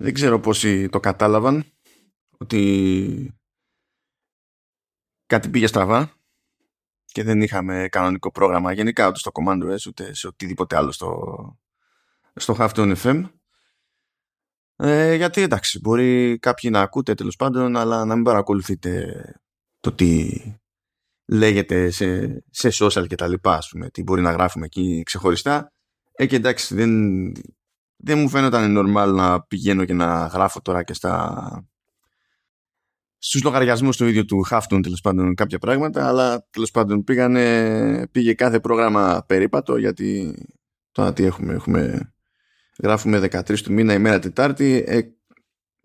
Δεν ξέρω πόσοι το κατάλαβαν ότι κάτι πήγε στραβά και δεν είχαμε κανονικό πρόγραμμα. Γενικά ούτε στο Command S ούτε σε οτιδήποτε άλλο στο, στο Halftone FM ε, γιατί εντάξει μπορεί κάποιοι να ακούτε τέλος πάντων αλλά να μην παρακολουθείτε το τι λέγεται σε, σε social και τα λοιπά ας πούμε, τι μπορεί να γράφουμε εκεί ξεχωριστά. Ε, και εντάξει δεν, δεν μου φαίνονταν normal να πηγαίνω και να γράφω τώρα και στα στους λογαριασμούς του ίδιου του Χάφτουν τέλος πάντων κάποια πράγματα αλλά τέλος πάντων πήγανε, πήγε κάθε πρόγραμμα περίπατο γιατί τώρα τι έχουμε, έχουμε γράφουμε 13 του μήνα ημέρα Τετάρτη ε,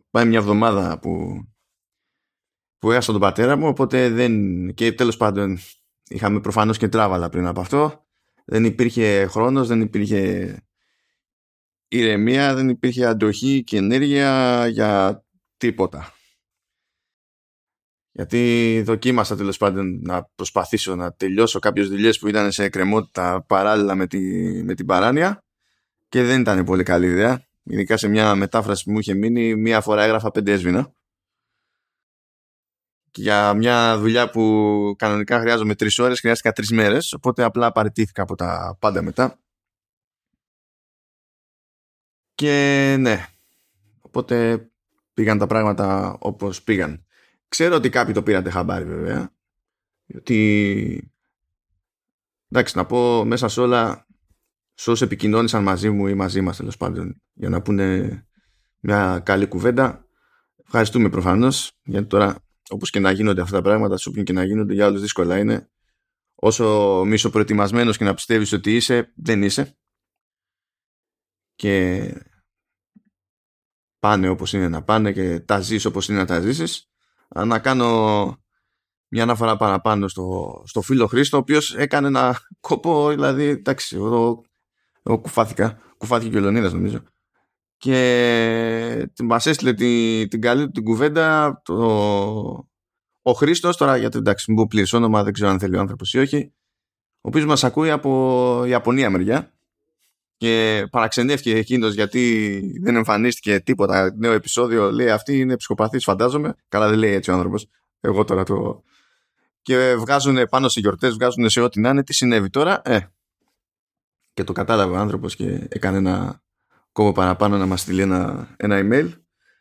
πάει μια εβδομάδα που που έχασα τον πατέρα μου οπότε δεν και τέλος πάντων είχαμε προφανώς και τράβαλα πριν από αυτό. Δεν υπήρχε χρόνος, δεν υπήρχε ηρεμία, δεν υπήρχε αντοχή και ενέργεια για τίποτα. Γιατί δοκίμασα τέλος πάντων να προσπαθήσω να τελειώσω κάποιες δουλειές που ήταν σε εκκρεμότητα παράλληλα με, τη, με την παράνοια και δεν ήταν πολύ καλή ιδέα. Ειδικά σε μια μετάφραση που μου είχε μείνει, μία φορά έγραφα πέντε έσβηνα. Και για μια δουλειά που κανονικά χρειάζομαι τρεις ώρες, χρειάστηκα τρεις μέρες, οπότε απλά παραιτήθηκα από τα πάντα μετά. Και ναι, οπότε πήγαν τα πράγματα όπως πήγαν. Ξέρω ότι κάποιοι το πήρατε χαμπάρι βέβαια, γιατί εντάξει να πω μέσα σε όλα σε όσοι επικοινώνησαν μαζί μου ή μαζί μας τέλος πάντων για να πούνε μια καλή κουβέντα ευχαριστούμε προφανώς. Γιατί τώρα όπως και να γίνονται αυτά τα πράγματα σου και να γίνονται για όλους δύσκολα είναι. Όσο μισοπροετοιμασμένος και να πιστεύεις ότι είσαι δεν είσαι και πάνε όπως είναι να πάνε και τα ζεις όπως είναι να τα ζήσεις. Να κάνω μια αναφορά παραπάνω στο, στο φίλο Χρήστο ο οποίος έκανε ένα κόπο δηλαδή εντάξει εγώ, εγώ κουφάθηκα κουφάθηκε και ο Λεωνίδας νομίζω. Και μας έστειλε την, την καλή του την κουβέντα το, ο Χρήστος, τώρα γιατί εντάξει, μην πω πλήρες όνομα, δεν ξέρω αν θέλει ο άνθρωπος ή όχι, ο οποίος μας ακούει από Ιαπωνία μεριά και παραξενεύτηκε εκείνος γιατί δεν εμφανίστηκε τίποτα νέο επεισόδιο. Λέει αυτή είναι ψυχοπαθή, φαντάζομαι. Καλά, δεν λέει έτσι ο άνθρωπος. Εγώ τώρα το. Και βγάζουν πάνω σε γιορτές, βγάζουν σε ό,τι να είναι. Τι συνέβη τώρα, ε. Και το κατάλαβε ο άνθρωπος και έκανε ένα κόμμα παραπάνω να μας στείλει ένα, ένα email.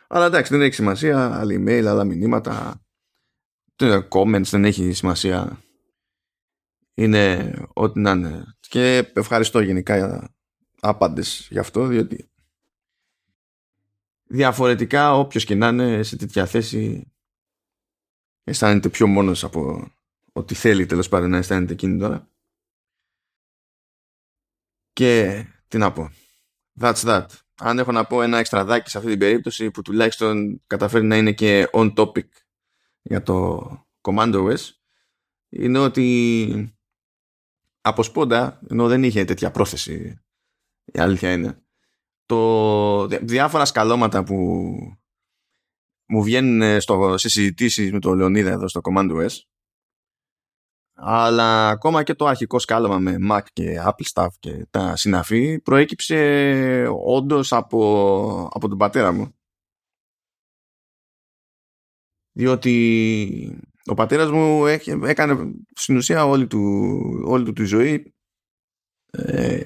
Αλλά εντάξει, δεν έχει σημασία. Άλλα email, άλλα μηνύματα. Comments δεν έχει σημασία. Είναι ό,τι να είναι. Και ευχαριστώ γενικά άπαντες γι' αυτό, διότι διαφορετικά όποιος και να είναι σε τέτοια θέση αισθάνεται πιο μόνος από ό,τι θέλει τέλος πάντων να αισθάνεται εκείνη τώρα. Και τι να πω. That's that. Αν έχω να πω ένα εξτραδάκι σε αυτή την περίπτωση που τουλάχιστον καταφέρει να είναι και on topic για το Commando OS είναι ότι από σπόντα, ενώ δεν είχε τέτοια πρόθεση η αλήθεια είναι. Το, διάφορα σκαλώματα που μου βγαίνουν στο, σε συζητήσεις με τον Λεωνίδα εδώ στο Command OS αλλά ακόμα και το αρχικό σκάλωμα με Mac και Apple Stuff και τα συναφή προέκυψε όντως από, από τον πατέρα μου. Διότι ο πατέρας μου έκανε στην ουσία όλη του, όλη του τη ζωή ε,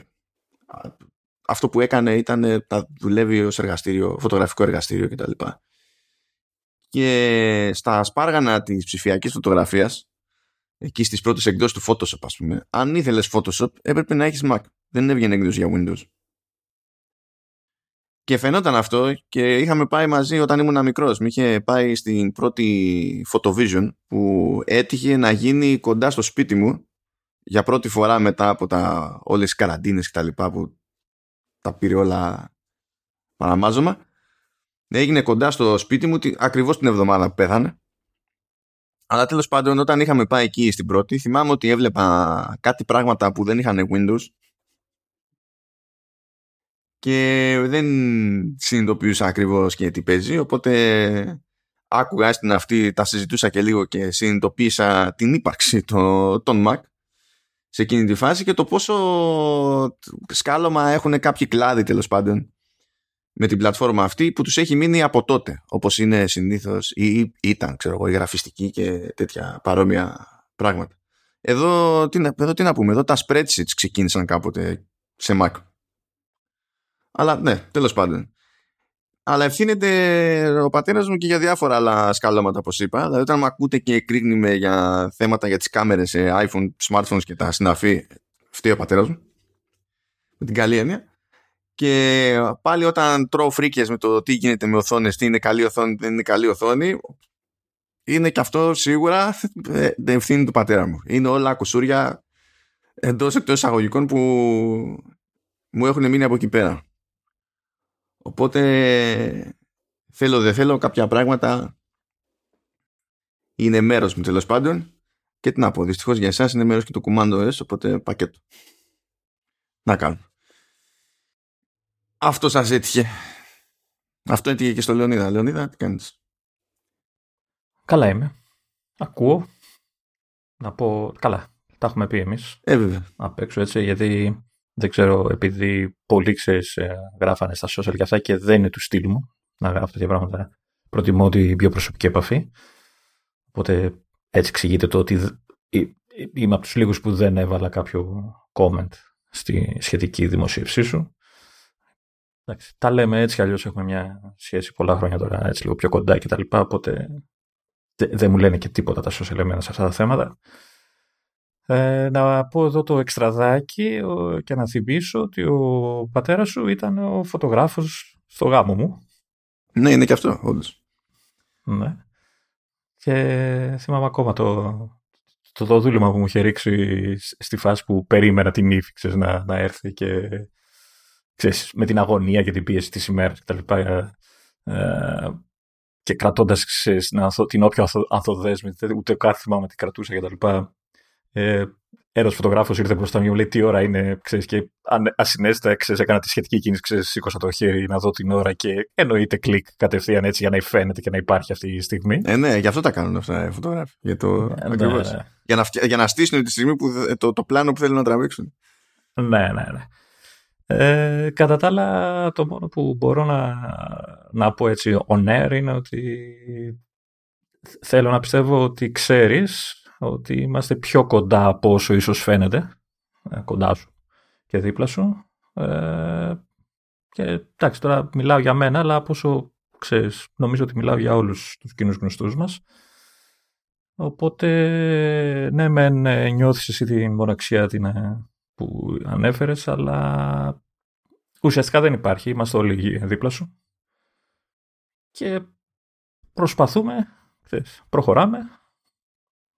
αυτό που έκανε ήταν να δουλεύει ως εργαστήριο, φωτογραφικό εργαστήριο κτλ. Και στα σπάργανα της ψηφιακής φωτογραφίας, εκεί στις πρώτες εκδόσεις του Photoshop ας πούμε, αν ήθελες Photoshop έπρεπε να έχεις Mac. Δεν έβγαινε έκδοση για Windows. Και φαινόταν αυτό και είχαμε πάει μαζί όταν ήμουν μικρός. Μη είχε πάει στην πρώτη Photovision που έτυχε να γίνει κοντά στο σπίτι μου για πρώτη φορά μετά από τα, όλες τις καραντίνες και τα λοιπά που τα πήρε όλα παραμάζωμα. Έγινε κοντά στο σπίτι μου ακριβώς την εβδομάδα που πέθανε. Αλλά τέλος πάντων όταν είχαμε πάει εκεί στην πρώτη θυμάμαι ότι έβλεπα κάτι πράγματα που δεν είχαν Windows και δεν συνειδητοποιούσα ακριβώς και τι παίζει οπότε άκουγα στην αυτή, τα συζητούσα και λίγο και συνειδητοποίησα την ύπαρξη των, των Mac σε εκείνη τη φάση και το πόσο σκάλωμα έχουν κάποιοι κλάδοι τέλος πάντων με την πλατφόρμα αυτή που τους έχει μείνει από τότε. Όπως είναι συνήθως ή ήταν ξέρω εγώ η γραφιστική και τέτοια παρόμοια πράγματα. Εδώ τι, εδώ τι να πούμε εδώ τα spreadsheets ξεκίνησαν κάποτε σε Mac. Αλλά ναι τέλος πάντων αλλά ευθύνεται ο πατέρας μου και για διάφορα άλλα σκαλώματα, όπως είπα. Δηλαδή, όταν με ακούτε και κρίνει για θέματα για τις κάμερες σε iPhone, smartphones και τα συναφή, φταίει ο πατέρας μου. Με την καλή έννοια. Και πάλι όταν τρώω φρίκες με το τι γίνεται με οθόνες, τι είναι καλή οθόνη, δεν είναι καλή οθόνη, είναι και αυτό σίγουρα ε, ευθύνη του πατέρα μου. Είναι όλα κουσούρια εντός εκτός εισαγωγικών που μου έχουν μείνει από εκεί πέρα. Οπότε θέλω δεν θέλω κάποια πράγματα είναι μέρος μου τέλος πάντων και τι να πω, δυστυχώς για εσάς είναι μέρος και το Commando S οπότε πακέτο. Να κάνω. Αυτό σας έτυχε. Αυτό έτυχε και στο Λεωνίδα. Λεωνίδα, τι κάνεις; Καλά είμαι. Ακούω. Να πω, καλά, τα έχουμε πει εμείς. Ε, βέβαια. Απ' έξω έτσι, γιατί δεν ξέρω, επειδή πολλοί ξέρεις, ε, γράφανε στα social και αυτά και δεν είναι του στυλ μου να γράφω τέτοια πράγματα. Προτιμώ την πιο προσωπική επαφή. Οπότε έτσι εξηγείται το ότι είμαι από τους λίγους που δεν έβαλα κάποιο comment στη σχετική δημοσίευσή σου. Εντάξει, τα λέμε έτσι κι αλλιώς έχουμε μια σχέση πολλά χρόνια τώρα, έτσι λίγο πιο κοντά και τα λοιπά, οπότε δεν μου λένε και τίποτα τα social εμένα σε αυτά τα θέματα. Ε, να πω εδώ το εξτραδάκι και να θυμίσω ότι ο πατέρας σου ήταν ο φωτογράφος στο γάμο μου. Ναι, είναι και αυτό, όντως. Ναι. Και θυμάμαι ακόμα το, το, το δούλεμα που μου είχε ρίξει στη φάση που περίμενα την ύφη ξέρεις, να, να έρθει και ξέρεις, με την αγωνία και την πίεση της ημέρας και τα λοιπά ε, και κρατώντας ξέρεις, την όποια ανθοδέσμη, ούτε κάθε θυμάμαι τι κρατούσα και τα λοιπά ε, ένα φωτογράφος ήρθε μπροστά μου και μου λέει τι ώρα είναι, ξέρεις, και ασυνέστητα ξέρεις, έκανα τη σχετική κίνηση, ξέρεις, σήκωσα το χέρι να δω την ώρα και εννοείται κλικ κατευθείαν έτσι για να φαίνεται και να υπάρχει αυτή η στιγμή. Ε, ναι, γι' αυτό τα κάνουν αυτά οι φωτογράφοι. Για, το... Ε, ναι, ναι. για, να, για να στήσουν τη στιγμή που το, το πλάνο που θέλουν να τραβήξουν. Ναι, ναι, ναι. Ε, κατά τα άλλα, το μόνο που μπορώ να, να πω έτσι on air είναι ότι θέλω να πιστεύω ότι ξέρεις ότι είμαστε πιο κοντά από όσο ίσως φαίνεται, ε, κοντά σου και δίπλα σου. Ε, και εντάξει, τώρα μιλάω για μένα, αλλά από όσο ξέρεις, νομίζω ότι μιλάω για όλους τους κοινούς γνωστούς μας. Οπότε, ναι, μεν ε, νιώθεις εσύ την μοναξιά την, ε, που ανέφερες, αλλά ουσιαστικά δεν υπάρχει. Είμαστε όλοι δίπλα σου. Και προσπαθούμε, ξέρεις, προχωράμε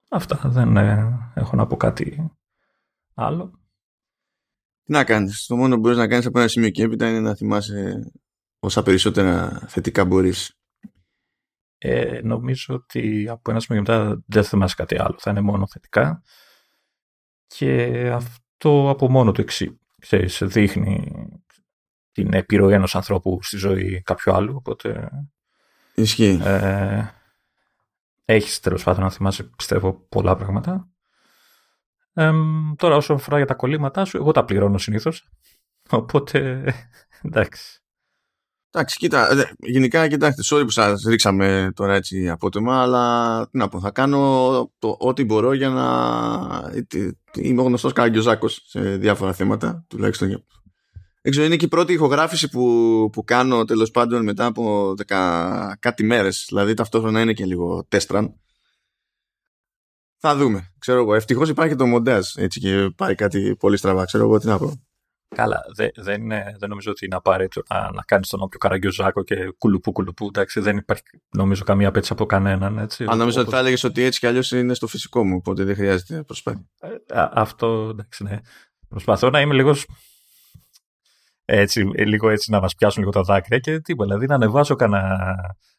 Αυτά. Δεν ε, έχω να πω κάτι άλλο. Τι να κάνεις; Το μόνο που μπορείς να κάνεις από ένα σημείο και έπειτα είναι να θυμάσαι όσα περισσότερα θετικά μπορείς. Ε, νομίζω ότι από ένα σημείο και μετά δεν θα θυμάσαι κάτι άλλο. Θα είναι μόνο θετικά. Και αυτό από μόνο του εξή. Ξέρεις, δείχνει την επιρροή ενός ανθρώπου στη ζωή κάποιου άλλου. Οπότε, Ισχύει. Ε, έχεις τέλος πάντων να θυμάσαι, πιστεύω, πολλά πράγματα. Ε, τώρα, όσο αφορά για τα κολλήματά σου, εγώ τα πληρώνω συνήθως. Οπότε, εντάξει. Εντάξει, κοίτα, γενικά κοιτάξτε, sorry που σας ρίξαμε τώρα έτσι απότομα, αλλά τι να πω, θα κάνω το ό,τι μπορώ για να είμαι γνωστός καραγκιόζάκος σε διάφορα θέματα, τουλάχιστον δεν ξέρω, είναι και η πρώτη ηχογράφηση που, που κάνω τέλος πάντων μετά από δεκα, κάτι μέρες. Δηλαδή ταυτόχρονα είναι και λίγο τέστραν. Θα δούμε. Ξέρω εγώ. Ευτυχώς υπάρχει το μοντάζ έτσι και πάει κάτι πολύ στραβά. Ξέρω εγώ τι να πω. Καλά, δεν, δεν, δεν νομίζω ότι είναι απαραίτητο να, να κάνεις τον όποιο καραγκιόζάκο και κουλουπού κουλουπού. Εντάξει, δεν υπάρχει νομίζω καμία απέτηση από κανέναν. Έτσι, Αν νομίζω ότι θα έλεγες ότι έτσι κι αλλιώς είναι στο φυσικό μου, οπότε δεν χρειάζεται προσπάθεια. Ε, αυτό εντάξει, ναι. Προσπαθώ να είμαι λίγος έτσι, λίγο έτσι να μας πιάσουν λίγο τα δάκρυα και τίποτα. Δηλαδή να ανεβάσω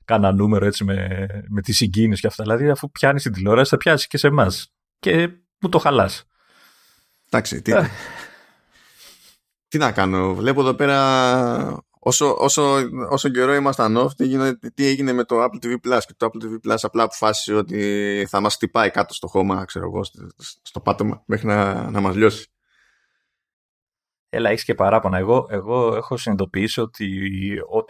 κανένα, νούμερο έτσι με, με τη συγκίνηση και αυτά. Δηλαδή αφού πιάνεις την τηλεόραση θα πιάσεις και σε εμάς. Και μου το χαλάς. Εντάξει, τι, τι να κάνω. Βλέπω εδώ πέρα όσο, όσο, όσο καιρό ήμασταν off τι, τι έγινε με το Apple TV Plus και το Apple TV Plus απλά αποφάσισε ότι θα μας χτυπάει κάτω στο χώμα ξέρω εγώ, στο, στο πάτωμα μέχρι να, να μας λιώσει. Έλα, έχεις και παράπονα. Εγώ, εγώ έχω συνειδητοποιήσει ότι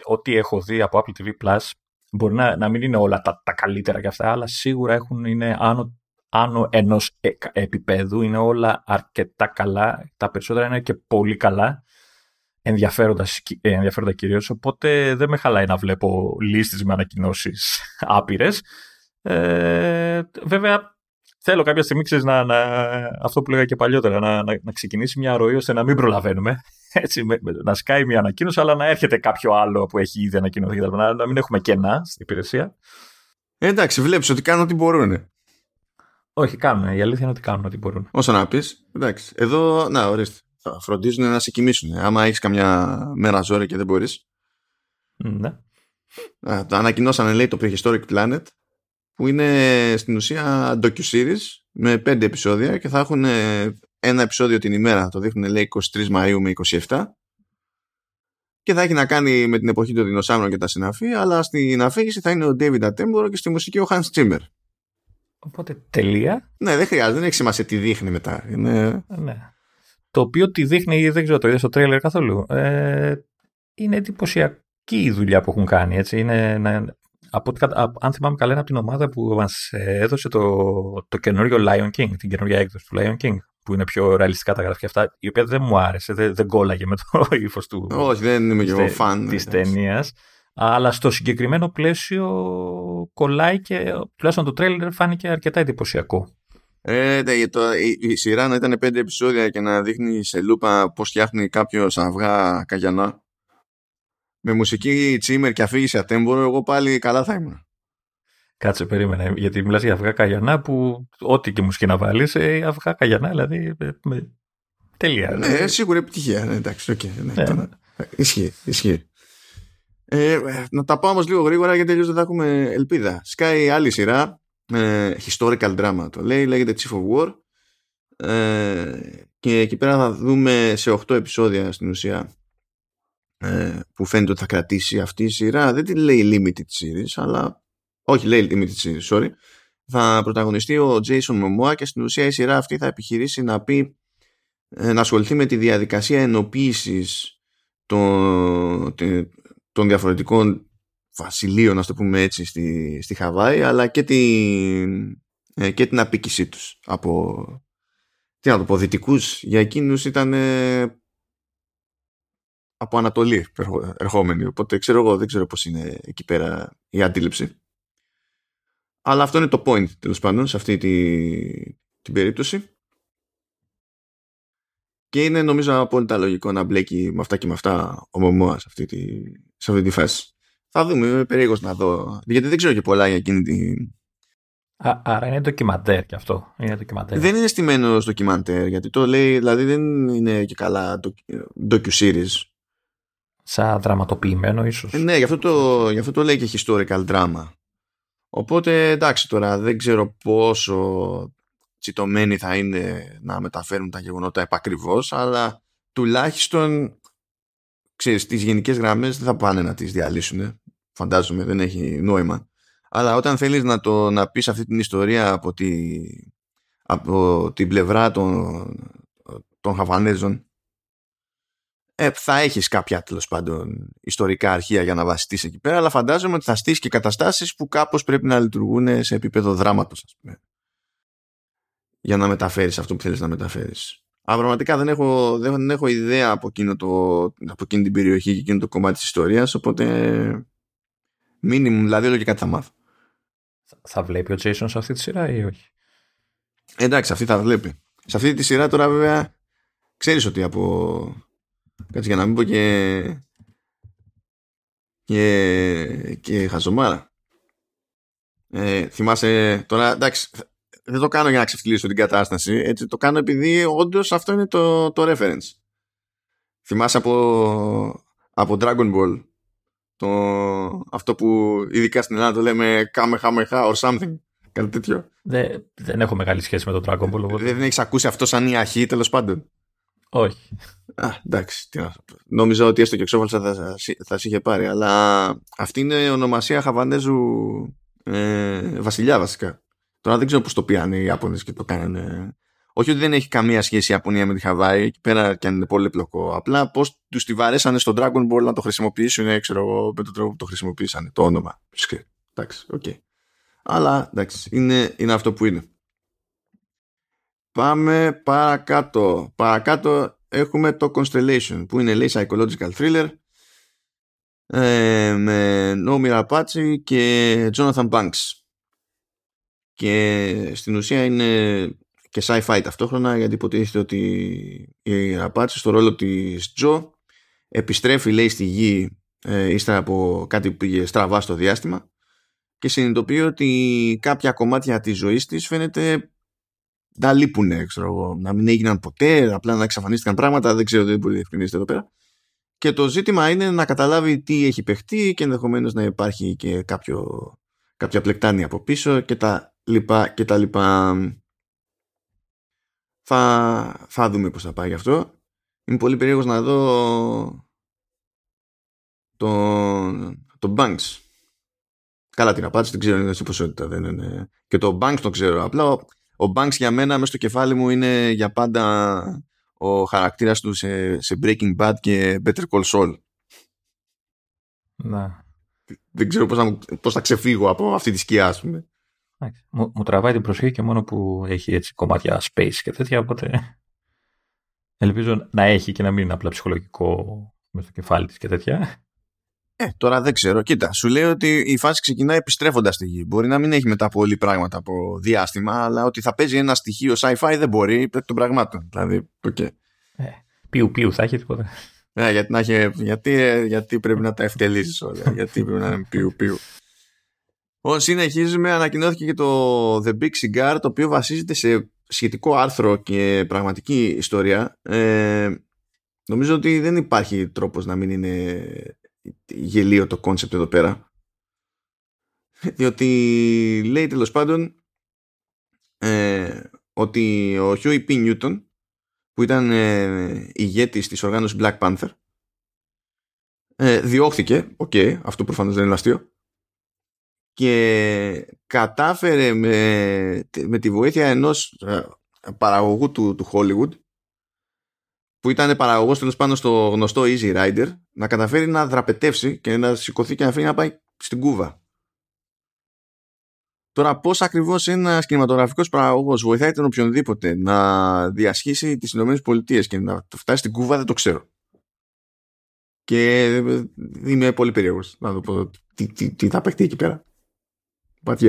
ό,τι έχω δει από Apple TV Plus μπορεί να, να μην είναι όλα τα, τα καλύτερα και αυτά, αλλά σίγουρα έχουν, είναι άνω, άνω ενός ε, επίπεδου. Είναι όλα αρκετά καλά. Τα περισσότερα είναι και πολύ καλά. Ενδιαφέροντα, ε, ενδιαφέροντα κυρίως, οπότε δεν με χαλάει να βλέπω λίστες με ανακοινώσεις άπειρες. Ε, βέβαια, θέλω κάποια στιγμή, ξέρεις, να, να, αυτό που λέγα και παλιότερα, να, να, να ξεκινήσει μια ροή ώστε να μην προλαβαίνουμε. Έτσι, με, να σκάει μια ανακοίνωση, αλλά να έρχεται κάποιο άλλο που έχει ήδη ανακοινωθεί. Να, να μην έχουμε κενά στην υπηρεσία. Ε, εντάξει, βλέπεις ότι κάνουν ό,τι μπορούν. Όχι, κάνουν. Η αλήθεια είναι ότι κάνουν ό,τι μπορούν. Όσο να πεις, εντάξει. Εδώ, να, ορίστε. Θα φροντίζουν να σε κοιμήσουν. Άμα έχεις καμιά μέρα ζόρι και δεν μπορείς. Ναι. το ανακοινώσανε, λέει, το Prehistoric Planet που είναι στην ουσία docu-series με πέντε επεισόδια και θα έχουν ένα επεισόδιο την ημέρα, το δείχνουν λέει 23 Μαΐου με 27 και θα έχει να κάνει με την εποχή των δεινοσαύρων και τα συναφή αλλά στην αφήγηση θα είναι ο David Attenborough και στη μουσική ο Hans Zimmer. Οπότε τελεία. Ναι, δεν χρειάζεται, δεν έχει σημασία τι δείχνει μετά. Είναι... Ναι. Το οποίο τι δείχνει, δεν ξέρω, το είδες στο τρέλερ καθόλου; Ε, είναι εντυπωσιακή η δουλειά που έχουν κάνει. Έτσι. Είναι να, από, αν θυμάμαι καλά, είναι από την ομάδα που μας έδωσε το, το καινούριο Lion King, την καινούργια έκδοση του Lion King, που είναι πιο ρεαλιστικά τα γραφεία αυτά, η οποία δεν μου άρεσε, δεν, δεν κόλλαγε με το ύφος του. Όχι, δεν είμαι και εγώ φαν. Της ταινίας. Αλλά στο συγκεκριμένο πλαίσιο κολλάει και τουλάχιστον το τρέλερ φάνηκε αρκετά εντυπωσιακό. Ε, ναι, το, η, η, σειρά να ήταν πέντε επεισόδια και να δείχνει σε λούπα πώς φτιάχνει κάποιος αυγά καγιανά με μουσική τσίμερ και αφήγηση ατέμπορο, εγώ πάλι καλά θα ήμουν. Κάτσε, περίμενε. Γιατί μιλάς για αυγά καγιανά που ό,τι και μουσική να βάλεις, ε, αυγά καγιανά, δηλαδή. Με, με, τελεία. Ναι, ε, σίγουρα επιτυχία. Ναι, εντάξει, okay, ναι, ναι. Τώρα, ισχύει, ισχύει. Ε, να τα πάω όμως λίγο γρήγορα γιατί τελείω δεν θα έχουμε ελπίδα. Σκάει άλλη σειρά. Ε, historical drama το λέει, λέγεται Chief of War. Ε, και εκεί πέρα θα δούμε σε 8 επεισόδια στην ουσία ε, που φαίνεται ότι θα κρατήσει αυτή η σειρά. Δεν τη λέει limited series αλλά όχι λέει limited series sorry. Θα πρωταγωνιστεί ο Jason Momoa και στην ουσία η σειρά αυτή θα επιχειρήσει να πει ε, να ασχοληθεί με τη διαδικασία ενοποίησης των, των διαφορετικών βασιλείων να το πούμε έτσι στη, στη Χαβάη αλλά και την, ε, και την απίκησή τους. Από τι να το πω, δυτικούς. Για εκείνους ήταν από Ανατολή ερχόμενοι. Οπότε ξέρω εγώ, δεν ξέρω πώς είναι εκεί πέρα η αντίληψη. Αλλά αυτό είναι το point τέλος πάντων σε αυτή τη, την περίπτωση. Και είναι νομίζω απόλυτα λογικό να μπλέκει με αυτά και με αυτά ο Μωμόα σε αυτή τη, σε αυτή τη φάση. Θα δούμε, είμαι περίεργος να δω. Γιατί δεν ξέρω και πολλά για εκείνη τη... Α, άρα είναι ντοκιμαντέρ και αυτό. Είναι ντοκιμαντέρ. Δεν είναι στημένο ντοκιμαντέρ, γιατί το λέει, δηλαδή δεν είναι και καλά docu-series σαν δραματοποιημένο ίσως. Ε, ναι, γι αυτό, το, γι' αυτό το λέει και historical drama. Οπότε εντάξει τώρα δεν ξέρω πόσο τσιτωμένοι θα είναι να μεταφέρουν τα γεγονότα επακριβώς αλλά τουλάχιστον ξέρεις τις γενικές γραμμές δεν θα πάνε να τις διαλύσουν φαντάζομαι δεν έχει νόημα αλλά όταν θέλεις να, το, να πεις αυτή την ιστορία από, τη, από την πλευρά των, των Χαβανέζων ε, θα έχεις κάποια τέλος πάντων ιστορικά αρχεία για να βασιστείς εκεί πέρα, αλλά φαντάζομαι ότι θα στήσει και καταστάσεις που κάπως πρέπει να λειτουργούν σε επίπεδο δράματος, ας πούμε. Για να μεταφέρεις αυτό που θέλεις να μεταφέρεις. Αλλά πραγματικά δεν έχω, δεν έχω ιδέα από, εκείνο το, από εκείνη την περιοχή και εκείνο το κομμάτι της ιστορίας, οπότε μήνυμου, δηλαδή όλο και κάτι θα μάθω. Θα βλέπει ο Jason σε αυτή τη σειρά ή όχι; Εντάξει, αυτή θα βλέπει. Σε αυτή τη σειρά τώρα βέβαια ξέρεις ότι από Κάτσε για να μην πω και και, και χαζομάρα. Ε, θυμάσαι τώρα, εντάξει, δεν το κάνω για να ξεφτυλίσω την κατάσταση, έτσι το κάνω επειδή όντως αυτό είναι το, το reference. Θυμάσαι από, από Dragon Ball το, αυτό που ειδικά στην Ελλάδα το λέμε Kamehameha or something. Κάτι τέτοιο. Δεν, δεν έχω μεγάλη σχέση με το Dragon Ball. Οπότε. Δεν έχεις ακούσει αυτό σαν η αρχή τέλος πάντων. Όχι. Α, εντάξει. Τι να... Νόμιζα ότι έστω και εξόφαλσα θα, θα, σε είχε πάρει. Αλλά αυτή είναι η ονομασία Χαβανέζου ε, βασιλιά βασικά. Τώρα δεν ξέρω πώς το πιάσανε οι Ιάπωνες και το κάνανε. Όχι ότι δεν έχει καμία σχέση η Ιαπωνία με τη Χαβάη, εκεί πέρα και αν είναι πολύπλοκο. Απλά πώς τους τη βαρέσανε στο Dragon Ball να το χρησιμοποιήσουν, ε, ξέρω εγώ, με τον τρόπο που το χρησιμοποιήσανε. Το όνομα. Εντάξει, οκ. Okay. Αλλά εντάξει, είναι, είναι αυτό που είναι. Πάμε παρακάτω. Παρακάτω έχουμε το Constellation που είναι λέει psychological thriller ε, με Νόμι Apache και Jonathan Banks. Και στην ουσία είναι και sci-fi ταυτόχρονα γιατί υποτίθεται ότι η Apache στο ρόλο της Τζο επιστρέφει λέει στη γη ε, ύστερα από κάτι που πήγε στραβά στο διάστημα και συνειδητοποιεί ότι κάποια κομμάτια της ζωής της φαίνεται να λείπουν, ξέρω εγώ, να μην έγιναν ποτέ, απλά να εξαφανίστηκαν πράγματα, δεν ξέρω, δεν μπορεί να διευκρινίσετε εδώ πέρα. Και το ζήτημα είναι να καταλάβει τι έχει παιχτεί και ενδεχομένως να υπάρχει και κάποιο, κάποια πλεκτάνη από πίσω και τα λοιπά και τα λοιπά. Θα, θα δούμε πώς θα πάει γι' αυτό. Είμαι πολύ περίεργος να δω τον, τον Banks. Καλά την απάντηση, δεν ξέρω αν είναι στην ποσότητα. Δεν είναι... Και το Banks το ξέρω. Απλά ο, ο Banks για μένα μέσα στο κεφάλι μου είναι για πάντα ο χαρακτήρας του σε, σε Breaking Bad και Better Call Saul. Να. Δεν ξέρω πώς θα, πώς θα ξεφύγω από αυτή τη σκιά, ας πούμε. Μου, μου τραβάει την προσοχή και μόνο που έχει έτσι κομμάτια space και τέτοια, οπότε ελπίζω να έχει και να μην είναι απλά ψυχολογικό μες στο κεφάλι της και τέτοια. Ε, τώρα δεν ξέρω. Κοίτα, σου λέει ότι η φάση ξεκινάει επιστρέφοντας στη γη. Μπορεί να μην έχει μετά πολύ πράγματα από διάστημα, αλλά ότι θα παίζει ένα στοιχείο sci-fi δεν μπορεί των πραγμάτων. Δηλαδή, okay. ε, πιου πιου θα έχει τίποτα. Ε, γιατί, να έχει, γιατί, γιατί πρέπει να τα ευτελίζεις όλα. γιατί πρέπει να είναι πιου πιου. Ω συνεχίζουμε, ανακοινώθηκε και το The Big Cigar, το οποίο βασίζεται σε σχετικό άρθρο και πραγματική ιστορία. Ε, νομίζω ότι δεν υπάρχει τρόπος να μην είναι γελοίο το concept εδώ πέρα. Διότι λέει τέλος πάντων ε, ότι ο Huey P. Newton που ήταν ε, ηγέτης της οργάνωσης Black Panther ε, διώχθηκε, οκ, okay, αυτό προφανώς δεν είναι αστείο και κατάφερε με, με τη βοήθεια ενός ε, παραγωγού του, του Hollywood που ήταν παραγωγός τέλος πάντων στο γνωστό Easy Rider να καταφέρει να δραπετεύσει και να σηκωθεί και να φύγει να πάει στην Κούβα. Τώρα πώς ακριβώς ένας κινηματογραφικός παραγωγός βοηθάει τον οποιονδήποτε να διασχίσει τις ΗΠΑ και να φτάσει στην Κούβα δεν το ξέρω. Και είμαι πολύ περίεργος να δω πω τι, τι, τι θα παιχτεί εκεί πέρα.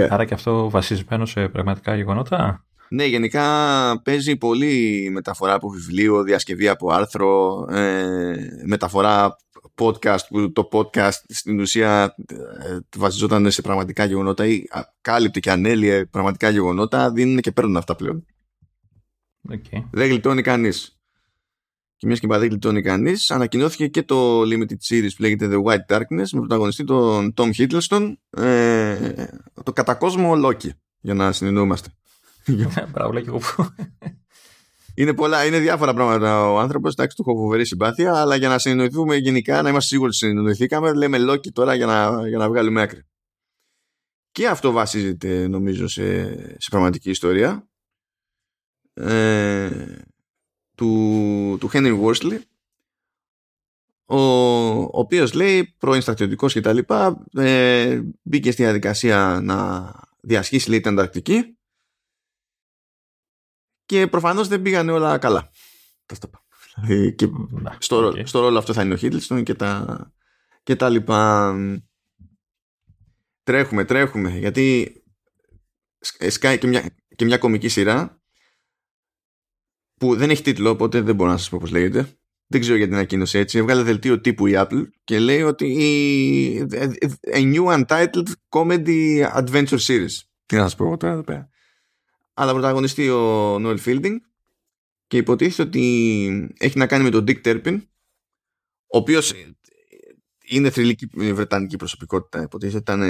Άρα και αυτό βασισμένο σε πραγματικά γεγονότα; Ναι, γενικά παίζει πολύ μεταφορά από βιβλίο, διασκευή από άρθρο, ε, μεταφορά podcast που το podcast στην ουσία ε, βασιζόταν σε πραγματικά γεγονότα ή κάλυπτε και ανέλυε πραγματικά γεγονότα, δίνουν και παίρνουν αυτά πλέον. Okay. Δεν γλιτώνει κανείς. Και μιας και δεν γλιτώνει κανείς, ανακοινώθηκε και το limited series που λέγεται The White Darkness με πρωταγωνιστή τον Tom Hiddleston, ε, το κατακόσμο Loki, για να συνεννοούμαστε. Μπράβο, λέει και εγώ. Είναι, πολλά, είναι διάφορα πράγματα ο άνθρωπος. Εντάξει, του έχω φοβερή συμπάθεια, αλλά για να συνεννοηθούμε γενικά, να είμαστε σίγουροι ότι συνεννοηθήκαμε, λέμε Loki τώρα για να, για να βγάλουμε άκρη. Και αυτό βασίζεται, νομίζω, σε, σε πραγματική ιστορία. Ε, του, του Henry Worsley ο, ο οποίος λέει πρώην στρατιωτικός και τα λοιπά ε, μπήκε στη διαδικασία να διασχίσει λέει την Ανταρκτική και προφανώς δεν πήγαν όλα καλά. Δηλαδή, και στο, okay. στο ρόλο αυτό θα είναι ο Χίτλστον και τα, και τα λοιπά. Τρέχουμε, τρέχουμε, γιατί σκάει και μια, και μια κομική σειρά που δεν έχει τίτλο, οπότε δεν μπορώ να σας πω πώς λέγεται. Δεν ξέρω γιατί την ανακοίνωσε έτσι. Έβγαλε δελτίο τύπου η Apple και λέει ότι a new untitled comedy adventure series. Τι να σας πω τώρα εδώ πέρα αλλά πρωταγωνιστεί ο Noel Fielding και υποτίθεται ότι έχει να κάνει με τον Dick Turpin ο οποίος είναι θρηλυκή βρετανική προσωπικότητα υποτίθεται ήταν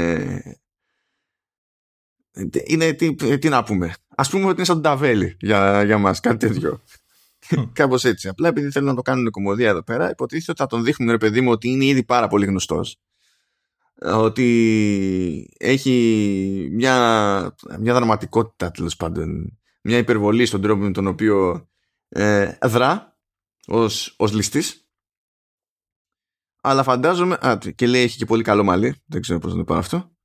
είναι τι, τι να πούμε. Ας πούμε ότι είναι σαν τον Ταβέλη για, για μας κάτι τέτοιο. Κάπως έτσι. Απλά επειδή θέλουν να το κάνουν κομμωδία εδώ πέρα, υποτίθεται ότι θα τον δείχνουν ρε παιδί μου ότι είναι ήδη πάρα πολύ γνωστός ότι έχει μια, μια δραματικότητα τέλος πάντων. Μια υπερβολή στον τρόπο με τον οποίο ε, δρά ως, ως ληστής. Αλλά φαντάζομαι α, και λέει έχει και πολύ καλό μαλλί. Δεν ξέρω πώς να το πω αυτό.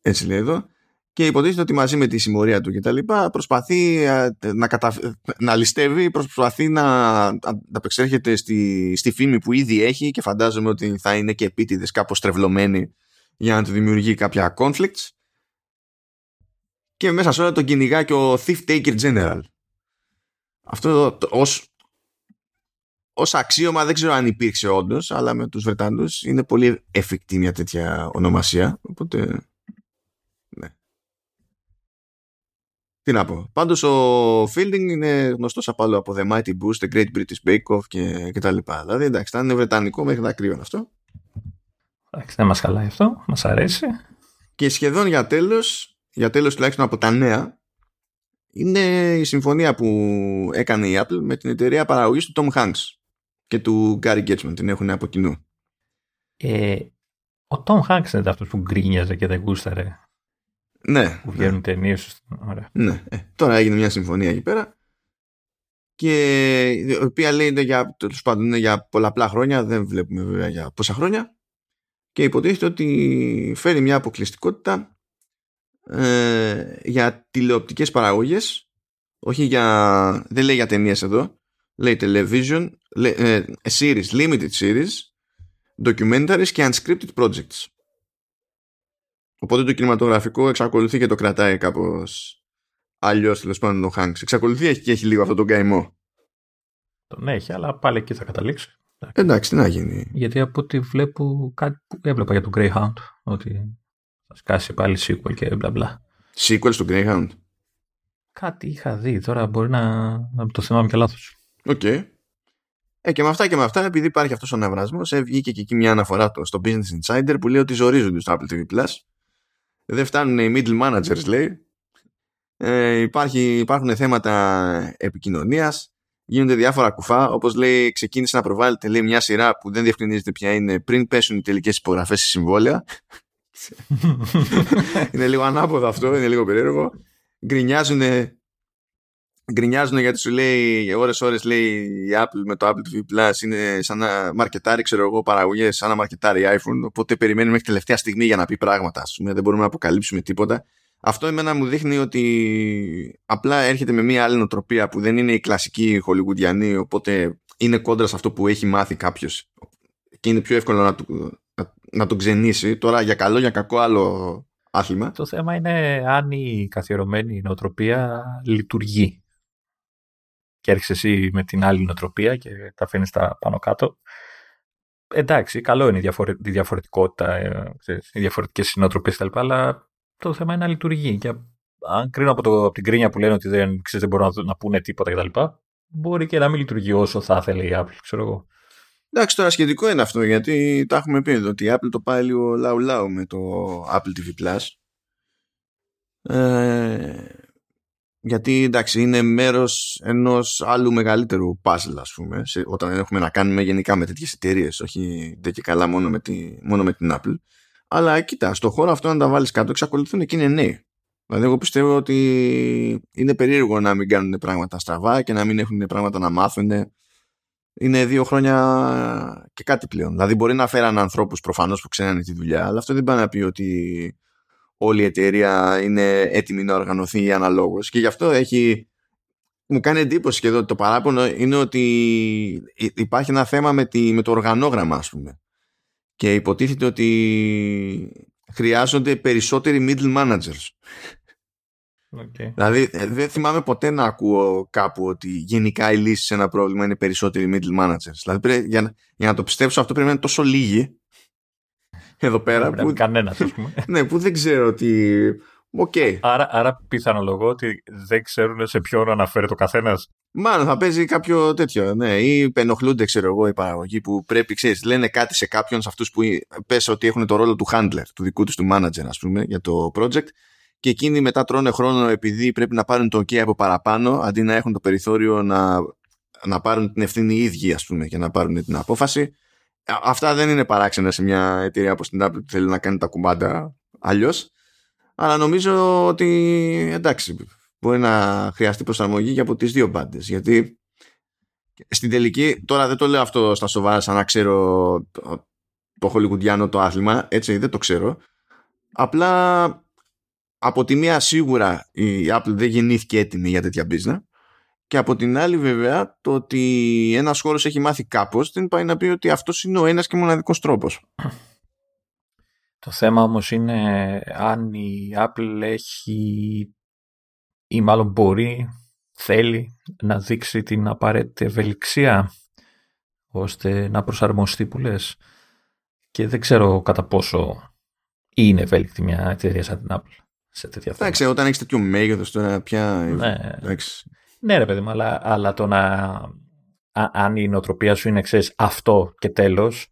Έτσι λέει εδώ και υποτίθεται ότι μαζί με τη συμμορία του και τα λοιπά προσπαθεί να, κατα... να ληστεύει, προσπαθεί να απεξέρχεται στη, στη φήμη που ήδη έχει και φαντάζομαι ότι θα είναι και επίτηδες κάπως τρευλωμένη για να του δημιουργεί κάποια conflicts και μέσα σε όλα τον κυνηγά και ο Thief Taker General. Αυτό ως, ως αξίωμα δεν ξέρω αν υπήρξε όντως, αλλά με τους Βρετανούς είναι πολύ εφικτή μια τέτοια ονομασία. Οπότε, Τι να πω. Πάντως ο Fielding είναι γνωστός από άλλο από The Mighty Boost, The Great British Bake Off και, και τα λοιπά. Δηλαδή εντάξει, θα είναι βρετανικό μέχρι να κρύβουν αυτό. Εντάξει, δεν μας χαλάει αυτό, μας αρέσει. Και σχεδόν για τέλος, για τέλος τουλάχιστον από τα νέα, είναι η συμφωνία που έκανε η Apple με την εταιρεία παραγωγής του Tom Hanks και του Gary Gatchman. Την έχουν από κοινού. Ε, ο Tom Hanks είναι αυτός που γκρίνιαζε και δεν γούσταρε. Ναι. Που βγαίνουν ναι. ταινίε. Ναι. Ε, τώρα έγινε μια συμφωνία εκεί πέρα και η οποία λέει για, τέλος πάντων, είναι για πολλαπλά χρόνια, δεν βλέπουμε βέβαια για πόσα χρόνια και υποτίθεται ότι φέρει μια αποκλειστικότητα ε, για τηλεοπτικές παραγωγές όχι για δεν λέει για ταινίες εδώ λέει television λέει, ε, series, limited series documentaries και unscripted projects οπότε το κινηματογραφικό εξακολουθεί και το κρατάει κάπως αλλιώς τέλος πάντων ο Hanks εξακολουθεί και έχει λίγο αυτό τον καημό τον έχει αλλά πάλι εκεί θα καταλήξει Εντάξει, τι να γίνει. Γιατί από ό,τι βλέπω, κάτι που έβλεπα για τον Greyhound, ότι θα σκάσει πάλι sequel και μπλα μπλα. Sequel στο Greyhound. Κάτι είχα δει, τώρα μπορεί να, να το θυμάμαι και λάθος. Οκ. Okay. Ε, και με αυτά και με αυτά, επειδή υπάρχει αυτός ο αναβρασμός, ε, βγήκε και εκεί μια αναφορά στο Business Insider που λέει ότι ζορίζονται στο Apple TV Plus. Δεν φτάνουν οι middle managers, λέει. Ε, υπάρχει, υπάρχουν θέματα επικοινωνίας γίνονται διάφορα κουφά. Όπως λέει, ξεκίνησε να προβάλλεται λέει, μια σειρά που δεν διευκρινίζεται ποια είναι πριν πέσουν οι τελικές υπογραφές στη συμβόλαια. είναι λίγο ανάποδο αυτό, είναι λίγο περίεργο. Γκρινιάζουν, γκρινιάζουν γιατί σου λέει ώρες ώρες λέει η Apple με το Apple TV Plus είναι σαν να μαρκετάρει ξέρω εγώ παραγωγές σαν να μαρκετάρει iPhone οπότε περιμένει μέχρι τελευταία στιγμή για να πει πράγματα ας πούμε δεν μπορούμε να αποκαλύψουμε τίποτα. Αυτό εμένα μου δείχνει ότι απλά έρχεται με μια άλλη νοοτροπία που δεν είναι η κλασική χολιγουντιανή οπότε είναι κόντρα σε αυτό που έχει μάθει κάποιος και είναι πιο εύκολο να, του, να, να τον ξενήσει. Τώρα για καλό για κακό άλλο άθλημα. Το θέμα είναι αν η καθιερωμένη νοοτροπία λειτουργεί και έρχεσαι εσύ με την άλλη νοοτροπία και τα αφήνεις τα πάνω κάτω εντάξει, καλό είναι η, διαφορε... η διαφορετικότητα, ε, οι διαφορετικές συνοτροπίες κτλ. Αλλά το θέμα είναι να λειτουργεί. Και αν κρίνω από, το, από την κρίνια που λένε ότι δεν, ξέρεις, δεν μπορούν να, να πούνε τίποτα κτλ., μπορεί και να μην λειτουργεί όσο θα ήθελε η Apple, ξέρω εγώ. Εντάξει, τώρα σχετικό είναι αυτό, γιατί τα έχουμε πει εδώ, ότι η Apple το πάει λίγο λαου-λαου με το Apple TV Plus. Ε, γιατί εντάξει είναι μέρος ενός άλλου μεγαλύτερου puzzle ας πούμε σε, όταν έχουμε να κάνουμε γενικά με τέτοιες εταιρείες, όχι δεν και καλά μόνο με, τη, μόνο με την Apple αλλά κοίτα, στο χώρο αυτό να τα βάλεις κάτω εξακολουθούν και είναι νέοι. Δηλαδή, εγώ πιστεύω ότι είναι περίεργο να μην κάνουν πράγματα στραβά και να μην έχουν πράγματα να μάθουν. Είναι δύο χρόνια και κάτι πλέον. Δηλαδή, μπορεί να φέραν ανθρώπους προφανώς που ξέρουν τη δουλειά, αλλά αυτό δεν πάει να πει ότι όλη η εταιρεία είναι έτοιμη να οργανωθεί αναλόγως. Και γι' αυτό έχει. Μου κάνει εντύπωση και εδώ το παράπονο είναι ότι υπάρχει ένα θέμα με, τη, με το οργανόγραμμα, ας πούμε και υποτίθεται ότι χρειάζονται περισσότεροι middle managers. Okay. Δηλαδή ε, δεν θυμάμαι ποτέ να ακούω κάπου ότι γενικά η λύση σε ένα πρόβλημα είναι περισσότεροι middle managers. Δηλαδή για, για να το πιστέψω αυτό πρέπει να είναι τόσο λίγοι εδώ πέρα. που, κανένας, ας πούμε. ναι, που δεν ξέρω ότι Okay. Άρα, άρα πιθανολογώ ότι δεν ξέρουν σε ποιον αναφέρει ο καθένας. Μάλλον θα παίζει κάποιο τέτοιο. Ναι, ή πενοχλούνται, ξέρω εγώ, οι παραγωγοί που πρέπει, ξέρεις, λένε κάτι σε κάποιον, σε αυτούς που πες ότι έχουν το ρόλο του handler, του δικού τους του manager, ας πούμε, για το project. Και εκείνοι μετά τρώνε χρόνο επειδή πρέπει να πάρουν το OK από παραπάνω, αντί να έχουν το περιθώριο να, να πάρουν την ευθύνη οι ίδιοι, ας πούμε, και να πάρουν την απόφαση. Αυτά δεν είναι παράξενα σε μια εταιρεία όπως την Apple που θέλει να κάνει τα κουμπάντα αλλιώς. Αλλά νομίζω ότι εντάξει, μπορεί να χρειαστεί προσαρμογή και από τις δύο μπάντες. Γιατί στην τελική, τώρα δεν το λέω αυτό στα σοβαρά σαν να ξέρω το χολικουντιάνο το άθλημα, έτσι δεν το ξέρω. Απλά από τη μία σίγουρα η Apple δεν γεννήθηκε έτοιμη για τέτοια business και από την άλλη βέβαια το ότι ένας χώρος έχει μάθει κάπως δεν πάει να πει ότι αυτός είναι ο ένας και μοναδικός τρόπος. Το θέμα όμως είναι αν η Apple έχει ή μάλλον μπορεί, θέλει να δείξει την απαραίτητη ευελιξία ώστε να προσαρμοστεί που λες. Και δεν ξέρω κατά πόσο είναι ευέλικτη μια εταιρεία σαν την Apple σε τέτοια θέματα. Εντάξει, όταν έχεις τέτοιο μέγεθος τώρα πια. Ναι. Ναι, ρε παιδί μου, αλλά, αλλά το να. αν η νοοτροπία σου είναι, ξέρεις, αυτό και τέλος.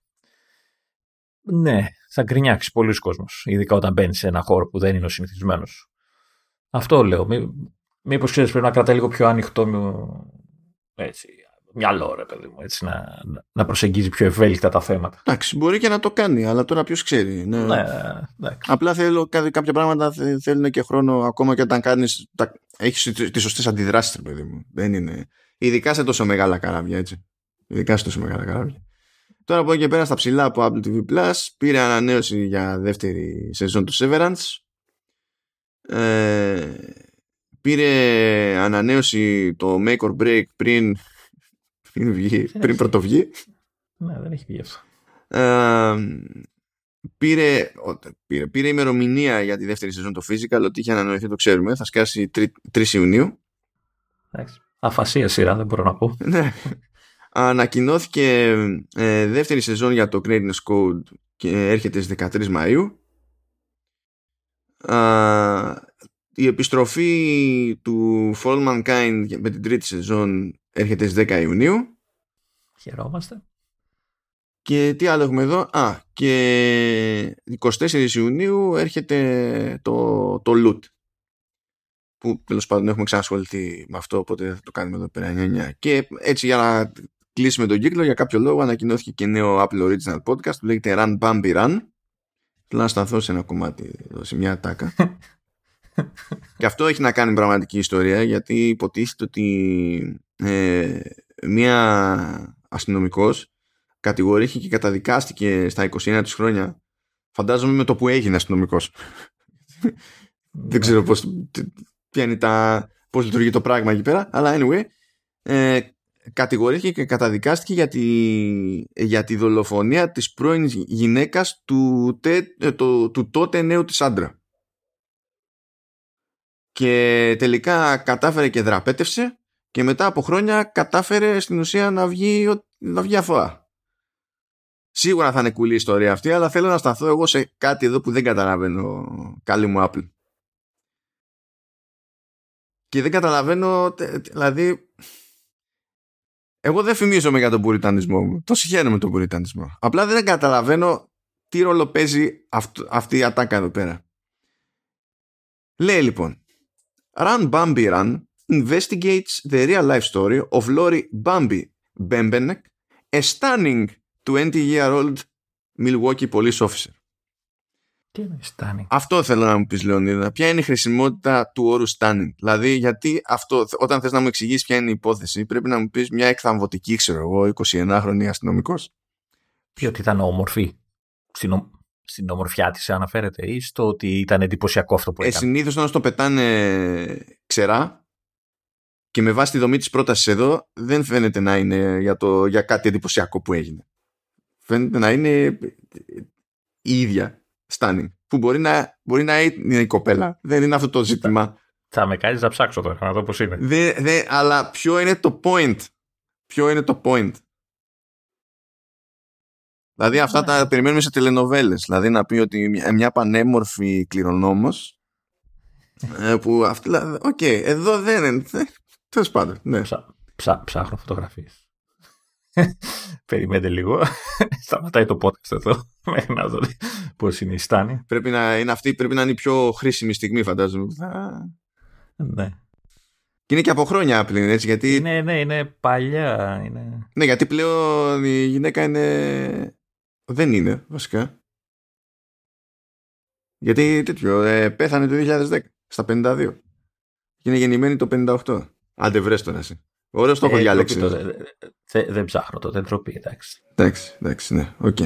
Ναι, θα γκρινιάξεις πολλοί κόσμο. Ειδικά όταν μπαίνεις σε ένα χώρο που δεν είναι ο συνηθισμένος. Αυτό λέω. Μήπως ξέρεις, πρέπει να κρατάει λίγο πιο ανοιχτό έτσι, μυαλό, ρε παιδί μου, έτσι, να, να προσεγγίζει πιο ευέλικτα τα θέματα. Εντάξει, μπορεί και να το κάνει, αλλά τώρα ποιος ξέρει. Ναι. ναι, Απλά θέλω κάποια πράγματα θέλουν και χρόνο ακόμα και όταν κάνεις. Έχεις τις σωστές αντιδράσεις, παιδί μου. Δεν είναι. Ειδικά σε τόσο μεγάλα καράβια, έτσι. Ειδικά σε τόσο μεγάλα καράβια. Τώρα από εκεί και πέρα στα ψηλά από Apple TV Plus πήρε ανανέωση για δεύτερη σεζόν του Severance. Ε, πήρε ανανέωση το Make or Break πριν πριν, βγει, πριν πρωτοβγεί. Ναι, δεν έχει βγει αυτό. πήρε, πήρε, πήρε ημερομηνία για τη δεύτερη σεζόν το Physical, ότι είχε ανανοηθεί το ξέρουμε. Θα σκάσει 3, 3 Ιουνίου. Αφασία σειρά, δεν μπορώ να πω. ναι. Ανακοινώθηκε ε, δεύτερη σεζόν για το Greatness Code και έρχεται στις 13 Μαΐου. η επιστροφή του Fall Mankind με την τρίτη σεζόν έρχεται στις 10 Ιουνίου. Χαιρόμαστε. Και τι άλλο έχουμε εδώ; Α, και 24 Ιουνίου έρχεται το, το Loot. Που τέλος πάντων έχουμε ξανασχοληθεί με αυτό, οπότε θα το κάνουμε εδώ πέρα Και έτσι για να κλείσουμε τον κύκλο, για κάποιο λόγο ανακοινώθηκε και νέο Apple Original Podcast που λέγεται Run Bambi Run. Θέλω να σταθώ σε ένα κομμάτι, εδώ, σε μια τάκα. και αυτό έχει να κάνει πραγματική ιστορία γιατί υποτίθεται ότι ε, μία αστυνομικός κατηγορήθηκε και καταδικάστηκε στα 21 της χρόνια. Φαντάζομαι με το που έγινε αστυνομικός. Δεν ξέρω πώς, ποια είναι τα, πώς λειτουργεί το πράγμα εκεί πέρα αλλά anyway ε, κατηγορήθηκε και καταδικάστηκε για τη, για τη δολοφονία της πρώην γυναίκας του, τε, ε, το, του τότε νέου της άντρα. Και τελικά κατάφερε και δραπέτευσε και μετά από χρόνια κατάφερε στην ουσία να βγει, να βγει αθώα. Σίγουρα θα είναι κουλή η ιστορία αυτή, αλλά θέλω να σταθώ εγώ σε κάτι εδώ που δεν καταλαβαίνω καλή μου Apple. Και δεν καταλαβαίνω, δηλαδή, εγώ δεν φημίζομαι για τον πουριτανισμό μου. Το συγχαίρω με τον πουριτανισμό. Απλά δεν καταλαβαίνω τι ρόλο παίζει αυτή η ατάκα εδώ πέρα. Λέει λοιπόν, Run Bambi Run investigates the real life story of Lori Bambi Bembenek, a stunning 20-year-old Milwaukee police officer. Τι είναι stunning; Αυτό θέλω να μου πεις Λεωνίδα. Ποια είναι η χρησιμότητα του όρου stunning; Δηλαδή γιατί αυτό, όταν θες να μου εξηγήσεις ποια είναι η υπόθεση πρέπει να μου πεις μια εκθαμβωτική ξέρω εγώ 21χρονη αστυνομικός. Ποιο ότι ήταν όμορφη; Στην, στην ομορφιά της αναφέρεται ή στο ότι ήταν εντυπωσιακό αυτό που ε, έκανε; Ε, συνήθως όταν στο πετάνε ξερά και με βάση τη δομή της πρότασης εδώ δεν φαίνεται να είναι για, το, για κάτι εντυπωσιακό που έγινε. Φαίνεται να είναι η ίδια stunning που μπορεί να, μπορεί να είναι η κοπέλα. Δεν είναι αυτό το ζήτημα. Θα με κάνεις να ψάξω τώρα, να δω πώς είναι. Δε, δε, αλλά ποιο είναι το point; Ποιο είναι το point; Δηλαδή αυτά τα περιμένουμε σε τελενοβέλες. Δηλαδή να πει ότι μια πανέμορφη κληρονόμος ε, που αυτή, οκ, okay, εδώ δεν είναι. Τέλος πάντων. Ναι. Ψά, ψά, ψάχνω φωτογραφίες. Περιμένετε λίγο. Σταματάει το podcast εδώ. Μέχρι να δω πώς είναι η στάνη. Πρέπει να είναι αυτή, πρέπει να είναι η πιο χρήσιμη στιγμή, φαντάζομαι. Ναι. Και είναι και από χρόνια πλήν, έτσι. Γιατί... Ναι, ναι, είναι παλιά. Είναι... Ναι, γιατί πλέον η γυναίκα είναι. Δεν είναι, βασικά. Γιατί τέτοιο, ε, πέθανε το 2010, στα 52. είναι γεννημένη το 58. Άντε βρες τώρα εσύ. Ωραίο το έχω Ε, διαλέξει. ντροπή το- δε- δε- Δεν ψάχνω το, δεν τροπή, εντάξει. Εντάξει, εντάξει, ναι, οκ.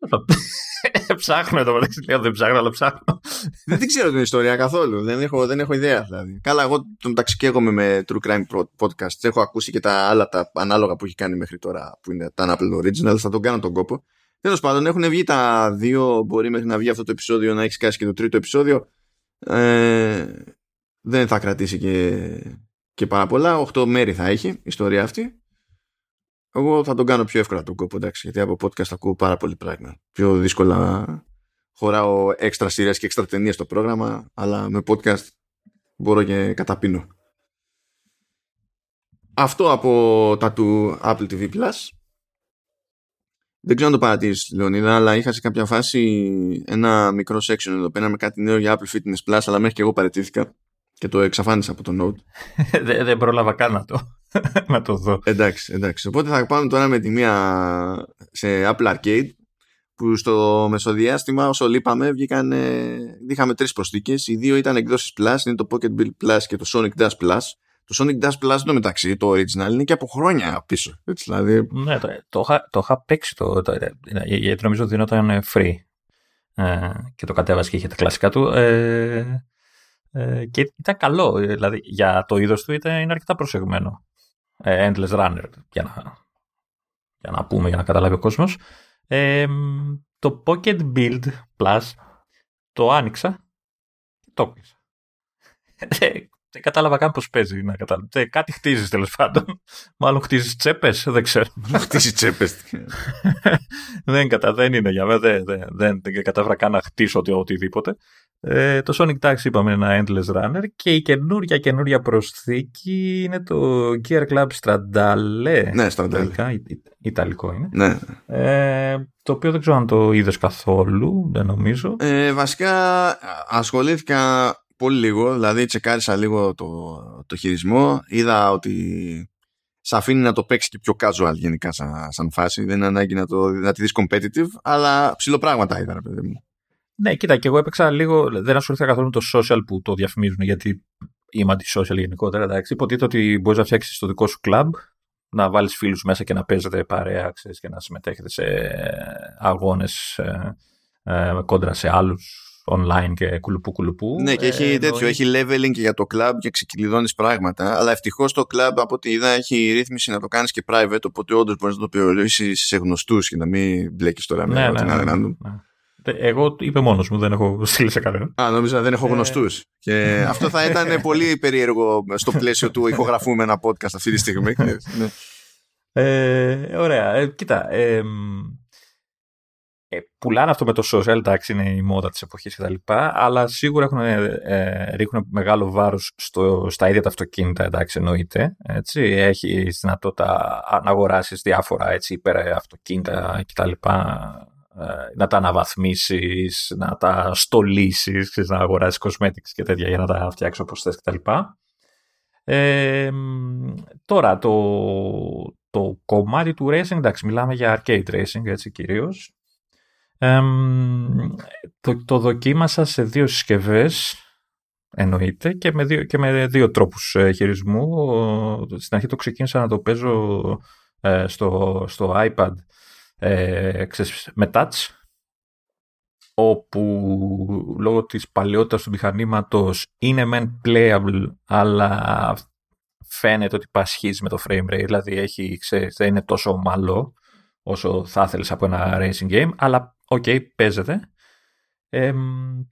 ψάχνω εδώ μεταξύ, λέω δεν ψάχνω, αλλά ψάχνω. δεν την ξέρω την ιστορία καθόλου. Δεν έχω, δεν έχω ιδέα δηλαδή. Καλά, εγώ τον ταξικέγομαι με True Crime Pro- Podcast. Έχω ακούσει και τα άλλα τα ανάλογα που έχει κάνει μέχρι τώρα που είναι τα Apple Originals. Θα τον κάνω τον κόπο. Τέλος πάντων, έχουν βγει τα δύο. Μπορεί μέχρι να βγει αυτό το επεισόδιο να έχεις σκάσει και το τρίτο επεισόδιο. Ε, δεν θα κρατήσει και, και πάρα πολλά. Οχτώ μέρη θα έχει η ιστορία αυτή. Εγώ θα τον κάνω πιο εύκολα τον κόπο, εντάξει, γιατί από podcast ακούω πάρα πολύ πράγμα. Πιο δύσκολα χωράω έξτρα σειρές και έξτρα ταινίες στο πρόγραμμα, αλλά με podcast μπορώ και καταπίνω. Αυτό από τα του Apple TV Plus. Δεν ξέρω αν το παρατήρησε, Λεωνίδα, αλλά είχα σε κάποια φάση ένα μικρό section εδώ πέρα με κάτι νέο για Apple Fitness Plus, αλλά μέχρι και εγώ παρατήθηκα και το εξαφάνισα από το Note. δεν, δεν πρόλαβα καν να το, να το δω. Εντάξει, εντάξει. Οπότε θα πάμε τώρα με τη μία σε Apple Arcade που στο μεσοδιάστημα όσο λείπαμε βγήκαν, είχαμε τρεις προσθήκες οι δύο ήταν εκδόσεις Plus, είναι το Pocket Bill Plus και το Sonic Dash Plus το Sonic Dash Plus το μεταξύ, το original είναι και από χρόνια πίσω έτσι, δηλαδή, Ναι, το, το, είχα, το είχα παίξει το, το, γιατί νομίζω ότι δίνονταν free ε, και το κατέβασε και είχε τα κλασικά του ε, ε, και ήταν καλό, δηλαδή για το είδος του ήταν, είναι αρκετά προσεγμένο ε, Endless Runner για να, για να πούμε, για να καταλάβει ο κόσμος ε, το Pocket Build Plus το άνοιξα και το έκλεισα. Δεν κατάλαβα καν πώς παίζει. Να κατάλαβα. Ε, κάτι χτίζεις τέλος πάντων. Μάλλον χτίζεις τσέπες, δεν ξέρω. χτίζεις τσέπες. δεν, κατα, δεν είναι για μένα. Δεν, δεν, δεν, δεν κατάφερα καν να χτίσω οτι, οτιδήποτε. Ε, το Sonic Taxi είπαμε είναι ένα Endless Runner και η καινούρια καινούρια προσθήκη είναι το Gear Club Strandale. Ναι, Strandale. Ιταλικά, Ι, Ιταλικό είναι. Ναι. Ε, το οποίο δεν ξέρω αν το είδες καθόλου, δεν νομίζω. Ε, βασικά ασχολήθηκα πολύ λίγο, δηλαδή τσεκάρισα λίγο το, το χειρισμό, είδα ότι σε αφήνει να το παίξει και πιο casual γενικά σαν, σαν φάση, δεν είναι ανάγκη να, το, να τη δεις competitive, αλλά ψηλοπράγματα είδα ρε παιδί μου. Ναι, κοίτα, και εγώ έπαιξα λίγο, δεν ασχολήθηκα καθόλου με το social που το διαφημίζουν, γιατί είμαι αντι-social γενικότερα, εντάξει. Υποτίθεται ότι μπορείς να φτιάξεις το δικό σου club, να βάλεις φίλους μέσα και να παίζετε παρέα, ξέρεις, και να συμμετέχετε σε αγώνες ε, ε, κόντρα σε άλλους online και κουλουπού κουλουπού. Ναι, και έχει ε, τέτοιο, έχει leveling και για το club και ξεκυλιδώνεις πράγματα. Αλλά ευτυχώς το club από ό,τι είδα έχει ρύθμιση να το κάνεις και private. Οπότε όντως μπορείς να το περιορίσεις σε γνωστούς και να μην μπλέκεις τώρα με ναι, ό,τι ναι, να ναι, ναι. Εγώ είπε μόνος μου, δεν έχω στείλει σε κανέναν. Α, νόμιζα δεν έχω γνωστούς. Ε... Και αυτό θα ήταν πολύ περίεργο στο πλαίσιο του ηχογραφούμε ένα podcast αυτή τη στιγμή. ναι. ε, ωραία. Ε, κοίτα. Ε, ε, πουλάνε αυτό με το social, εντάξει, είναι η μόδα της εποχής κτλ. Αλλά σίγουρα έχουν, ε, ρίχνουν μεγάλο βάρος στο, στα ίδια τα αυτοκίνητα, εντάξει, εννοείται. Έτσι. Έχει δυνατότητα να αγοράσεις διάφορα έτσι, υπερ αυτοκίνητα κτλ. Να τα αναβαθμίσεις, να τα στολίσεις, να αγοράσεις cosmetics και τέτοια για να τα φτιάξεις όπως θες κτλ. Ε, τώρα, το, το κομμάτι του racing, εντάξει, μιλάμε για arcade racing, έτσι κυρίως. Ε, το, το δοκίμασα σε δύο συσκευές εννοείται και με δύο, και με δύο τρόπους χειρισμού. Στην αρχή το ξεκίνησα να το παίζω ε, στο, στο iPad ε, ξέρεις, με touch όπου λόγω της παλαιότητας του μηχανήματος είναι μεν playable αλλά φαίνεται ότι πασχίζει με το frame rate δηλαδή έχει, ξέρεις, δεν είναι τόσο ομαλό όσο θα ήθελες από ένα racing game αλλά οκ, okay, παίζεται. Ε,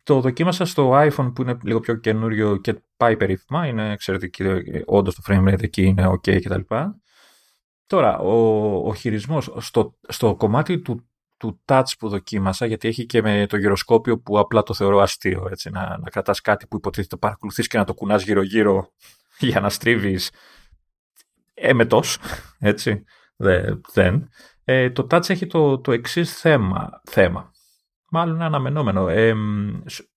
το δοκίμασα στο iPhone που είναι λίγο πιο καινούριο και πάει περίφημα. Είναι εξαιρετική, όντως το frame rate εκεί είναι ok κτλ. Τώρα, ο, ο χειρισμός στο, στο κομμάτι του, του touch που δοκίμασα, γιατί έχει και με το γυροσκόπιο που απλά το θεωρώ αστείο, έτσι, να, να κρατάς κάτι που υποτίθεται παρακολουθείς και να το κουνάς γύρω-γύρω για να στρίβεις εμετός, έτσι, δεν. Ε, το touch έχει το, το εξής θέμα, θέμα. Μάλλον είναι αναμενόμενο. Ε,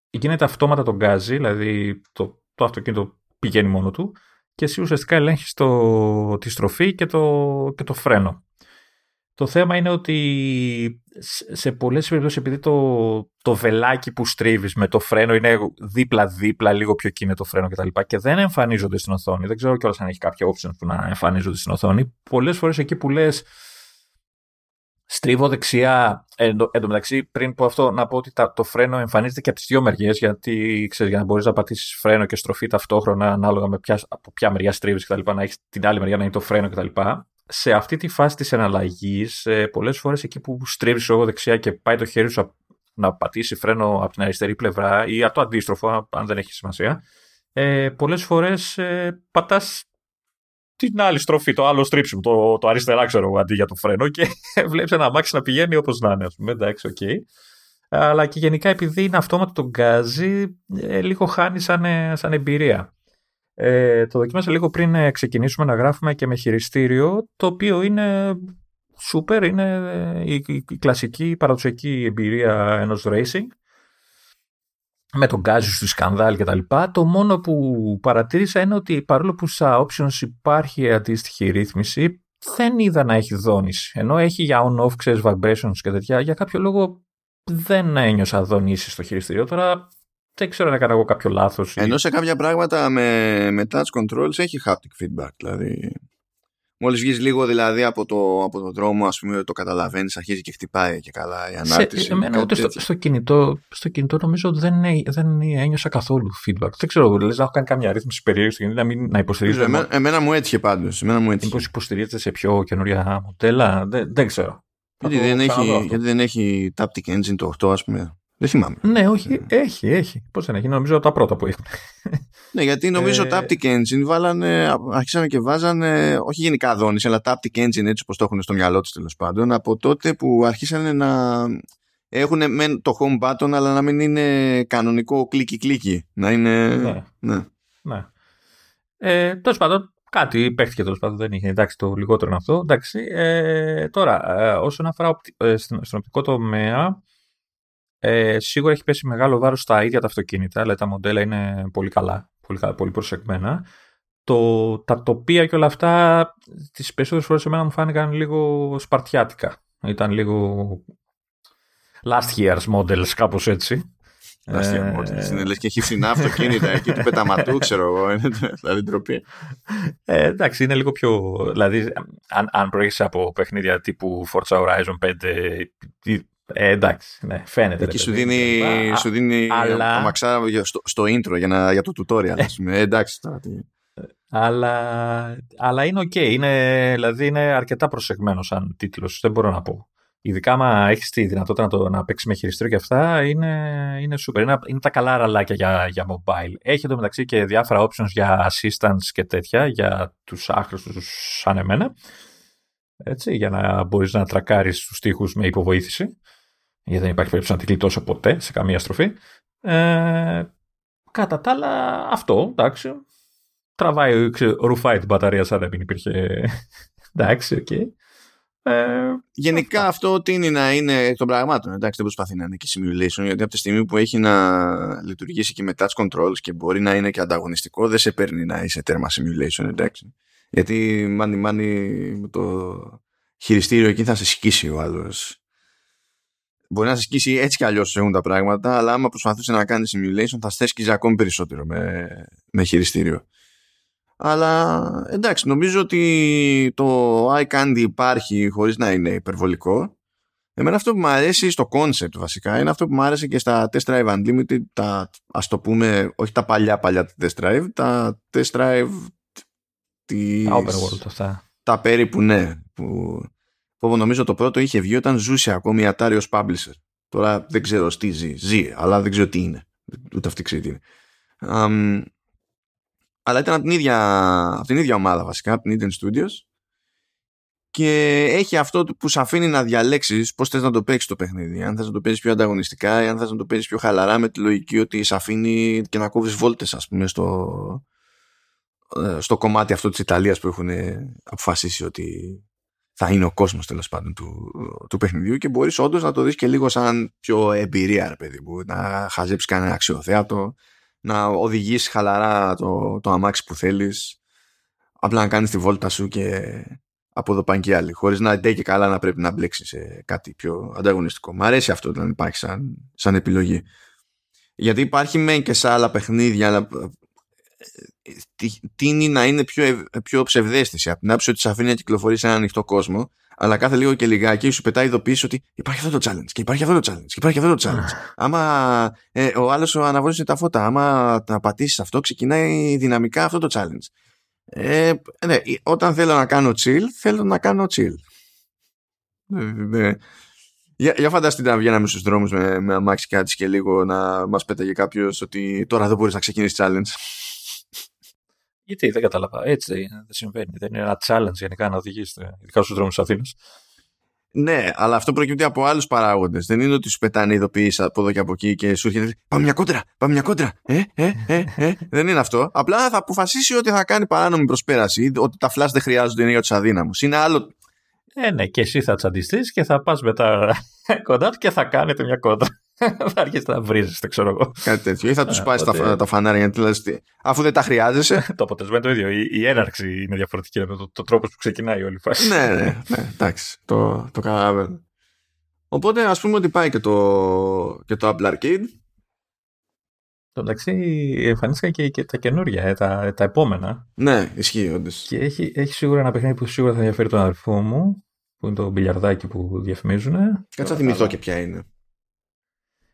γίνεται αυτόματα τον γκάζι, δηλαδή το, το αυτοκίνητο πηγαίνει μόνο του και εσύ ουσιαστικά ελέγχεις το, τη στροφή και το, και το φρένο. Το θέμα είναι ότι σε πολλές περιπτώσεις επειδή το, το βελάκι που στρίβεις με το φρένο είναι δίπλα-δίπλα, λίγο πιο εκεί με το φρένο κτλ. Και, και δεν εμφανίζονται στην οθόνη. Δεν ξέρω κιόλας αν έχει κάποια option που να εμφανίζονται στην οθόνη. Πολλές φορές εκεί που λες στρίβω δεξιά. Εν, τω μεταξύ, πριν πω αυτό, να πω ότι το φρένο εμφανίζεται και από τις δύο μεριές, γιατί ξέρεις, για να μπορείς να πατήσεις φρένο και στροφή ταυτόχρονα, ανάλογα με ποια, από ποια μεριά στρίβεις κτλ., να έχεις την άλλη μεριά να είναι το φρένο κτλ σε αυτή τη φάση της εναλλαγής, ε, πολλές φορές εκεί που στρίβεις εγώ δεξιά και πάει το χέρι σου να πατήσει φρένο από την αριστερή πλευρά ή από το αντίστροφο, ε, δεν έχει σημασία, ε, πολλές φορές ε, πατάς την άλλη στροφή, το άλλο στρίψιμο, το, το αριστερά ξέρω αντί για το φρένο και βλέπεις ένα αμάξι να πηγαίνει όπως να είναι, ας πούμε, εντάξει, οκ. Okay. Αλλά και γενικά επειδή είναι αυτόματο το γκάζι, ε, λίγο χάνει σαν, ε, σαν εμπειρία. Ε, το δοκίμασα λίγο πριν ε, ξεκινήσουμε να γράφουμε και με χειριστήριο, το οποίο είναι super, είναι ε, η, η, η κλασική παραδοσιακή εμπειρία ενός racing με τον γκάζι του σκανδάλ και τα λοιπά. Το μόνο που παρατήρησα είναι ότι παρόλο που στα options υπάρχει αντίστοιχη ρύθμιση, δεν είδα να έχει δόνηση. Ενώ έχει για on-off, ξέρεις, vibrations και τέτοια, για κάποιο λόγο δεν ένιωσα δονήσεις στο χειριστήριο. Τώρα δεν ξέρω αν έκανα εγώ κάποιο λάθος. Ενώ σε κάποια πράγματα με, με touch controls έχει haptic feedback. Δηλαδή, μόλις βγεις λίγο δηλαδή από το, από το δρόμο, ας πούμε, το καταλαβαίνεις, αρχίζει και χτυπάει και καλά η ανάρτηση. Σε, εμένα ούτε στο, στο, κινητό, στο κινητό νομίζω ότι δεν, δεν ένιωσα καθόλου feedback. Δεν ξέρω, δηλαδή να έχω κάνει καμιά ρύθμιση περίεργη στο κινητό, να, μην, να υποστηρίζεται. Εμένα, εμένα μου έτυχε πάντως. Μήπως υποστηρίζεται σε πιο καινούρια μοντέλα, δεν, δεν ξέρω. Γιατί δεν, έχει, γιατί δεν έχει Taptic Engine το 8, ας πούμε. Δεν θυμάμαι. Ναι, όχι, ε. έχει, έχει. Πώς δεν έχει, νομίζω τα πρώτα που έχουν. ναι, γιατί νομίζω ε... Taptic Engine βάλανε, άρχισαν και βάζανε, όχι γενικά δόνηση, αλλά Taptic Engine έτσι όπως το έχουν στο μυαλό τους τέλος πάντων, από τότε που αρχίσανε να έχουν το home button, αλλά να μην είναι κανονικό κλικι-κλικι. Να είναι. Ναι. ναι. ναι. Ε, τέλος πάντων, κάτι παίχτηκε τέλος πάντων, δεν είχε. Εντάξει, το λιγότερο είναι αυτό. Εντάξει, ε, τώρα, ε, όσον αφορά ε, στον οπτικό τομέα, ε, σίγουρα έχει πέσει μεγάλο βάρος στα ίδια τα αυτοκίνητα, αλλά τα μοντέλα είναι πολύ καλά, πολύ, πολύ προσεγμένα. Το, τα τοπία και όλα αυτά, τις περισσότερες φορές εμένα μου φάνηκαν λίγο σπαρτιάτικα. Ήταν λίγο last year's models, κάπως έτσι. Last year ε, models, είναι λες και έχει φθηνά αυτοκίνητα εκεί του πεταματού, ξέρω εγώ, είναι δηλαδή ντροπή. Ε, εντάξει, είναι λίγο πιο, δηλαδή αν, αν προέρχεσαι από παιχνίδια τύπου Forza Horizon 5 ε, εντάξει, ναι, φαίνεται. Εκεί σου δίνει, σου δίνει αλλά... αμαξάρα στο, στο intro για, να, για το tutorial. ε, εντάξει τώρα. Τι... Αλλά, αλλά είναι οκ. Είναι, δηλαδή είναι αρκετά προσεγμένο σαν τίτλος. Δεν μπορώ να πω. Ειδικά άμα έχεις τη δυνατότητα να, το, να παίξεις με χειριστήριο και αυτά, είναι, είναι super. Είναι, είναι από τα καλά ραλάκια για, για mobile. Έχει εντωμεταξύ και διάφορα options για assistance και τέτοια για τους άχρηστους σαν εμένα. Έτσι, για να μπορείς να τρακάρεις στους τοίχους με υποβοήθηση γιατί δεν υπάρχει περίπτωση να την γλιτώσω ποτέ σε καμία στροφή. Ε, κατά τα άλλα, αυτό, εντάξει. Τραβάει, ρουφάει την μπαταρία σαν να μην υπήρχε. εντάξει, οκ. Okay. Ε, Γενικά αυτό τείνει να είναι εκ των πραγμάτων. Εντάξει, δεν προσπαθεί να είναι και simulation, γιατί από τη στιγμή που έχει να λειτουργήσει και με touch controls και μπορεί να είναι και ανταγωνιστικό, δεν σε παίρνει να είσαι τέρμα simulation, εντάξει. Γιατί μάνι μάνι με το χειριστήριο εκεί θα σε σκίσει ο άλλος Μπορεί να σε σκίσει έτσι κι αλλιώς έχουν τα πράγματα, αλλά άμα προσπαθούσε να κάνει simulation θα στέσκιζε ακόμη περισσότερο με, με χειριστήριο. Αλλά εντάξει, νομίζω ότι το iCandy υπάρχει χωρίς να είναι υπερβολικό. Εμένα αυτό που μου αρέσει στο concept βασικά είναι αυτό που μου άρεσε και στα Test Drive Unlimited, τα, ας το πούμε, όχι τα παλιά παλιά Test Drive, τα Test Drive τις, τα Open World αυτά. Τα περίπου ναι, που που νομίζω το πρώτο είχε βγει όταν ζούσε ακόμη η Atari ως publisher. Τώρα δεν ξέρω τι ζει. Ζει, αλλά δεν ξέρω τι είναι. Ούτε αυτή ξέρει τι είναι. Um, αλλά ήταν από την, ίδια, από την ίδια ομάδα βασικά, από την Eden Studios και έχει αυτό που σε αφήνει να διαλέξεις πώς θες να το παίξεις το παιχνίδι. Αν θες να το παίξεις πιο ανταγωνιστικά ή αν θες να το παίξεις πιο χαλαρά με τη λογική ότι σε αφήνει και να κόβεις βόλτες ας πούμε στο, ε, στο κομμάτι αυτό της Ιταλίας που έχουν αποφασίσει ότι θα είναι ο κόσμος τέλος πάντων του, του παιχνιδιού και μπορείς όντως να το δεις και λίγο σαν πιο εμπειρία ρε παιδί μου, να χαζέψεις κανένα αξιοθέατο, να οδηγείς χαλαρά το, το αμάξι που θέλεις, απλά να κάνεις τη βόλτα σου και από εδώ πάνε και άλλοι, χωρίς να ντε και καλά να πρέπει να μπλέξεις σε κάτι πιο ανταγωνιστικό. Μ' αρέσει αυτό όταν υπάρχει σαν, σαν επιλογή. Γιατί υπάρχει μεν και σε άλλα παιχνίδια, αλλά τίνει να είναι πιο, πιο ψευδέστηση. Από την άποψη ότι σε αφήνει να κυκλοφορεί σε έναν ανοιχτό κόσμο, αλλά κάθε λίγο και λιγάκι σου πετάει ειδοποίηση ότι υπάρχει αυτό το challenge και υπάρχει αυτό το challenge και υπάρχει αυτό το challenge. άμα ε, ο άλλος αναβάζει τα φώτα, άμα τα πατήσεις αυτό, ξεκινάει δυναμικά αυτό το challenge. Ε, ναι, όταν θέλω να κάνω chill, θέλω να κάνω chill. Ναι, ναι. Για, για φανταστείτε να βγαίναμε στους δρόμους με, με αμάξι κάτι και λίγο να μας πέταγε κάποιος ότι τώρα δεν μπορείς να ξεκινήσεις challenge. Γιατί δεν κατάλαβα. Έτσι δεν συμβαίνει. Δεν είναι ένα challenge γενικά να οδηγήσετε, ειδικά στους δρόμους της Αθήνας. Ναι, αλλά αυτό προκύπτει από άλλους παράγοντες. Δεν είναι ότι σου πετάνε ειδοποιήσει από εδώ και από εκεί και σου έρχεται. Πάμε μια κόντρα, πάμε μια κόντρα. Ε, ε, ε, ε. δεν είναι αυτό. Απλά θα αποφασίσει ότι θα κάνει παράνομη προσπέραση, ότι τα φλάσ δεν χρειάζονται είναι για τους αδύναμους. Είναι άλλο. Ε, ναι, και εσύ θα τσαντιστείς και θα πας μετά κοντά του και θα κάνετε μια κόντρα. θα αρχίσετε να βρίζεστε, ξέρω εγώ. Κάτι τέτοιο. Ή θα τους ε, πάει τα, τα φανάρια γιατί λες, αφού δεν τα χρειάζεσαι. το αποτέλεσμα είναι το ίδιο. Η, η έναρξη είναι διαφορετική με το, το τρόπο που ξεκινάει όλη η φάση. ναι, ναι, ναι, εντάξει. Το, το καταλαβαίνω. Οπότε ας πούμε ότι πάει και το, και το Apple Arcade. Το μεταξύ εμφανίστηκαν και, και τα καινούργια, ε, τα, τα επόμενα. Ναι, ισχύει όντως. Και έχει, έχει σίγουρα ένα παιχνίδι που σίγουρα θα ενδιαφέρει τον αδερφό μου, που είναι το μπιλιαρδάκι που διαφημίζουν. Κάτσε να θυμηθώ και ποια είναι.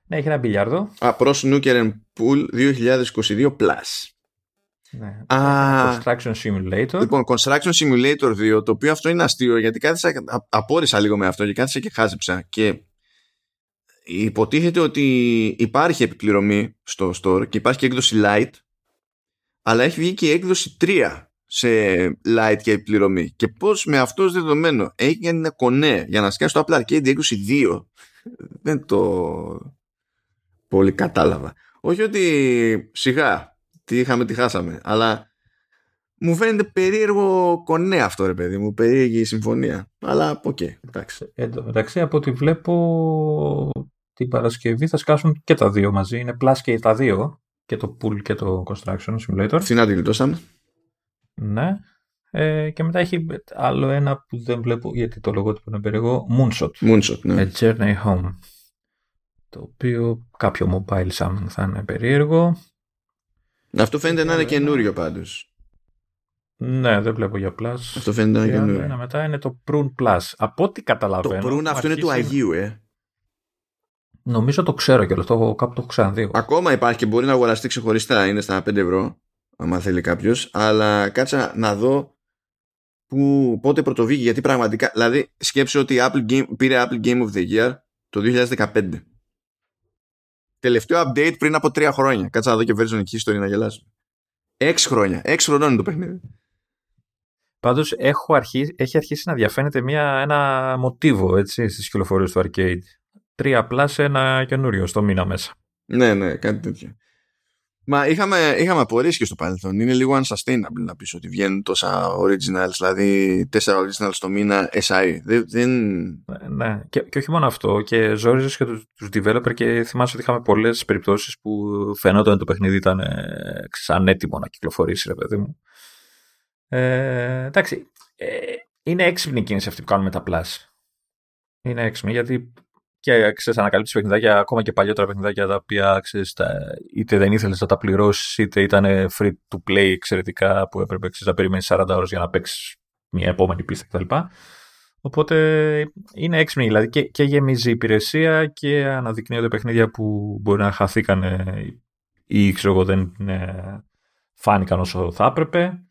Ναι, έχει ένα μπιλιάρδο. Α, Pro Snooker Pool 2022 Plus. Ναι. Α, Construction Simulator. Λοιπόν, Construction Simulator 2, το οποίο αυτό είναι αστείο, γιατί κάθισα, απόρρισα λίγο με αυτό και κάθισα και χάζεψα. Και υποτίθεται ότι υπάρχει επιπληρωμή στο store και υπάρχει και έκδοση light, αλλά έχει βγει και η έκδοση 3 σε light και επί πληρωμή. Και πώς με αυτό σαν δεδομένο έχει ένα κονέ για να σκάσει το Apple Arcade έκδοση 2, δεν το πολύ κατάλαβα. Όχι ότι σιγά, τι είχαμε, τι χάσαμε, αλλά μου φαίνεται περίεργο κονέ αυτό ρε παιδί μου, περίεργη συμφωνία. Αλλά οκ, okay, εντάξει. Εν μεταξύ από ό,τι βλέπω την Παρασκευή θα σκάσουν και τα δύο μαζί. Είναι plus και τα δύο, και το pool και το construction simulator. Φθηνά τη γλιτώσαμε. Ναι. Ε, και μετά έχει άλλο ένα που δεν βλέπω γιατί το λογότυπο είναι περίεργο. Moonshot. Moonshot, ναι. A Journey Home το οποίο κάποιο mobile summon θα είναι περίεργο. Αυτό φαίνεται να είναι καινούριο πάντως. Ναι, δεν βλέπω για Plus. Αυτό φαίνεται να είναι καινούριο. Ένα μετά είναι το Prune Plus. Από ό,τι καταλαβαίνω. Το Prune αυτό είναι του Αγίου, ε. Νομίζω το ξέρω και το κάπου το έχω ξαναδεί. Ακόμα υπάρχει και μπορεί να αγοραστεί ξεχωριστά. Είναι στα 5 ευρώ, αν θέλει κάποιος. Αλλά κάτσα να δω που, πότε πρωτοβήκε. Γιατί πραγματικά. Δηλαδή, σκέψω ότι Apple Game, πήρε Apple Game of the Year το 2015 τελευταίο update πριν από τρία χρόνια. Κάτσα να δω και version εκεί ιστορία να γελάσω. Έξι χρόνια. Έξι χρονών είναι το παιχνίδι. Πάντως έχει αρχίσει να διαφαίνεται μια, ένα μοτίβο έτσι, στις κυκλοφορίες του arcade. Τρία απλά σε ένα καινούριο στο μήνα μέσα. Ναι, ναι, κάτι τέτοιο. Μα είχαμε, είχαμε απορρίσεις και στο παρελθόν. Είναι λίγο unsustainable να πεις ότι βγαίνουν τόσα originals, δηλαδή τέσσερα originals το μήνα SI. Δεν, δεν... Ναι, ναι. Και, και, όχι μόνο αυτό. Και ζόριζες και τους, τους developer και θυμάσαι ότι είχαμε πολλές περιπτώσεις που φαινόταν ότι το παιχνίδι ήταν ε, σαν έτοιμο να κυκλοφορήσει, ρε παιδί μου. Ε, εντάξει. Ε, είναι έξυπνη η κίνηση αυτή που κάνουμε τα Plus. Είναι έξυπνη γιατί και ξέρεις, ανακαλύψεις παιχνιδάκια, ακόμα και παλιότερα παιχνιδάκια τα οποία ξέρεις, τα, είτε δεν ήθελες να τα πληρώσεις, είτε ήταν free to play εξαιρετικά που έπρεπε ξέρεις, να περιμένεις 40 ώρες για να παίξεις μια επόμενη πίστα κτλ. Οπότε είναι έξυπνη δηλαδή και, και γεμίζει η υπηρεσία και αναδεικνύονται παιχνίδια που μπορεί να χαθήκαν ή ξέρω εγώ δεν ε, φάνηκαν όσο θα έπρεπε.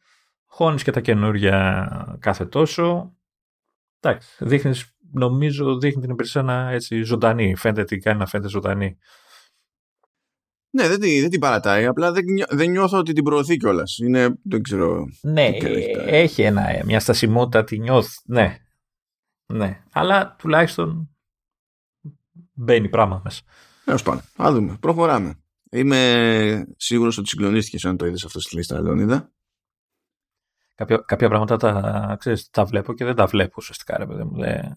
Χώνεις και τα καινούργια κάθε τόσο. Εντάξει, δείχνεις νομίζω δείχνει την υπηρεσία να έτσι ζωντανή. Φαίνεται τι κάνει να φαίνεται ζωντανή. Ναι, δεν, δεν την παρατάει. Απλά δεν, δεν νιώθω ότι την προωθεί κιόλας. Είναι. Δεν ξέρω. Ναι, έχει ένα, μια στασιμότητα, τη νιώθει. Ναι. ναι. Αλλά τουλάχιστον μπαίνει πράγμα μέσα. Τέλο πάντων. Α δούμε. Προχωράμε. Είμαι σίγουρος ότι συγκλονίστηκες αν το είδες αυτό στη λίστα, Λεωνίδα. Κάποια, κάποια πράγματα τα, ξέρεις, τα βλέπω και δεν τα βλέπω ουσιαστικά, ρε παιδί μου. Δεν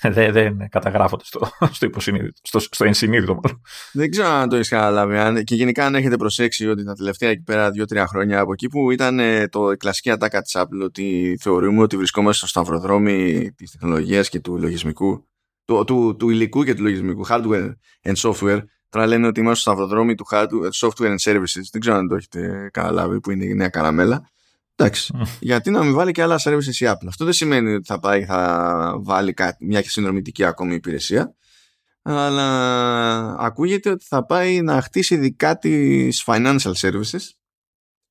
δεν, δεν καταγράφονται στο, στο υποσυνείδητο, στο, στο ενσυνείδητο μάλλον. Δεν ξέρω αν το έχεις καταλάβει. Και γενικά αν έχετε προσέξει ότι τα τελευταία εκεί πέρα δύο-τρία χρόνια από εκεί που ήταν ε, το κλασική ατάκα της Apple ότι θεωρούμε ότι βρισκόμαστε στο σταυροδρόμι της τεχνολογίας και του λογισμικού, του, του, του υλικού και του λογισμικού, hardware and software. Τώρα λένε ότι είμαστε στο σταυροδρόμι του hardware, software and services. Δεν ξέρω αν το έχετε καταλάβει που είναι η νέα καραμέλα. Εντάξει. Γιατί να μην βάλει και άλλα services η Apple. Αυτό δεν σημαίνει ότι θα πάει θα βάλει μια συνδρομητική ακόμη υπηρεσία. Αλλά ακούγεται ότι θα πάει να χτίσει δικά της financial services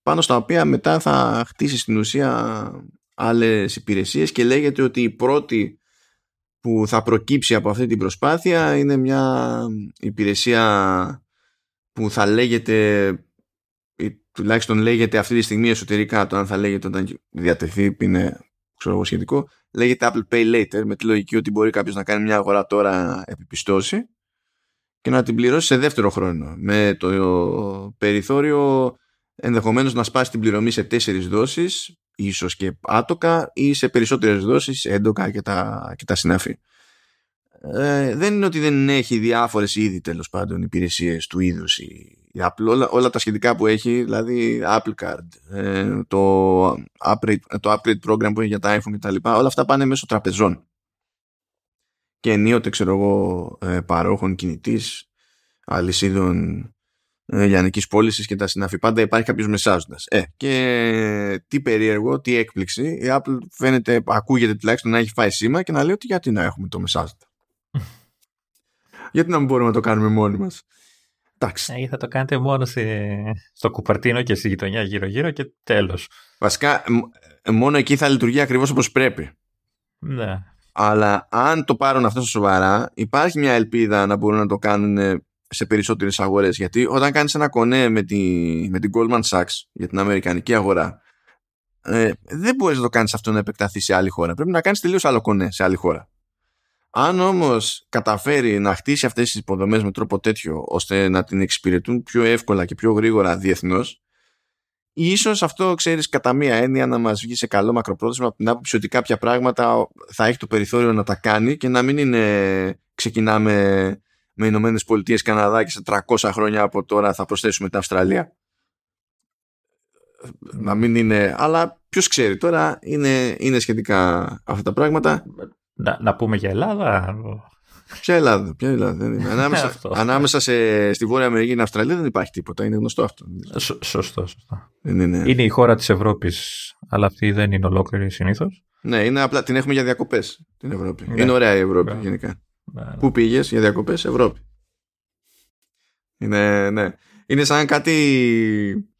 πάνω στα οποία μετά θα χτίσει στην ουσία άλλες υπηρεσίες και λέγεται ότι η πρώτη που θα προκύψει από αυτή την προσπάθεια είναι μια υπηρεσία που θα λέγεται τουλάχιστον λέγεται αυτή τη στιγμή εσωτερικά το αν θα λέγεται όταν διατεθεί είναι ξέρω εγώ σχετικό λέγεται Apple Pay Later με τη λογική ότι μπορεί κάποιος να κάνει μια αγορά τώρα επιπιστώσει και να την πληρώσει σε δεύτερο χρόνο με το περιθώριο ενδεχομένως να σπάσει την πληρωμή σε τέσσερις δόσεις ίσως και άτοκα ή σε περισσότερες δόσεις έντοκα και τα, και τα συνάφη. Ε, δεν είναι ότι δεν έχει διάφορες ήδη τέλος πάντων υπηρεσίες του είδους η, η Apple όλα, όλα, τα σχετικά που έχει δηλαδή Apple Card ε, το, upgrade, το upgrade program που έχει για τα iPhone κτλ όλα αυτά πάνε μέσω τραπεζών. Και ενίοτε ξέρω εγώ ε, παρόχων κινητής αλυσίδων ε, λιανικής πώλησης και τα συναφή πάντα υπάρχει κάποιος μεσάζοντας. Ε, και τι περίεργο, τι έκπληξη η Apple φαίνεται, ακούγεται τουλάχιστον να έχει φάει σήμα και να λέει ότι γιατί να έχουμε το μεσάζοντα γιατί να μην μπορούμε να το κάνουμε μόνοι μας. Εντάξει. Ε, θα το κάνετε μόνο στο κουπαρτίνο και στη γειτονιά γύρω-γύρω και τέλος. Βασικά, μόνο εκεί θα λειτουργεί ακριβώς όπως πρέπει. Ναι. Αλλά αν το πάρουν αυτό σοβαρά, υπάρχει μια ελπίδα να μπορούν να το κάνουν σε περισσότερες αγορές. Γιατί όταν κάνεις ένα κονέ με, τη, με την Goldman Sachs για την Αμερικανική αγορά, ε, δεν μπορείς να το κάνεις αυτό να επεκταθεί σε άλλη χώρα. Πρέπει να κάνεις τελείως άλλο κονέ σε άλλη χώρα. Αν όμως καταφέρει να χτίσει αυτές τις υποδομές με τρόπο τέτοιο ώστε να την εξυπηρετούν πιο εύκολα και πιο γρήγορα διεθνώς ίσως αυτό ξέρεις κατά μία έννοια να μας βγει σε καλό μακροπρόθεσμα από την άποψη ότι κάποια πράγματα θα έχει το περιθώριο να τα κάνει και να μην είναι ξεκινάμε με Ηνωμένες Πολιτείες Καναδά και σε 300 χρόνια από τώρα θα προσθέσουμε την Αυστραλία. Να μην είναι, αλλά ποιος ξέρει τώρα είναι, είναι σχετικά αυτά τα πράγματα να, να πούμε για Ελλάδα. Ποια Ελλάδα, ποια Ελλάδα δεν είναι. Ανάμεσα, ανάμεσα σε, στη Βόρεια Αμερική και Αυστραλία δεν υπάρχει τίποτα. Είναι γνωστό αυτό. Σ, σωστό, σωστό. Είναι, είναι. είναι η χώρα της Ευρώπης, αλλά αυτή δεν είναι ολόκληρη συνήθως. Ναι, είναι απλά την έχουμε για διακοπές την Ευρώπη. Ναι. Είναι ωραία η Ευρώπη ναι. γενικά. Ναι, ναι. Πού πήγες για διακοπές, Ευρώπη. Είναι, ναι. είναι σαν κάτι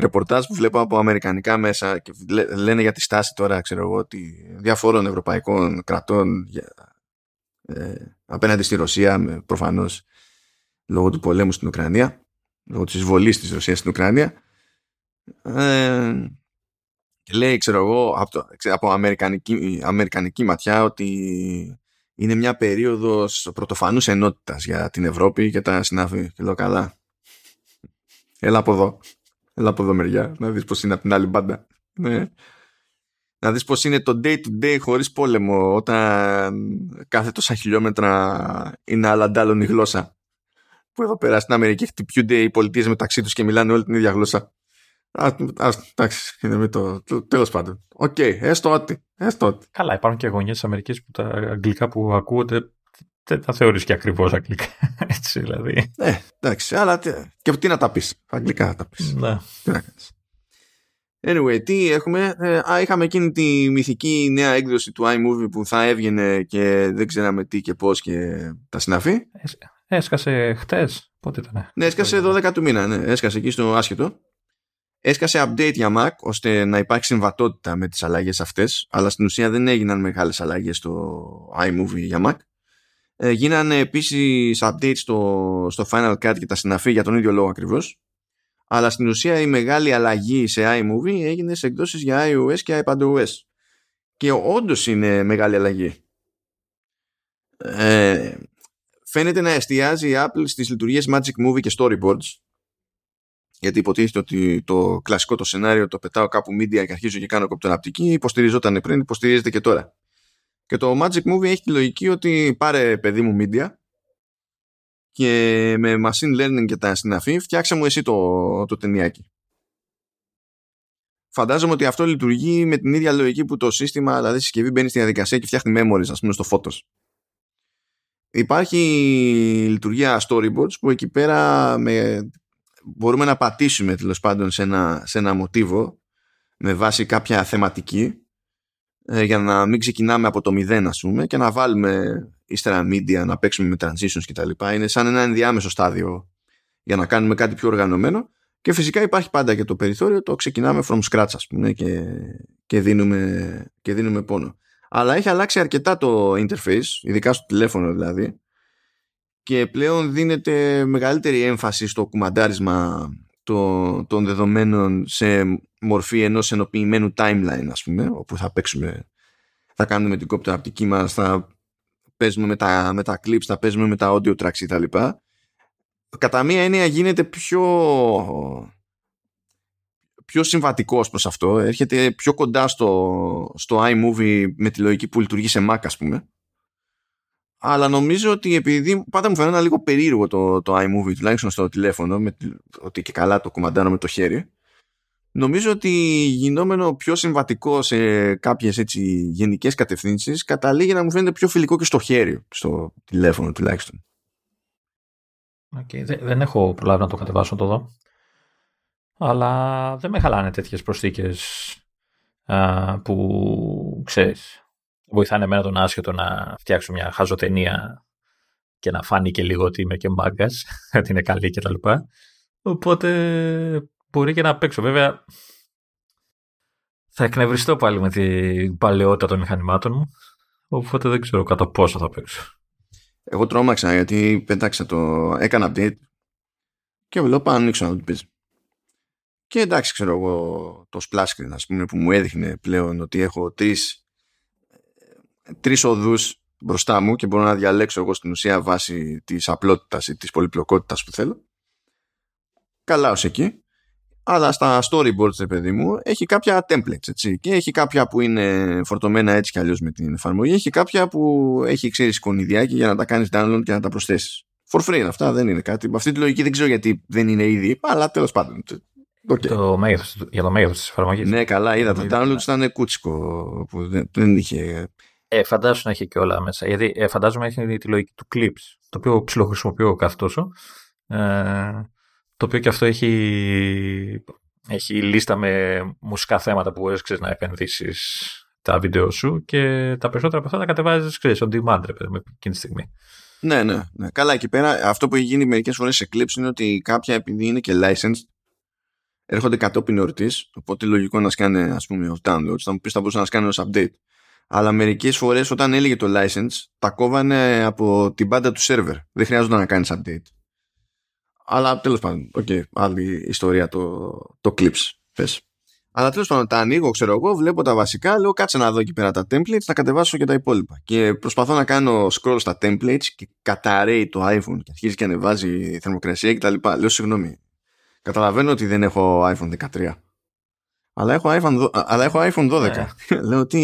ρεπορτάζ που βλέπω από αμερικανικά μέσα και λένε για τη στάση τώρα, ξέρω εγώ, ότι διαφόρων ευρωπαϊκών κρατών ε, απέναντι στη Ρωσία, προφανώς λόγω του πολέμου στην Ουκρανία, λόγω της εισβολής της Ρωσίας στην Ουκρανία. Ε, και λέει, ξέρω εγώ, από, από αμερικανική, αμερικανική ματιά ότι είναι μια περίοδος πρωτοφανούς ενότητας για την Ευρώπη και τα συνάφη. Και λέω καλά. Έλα από εδώ. Έλα από εδώ μεριά, να δεις πώς είναι από την άλλη μπάντα. Ναι. Να δεις πώς είναι το day to day χωρίς πόλεμο όταν κάθε τόσα χιλιόμετρα είναι άλλη ντ' άλλων η γλώσσα. Που εδώ πέρα στην Αμερική χτυπιούνται οι πολιτείες μεταξύ τους και μιλάνε όλοι την ίδια γλώσσα. Α, εντάξει, είναι με το, το τέλος πάντων. Οκ, okay, έστω ότι. Έστω ότι. Καλά, υπάρχουν και γωνιές της Αμερικής που τα αγγλικά που ακούγονται δεν τα θεωρείς και ακριβώς αγγλικά. Έτσι δηλαδή. Ε, εντάξει, αλλά και τι να τα πεις. Αγγλικά να τα πεις. Ναι. Τι να κάνεις. Anyway, τι έχουμε. Ε, α, είχαμε εκείνη τη μυθική νέα έκδοση του iMovie που θα έβγαινε και δεν ξέραμε τι και πώς και τα συναφή. Έσκασε χτες. Πότε ήταν. Ναι, έσκασε 12 του μήνα. Ναι. Έσκασε εκεί στο άσχετο. Έσκασε update για Mac ώστε να υπάρχει συμβατότητα με τις αλλαγές αυτές αλλά στην ουσία δεν έγιναν μεγάλες αλλαγές στο iMovie για Mac ε, γίνανε επίσης updates στο, στο Final Cut και τα συναφή για τον ίδιο λόγο ακριβώς. Αλλά στην ουσία η μεγάλη αλλαγή σε iMovie έγινε σε εκδόσεις για iOS και iPadOS. Και όντως είναι μεγάλη αλλαγή. Ε, φαίνεται να εστιάζει η Apple στις λειτουργίες Magic Movie και Storyboards γιατί υποτίθεται ότι το κλασικό το σενάριο το πετάω κάπου media και αρχίζω και κάνω κοπτοναπτική υποστηριζόταν πριν, υποστηρίζεται και τώρα Και το Magic Movie έχει τη λογική ότι πάρε παιδί μου media και με machine learning και τα συναφή φτιάξε μου εσύ το, το ταινιάκι. Φαντάζομαι ότι αυτό λειτουργεί με την ίδια λογική που το σύστημα, δηλαδή η συσκευή μπαίνει στη διαδικασία και φτιάχνει memories, ας πούμε, στο Photos. Υπάρχει λειτουργία storyboards που εκεί πέρα με, μπορούμε να πατήσουμε τέλος πάντων σε ένα, σε ένα μοτίβο με βάση κάποια θεματική ε, για να μην ξεκινάμε από το μηδέν ας πούμε και να βάλουμε ύστερα media να παίξουμε με transitions και τα λοιπά. Είναι σαν ένα ενδιάμεσο στάδιο για να κάνουμε κάτι πιο οργανωμένο και φυσικά υπάρχει πάντα και το περιθώριο το ξεκινάμε from scratch ας πούμε και, και, δίνουμε, και δίνουμε πόνο. Αλλά έχει αλλάξει αρκετά το interface, ειδικά στο τηλέφωνο δηλαδή και πλέον δίνεται μεγαλύτερη έμφαση στο κουμαντάρισμα των δεδομένων σε μορφή ενός ενοποιημένου timeline ας πούμε όπου θα παίξουμε θα κάνουμε την κόπτο μας θα παίζουμε με τα, με τα clips θα παίζουμε με τα audio tracks κτλ. Κατά μία έννοια γίνεται πιο πιο συμβατικός προς αυτό. Έρχεται πιο κοντά στο, στο iMovie με τη λογική που λειτουργεί σε Mac ας πούμε αλλά νομίζω ότι επειδή πάντα μου φαίνεται λίγο περίεργο το, το iMovie τουλάχιστον στο τηλέφωνο με, ότι και καλά το κουμαντάνω με το χέρι νομίζω ότι γινόμενο πιο συμβατικό σε κάποιες έτσι γενικές κατευθύνσεις καταλήγει να μου φαίνεται πιο φιλικό και στο χέρι στο τηλέφωνο τουλάχιστον. Okay, δεν έχω προλάβει να το κατεβάσω το δω. Αλλά δεν με χαλάνε τέτοιες προσθήκες που ξέρεις βοηθάνε εμένα τον άσχετο να φτιάξω μια χαζοτενία και να φάνει και λίγο ότι είμαι και μπάγκα, ότι είναι καλή κτλ. Οπότε μπορεί και να παίξω. Βέβαια, θα εκνευριστώ πάλι με την παλαιότητα των μηχανημάτων μου. Οπότε δεν ξέρω κατά πόσο θα παίξω. Εγώ τρόμαξα γιατί πέταξα το. Έκανα update και βλέπω πάνω ανοίξω να το πει. Και εντάξει, ξέρω εγώ το splash screen, ας πούμε, που μου έδειχνε πλέον ότι έχω τρεις τρεις οδούς μπροστά μου και μπορώ να διαλέξω εγώ στην ουσία βάση της απλότητας ή της πολυπλοκότητας που θέλω. Καλά ως εκεί. Αλλά στα storyboards, παιδί μου, έχει κάποια templates, έτσι. Και έχει κάποια που είναι φορτωμένα έτσι κι αλλιώς με την εφαρμογή. Έχει κάποια που έχει, ξέρεις, εικονιδιάκι για να τα κάνεις download και να τα προσθέσεις. For free είναι αυτά, δεν είναι κάτι. Με αυτή τη λογική δεν ξέρω γιατί δεν είναι ήδη, αλλά τέλος πάντων. Okay. Το μέγεθος, για το μέγεθος της εφαρμογής. Ναι, καλά, είδα. Το download ήταν κούτσικο που δεν, δεν είχε ε, φαντάζομαι να έχει και όλα μέσα. Γιατί ε, φαντάζομαι έχει τη λογική του clips, το οποίο ψιλοχρησιμοποιώ κάθε τόσο. Ε, το οποίο και αυτό έχει, έχει λίστα με μουσικά θέματα που μπορείς να επενδύσεις τα βίντεο σου και τα περισσότερα από αυτά τα κατεβάζεις ξέρεις, on demand, ρε παιδί, εκείνη τη στιγμή. Ναι, ναι, ναι. Καλά, εκεί πέρα αυτό που έχει γίνει μερικές φορές σε clips είναι ότι κάποια επειδή είναι και licensed έρχονται κατόπιν εορτής. Οπότε λογικό να σκάνε, ας πούμε, ως downloads. Θα μου πεις θα μπορούσα να σκάνε ως update αλλά μερικές φορές όταν έληγε το license τα κόβανε από την μπάντα του server. Δεν χρειάζονταν να κάνεις update. Αλλά τέλος πάντων, οκ, okay, άλλη ιστορία το, το clips, πες. Αλλά τέλος πάντων τα ανοίγω, ξέρω εγώ, βλέπω τα βασικά, λέω κάτσε να δω εκεί πέρα τα templates, να κατεβάσω και τα υπόλοιπα. Και προσπαθώ να κάνω scroll στα templates και καταρρέει το iPhone και αρχίζει και ανεβάζει θερμοκρασία κτλ. Λέω συγγνώμη, καταλαβαίνω ότι δεν έχω iPhone 13. Αλλά έχω iPhone, αλλά έχω iPhone 12. Ναι. λέω τι,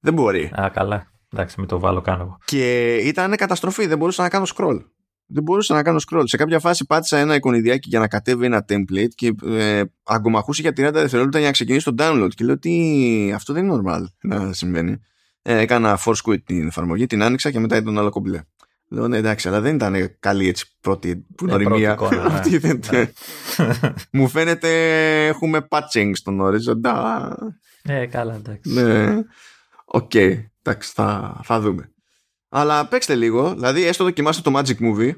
δεν μπορεί. Α, καλά. Εντάξει, μην το βάλω κάνω εγώ. Και ήταν καταστροφή. Δεν μπορούσα να κάνω scroll. Δεν μπορούσα να κάνω scroll. Σε κάποια φάση πάτησα ένα εικονιδιάκι για να κατέβει ένα template και ε, αγκομαχούσε για 30 δευτερόλεπτα για να ξεκινήσει το download. Και λέω ότι αυτό δεν είναι normal να συμβαίνει. Ε, έκανα force quit την εφαρμογή, την άνοιξα και μετά ήταν άλλο κομπλέ. Λέω ναι εντάξει, αλλά δεν ήταν καλή έτσι πρώτη γνωριμία. Ναι, ναι. Μου φαίνεται έχουμε patching στον ορίζοντα. Ε, καλά εντάξει. Ναι. Οκ, okay, εντάξει, θα, θα δούμε. Αλλά παίξτε λίγο, δηλαδή έστω δοκιμάστε το Magic Movie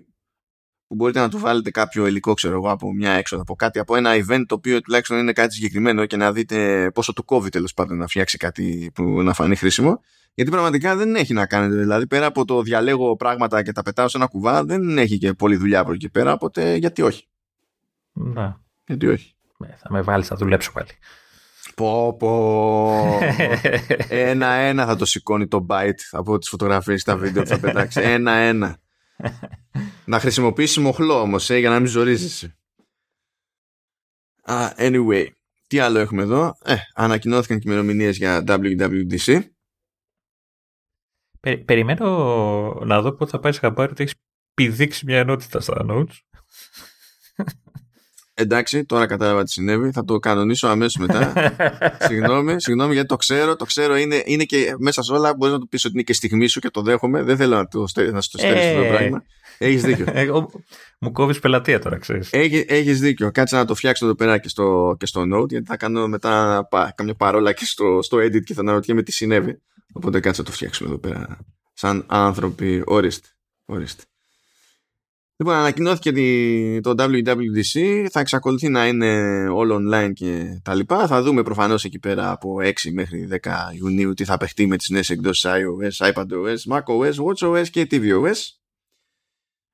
που μπορείτε να του βάλετε κάποιο υλικό, ξέρω εγώ, από μια έξοδο, από κάτι, από ένα event το οποίο τουλάχιστον είναι κάτι συγκεκριμένο και να δείτε πόσο του κόβει τέλος πάντων να φτιάξει κάτι που να φανεί χρήσιμο. Γιατί πραγματικά δεν έχει να κάνετε. Δηλαδή, πέρα από το διαλέγω πράγματα και τα πετάω σε ένα κουβά, δεν έχει και πολλή δουλειά από εκεί πέρα. Οπότε γιατί όχι. Να. Γιατί όχι. Ε, θα με βάλεις, θα δουλέψω πάλι. Πω πω. Ένα-ένα θα το σηκώνει το byte από τις φωτογραφίες τα βίντεο που θα πετάξει. Ένα-ένα. να χρησιμοποιήσει μοχλό όμως, ε, για να μην ζορίζεσαι. Uh, anyway, τι άλλο έχουμε εδώ; Ε, ανακοινώθηκαν και ημερομηνίες για WWDC. περιμένω να δω πότε θα πάρει χαμπάρι ότι έχεις πηδήξει μια ενότητα στα notes. Εντάξει, τώρα κατάλαβα τι συνέβη. Θα το κανονίσω αμέσως μετά. συγγνώμη, συγγνώμη γιατί το ξέρω. Το ξέρω είναι, είναι και μέσα σε όλα. Μπορείς να το πεις ότι είναι και στιγμή σου και το δέχομαι. Δεν θέλω να, το, να σου το στέλνεις αυτό το ε. πράγμα. Έχεις δίκιο. Εγώ, μου κόβεις πελατεία τώρα, ξέρεις. Έχεις δίκιο. Κάτσε να το φτιάξω εδώ πέρα και στο, και στο Note, γιατί θα κάνω μετά πα, καμιά παρόλα και στο, στο Edit και θα αναρωτιέμαι τι συνέβη. Οπότε κάτσε να το φτιάξουμε εδώ πέρα. Σαν άνθρωποι. Ορίστε. Ορίστε. Λοιπόν, ανακοινώθηκε το WWDC, θα εξακολουθεί να είναι all online και τα λοιπά. Θα δούμε προφανώς εκεί πέρα από 6 μέχρι 10 Ιουνίου τι θα παιχτεί με τις νέες εκδόσεις iOS, iPadOS, macOS, watchOS και tvOS.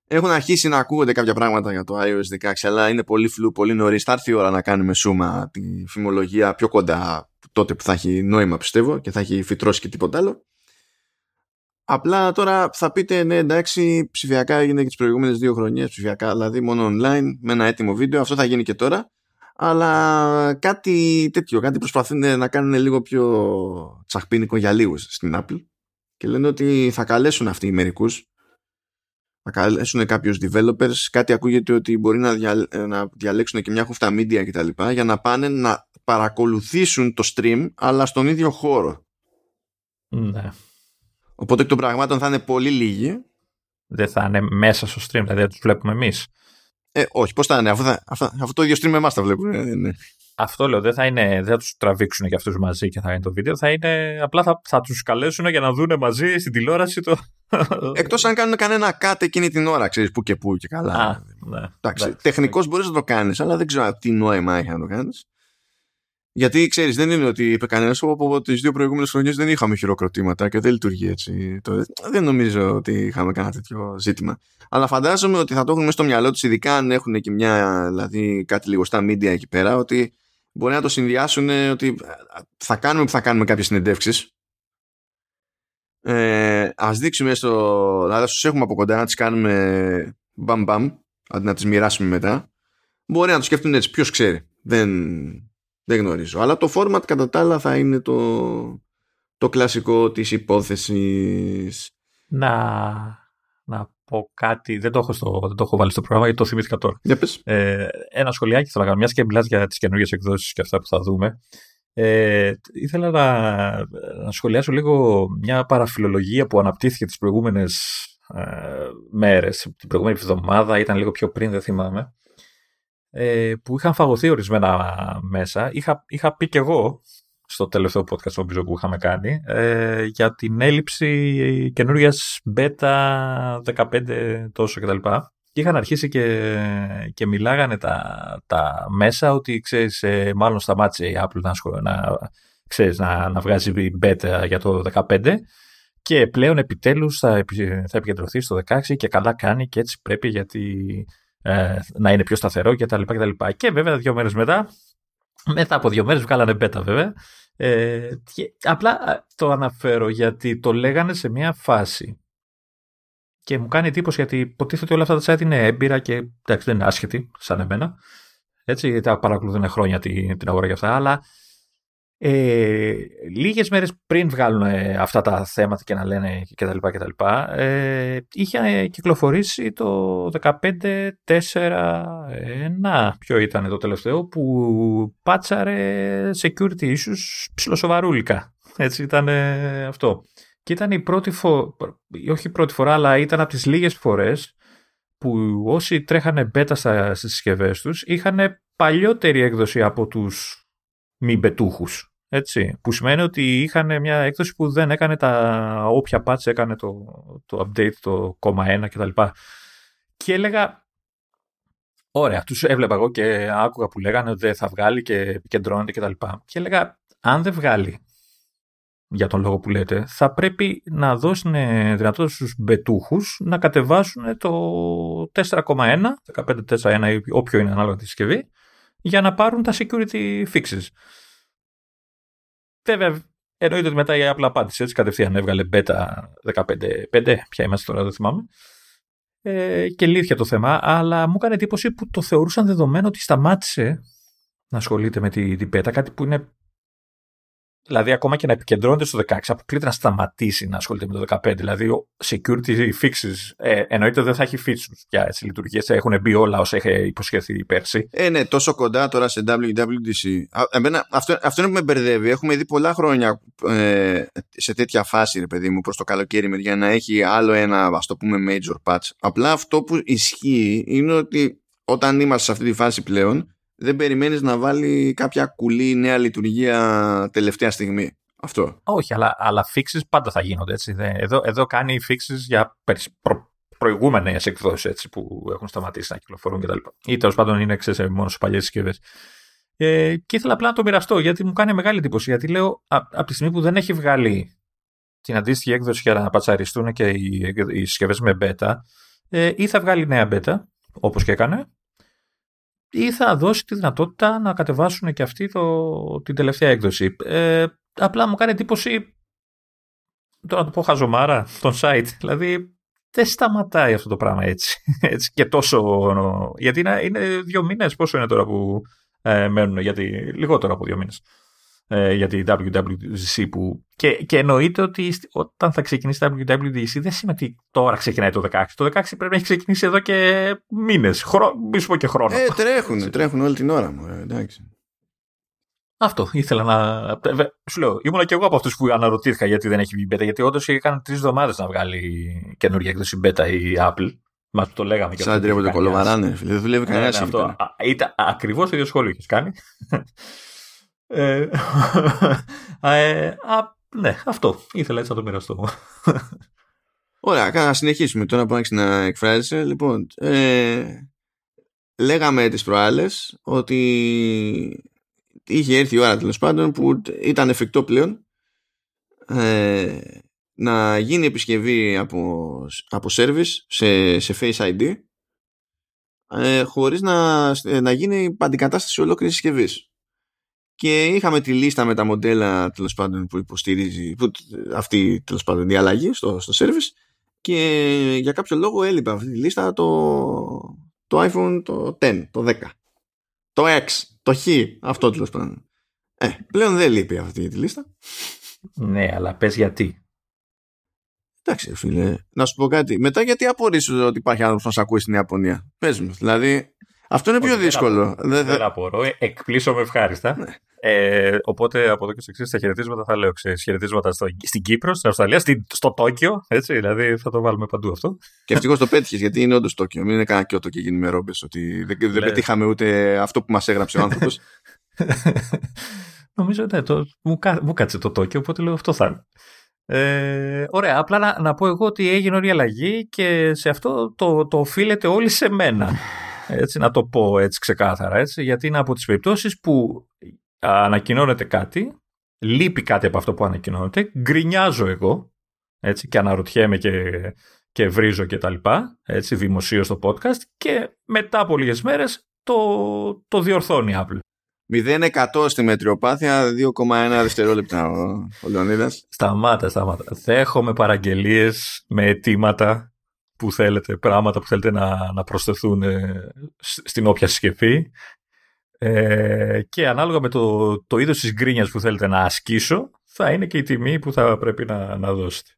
Έχουν αρχίσει να ακούγονται κάποια πράγματα για το iOS 16, αλλά είναι πολύ φλου, πολύ νωρίς. Θα έρθει η ώρα να κάνουμε σούμα τη φημολογία πιο κοντά τότε που θα έχει νόημα πιστεύω και θα έχει φυτρώσει και τίποτα άλλο. Απλά τώρα θα πείτε ναι εντάξει ψηφιακά έγινε και τις προηγούμενες δύο χρονιές ψηφιακά δηλαδή μόνο online με ένα έτοιμο βίντεο αυτό θα γίνει και τώρα. Αλλά κάτι τέτοιο κάτι προσπαθούν να κάνουν λίγο πιο τσαχπίνικο για λίγους στην Apple και λένε ότι θα καλέσουν αυτοί οι μερικούς. Θα καλέσουν κάποιους developers κάτι ακούγεται ότι μπορεί να, να διαλέξουν και μια χούφτα media κτλ για να πάνε να παρακολουθήσουν το stream αλλά στον ίδιο χώρο. Ναι Οπότε εκ των πραγμάτων θα είναι πολύ λίγοι. Δεν θα είναι μέσα στο stream, δηλαδή θα τους βλέπουμε εμείς. Ε, όχι, πώς θα είναι, αφού, θα, αφού, το ίδιο stream με εμάς τα βλέπουμε. Ε, ναι. Αυτό λέω, δεν θα, είναι, δεν θα τους τραβήξουν και αυτούς μαζί και θα είναι το βίντεο. Θα είναι, απλά θα, θα τους καλέσουν για να δουν μαζί στην τηλεόραση το. Εκτός αν κάνουν κανένα κάτι εκείνη την ώρα, ξέρεις που και που και καλά. Α, ναι, Εντάξει, τεχνικώ μπορείς να το κάνεις, αλλά δεν ξέρω τι νόημα έχει να το κάνεις. Γιατί ξέρεις, δεν είναι ότι είπε κανένας από τις δύο προηγούμενες χρονιές δεν είχαμε χειροκροτήματα και δεν λειτουργεί έτσι. Το, δεν νομίζω ότι είχαμε κανένα τέτοιο ζήτημα. Αλλά φαντάζομαι ότι θα το έχουν στο μυαλό τους, ειδικά αν έχουν και μια, δηλαδή κάτι λίγο στα media εκεί πέρα, ότι μπορεί να το συνδυάσουν ότι θα κάνουμε που θα κάνουμε κάποιες συνεντεύξεις. Ε, Α δείξουμε στο. Δηλαδή, σου έχουμε από κοντά να τις κάνουμε μπαμ μπαμ, αντί να τις μοιράσουμε μετά. Μπορεί να το σκεφτούν έτσι, ποιος ξέρει. Δεν, δεν γνωρίζω. Αλλά το format κατά τα άλλα θα είναι το, το κλασικό της υπόθεσης. Να, να πω κάτι, δεν το, έχω στο, δεν το έχω βάλει στο πρόγραμμα γιατί το θυμήθηκα τώρα. Για πες. Ε, ένα σχολιάκι θέλω να κάνω, μιας και μιλάς για τις καινούργιες εκδόσεις και αυτά που θα δούμε. Ε, ήθελα να, να σχολιάσω λίγο μια παραφιλολογία που αναπτύχθηκε τις προηγούμενες ε, μέρες, την προηγούμενη εβδομάδα, ήταν λίγο πιο πριν, δεν θυμάμαι ε, που είχαν φαγωθεί ορισμένα μέσα. Είχα, είχα πει και εγώ στο τελευταίο podcast νομίζω, που είχαμε κάνει ε, για την έλλειψη καινούργια beta 15 τόσο κτλ. Και είχαν αρχίσει και, και μιλάγανε τα, τα μέσα ότι ξέρεις, ε, μάλλον σταμάτησε η Apple να, να, ξέρεις, να, να βγάζει beta για το 15 και πλέον επιτέλους θα, θα επικεντρωθεί στο 16 και καλά κάνει και έτσι πρέπει γιατί ε, να είναι πιο σταθερό κτλ. Και, και, και βέβαια δύο μέρες μετά, μετά από δύο μέρες βγάλανε beta βέβαια, ε, και απλά το αναφέρω γιατί το λέγανε σε μια φάση και μου κάνει εντύπωση γιατί υποτίθεται όλα αυτά τα site είναι έμπειρα και εντάξει δεν είναι άσχετοι σαν εμένα. Έτσι, γιατί παρακολουθούν χρόνια την, την αγορά για αυτά, αλλά ε, λίγες μέρες πριν βγάλουν ε, αυτά τα θέματα και να λένε κτλ. κτλ ε, είχε κυκλοφορήσει το 15-4-1 ποιο ήταν το τελευταίο που πάτσαρε security issues ψηλοσοβαρούλικα έτσι ήταν αυτό και ήταν η πρώτη φορά όχι η πρώτη φορά αλλά ήταν από τις λίγες φορές που όσοι τρέχανε beta στις συσκευές τους είχαν παλιότερη έκδοση από τους μη μπετούχους. Έτσι, που σημαίνει ότι είχαν μια έκδοση που δεν έκανε τα όποια patch έκανε το, το update το 1 κτλ. Και έλεγα, ωραία, τους έβλεπα εγώ και άκουγα που λέγανε ότι δεν θα βγάλει και επικεντρώνεται κτλ. Και, και έλεγα, αν δεν βγάλει για τον λόγο που λέτε, θα πρέπει να δώσουν δυνατότητα στους μπετούχους να κατεβάσουν το 4.1, 15.4.1 ή όποιο είναι ανάλογα τη συσκευή, για να πάρουν τα security fixes. Βέβαια, εννοείται ότι μετά η Apple απάντησε έτσι κατευθείαν έβγαλε beta 15.5, ποια είμαστε τώρα, δεν θυμάμαι. Ε, και λύθηκε το θέμα, αλλά μου έκανε εντύπωση που το θεωρούσαν δεδομένο ότι σταμάτησε να ασχολείται με την, την beta, κάτι που είναι δηλαδή ακόμα και να επικεντρώνεται στο 16, αποκλείται να σταματήσει να ασχολείται με το 15. Δηλαδή, security fixes ε, εννοείται δεν θα έχει features για έτσι λειτουργίες. Έχουν μπει όλα όσα είχε υποσχεθεί πέρσι. Ε, ναι, τόσο κοντά τώρα σε WWDC. Εμένα, αυτό, αυτό είναι που με μπερδεύει. Έχουμε δει πολλά χρόνια ε, σε τέτοια φάση, ρε παιδί μου, προς το καλοκαίρι για να έχει άλλο ένα, ας το πούμε, major patch. Απλά αυτό που ισχύει είναι ότι όταν είμαστε σε αυτή τη φάση πλέον, δεν περιμένεις να βάλει κάποια κουλή νέα λειτουργία τελευταία στιγμή. Αυτό. Όχι, αλλά, αλλά fixes πάντα θα γίνονται. Έτσι. Εδώ, εδώ κάνει fixes για προ, προηγούμενες εκδόσεις που έχουν σταματήσει να κυκλοφορούν κτλ. Ή τέλος πάντων είναι ξέρεις, μόνος σε παλιές συσκευές. Ε, και ήθελα απλά να το μοιραστώ γιατί μου κάνει μεγάλη εντύπωση. Γιατί λέω από τη στιγμή που δεν έχει βγάλει την αντίστοιχη έκδοση για να πατσαριστούν και οι, οι συσκευές με beta, ε, ή θα βγάλει νέα beta, όπως και έκανε, ή θα δώσει τη δυνατότητα να κατεβάσουν και αυτοί το, την τελευταία έκδοση. Ε, απλά μου κάνει εντύπωση, τώρα να το πω χαζομάρα, τον site. Δηλαδή δεν σταματάει αυτό το πράγμα έτσι, έτσι και τόσο. Γιατί είναι, είναι δύο μήνες, πόσο είναι τώρα που ε, μένουν, γιατί λιγότερο από δύο μήνες ε, για τη WWDC που και, και εννοείται ότι όταν θα ξεκινήσει η WWDC δεν σημαίνει ότι τώρα ξεκινάει το 16. Το 16 πρέπει να έχει ξεκινήσει εδώ και μήνες, χρο... μη σου πω και χρόνο. Ε, τρέχουν, τρέχουν όλη την ώρα μου, ε, εντάξει. Αυτό ήθελα να. Σου λέω, ήμουν και εγώ από αυτούς που αναρωτήθηκα γιατί δεν έχει βγει beta. Γιατί όντως έκανε τρεις εβδομάδες να βγάλει καινούργια έκδοση beta η Apple. Μα το λέγαμε και Σαν τρέπονται κολοβαράνε, Δεν δουλεύει ναι, κανένας. Ναι, αυτό. Ήταν ακριβώς το ίδιο σχόλιο έχει κάνει. Ε, ε, α, ναι, αυτό. Ήθελα έτσι να το μοιραστώ. Ωραία, να συνεχίσουμε τώρα που άρχισε να εκφράζεσαι. Λοιπόν, ε, λέγαμε τις προάλλες ότι είχε έρθει η ώρα τέλος πάντων που ήταν εφικτό πλέον ε, να γίνει επισκευή από, από service σε, σε Face ID ε, χωρίς να, να γίνει αντικατάσταση ολόκληρης συσκευής και είχαμε τη λίστα με τα μοντέλα τέλος πάντων που υποστηρίζει που, αυτή τέλος πάντων η αλλαγή στο, στο service και για κάποιο λόγο έλειπε αυτή τη λίστα το, το iPhone το 10, το 10 το X, το X αυτό τέλος πάντων ε, πλέον δεν λείπει αυτή τη λίστα ναι αλλά πες γιατί Εντάξει, φίλε, να σου πω κάτι. Μετά γιατί απορρίσω ότι υπάρχει άνθρωπος να σε ακούει στην Ιαπωνία. Πες μου, δηλαδή. Αυτό είναι πιο δύσκολο. Δεν, δεν απορώ. Εκπλήσω με ευχάριστα. Ναι. Ε, οπότε από εδώ και στο εξής τα χαιρετίσματα θα λέω ξέρεις, χαιρετίσματα στο, στην Κύπρο, στην Αυστραλία, στην, στο Τόκιο. Έτσι, δηλαδή θα το βάλουμε παντού αυτό. Και ευτυχώς το πέτυχες γιατί είναι όντως Τόκιο. Μην είναι κανένα Κιώτο και γίνει με ρόμπες. Ότι δεν, δεν ναι. πετύχαμε ούτε αυτό που μας έγραψε ο άνθρωπος. Νομίζω ότι ναι, το, μου, μου κάτσε το Τόκιο, οπότε λέω αυτό θα είναι. Ε, ωραία, απλά να, να πω εγώ ότι έγινε όλη η αλλαγή και σε αυτό το, το οφείλεται όλοι σε μένα. Έτσι, να το πω έτσι ξεκάθαρα, έτσι, γιατί είναι από τις περιπτώσεις που ανακοινώνεται κάτι, λείπει κάτι από αυτό που ανακοινώνεται, γκρινιάζω εγώ έτσι, και αναρωτιέμαι και, και βρίζω και τα λοιπά, έτσι, δημοσίως στο podcast και μετά από λίγες μέρες το, το διορθώνει η Apple. 0% στη μετριοπάθεια, 2,1 δευτερόλεπτα ο, ο Λεωνίδας. Σταμάτα, σταμάτα. Δέχομαι παραγγελίες με αιτήματα που θέλετε, πράγματα που θέλετε να, να προσθεθούν ε, στην όποια συσκευή ε, και ανάλογα με το, το είδος της γκρίνιας που θέλετε να ασκήσω θα είναι και η τιμή που θα πρέπει να, να δώσετε.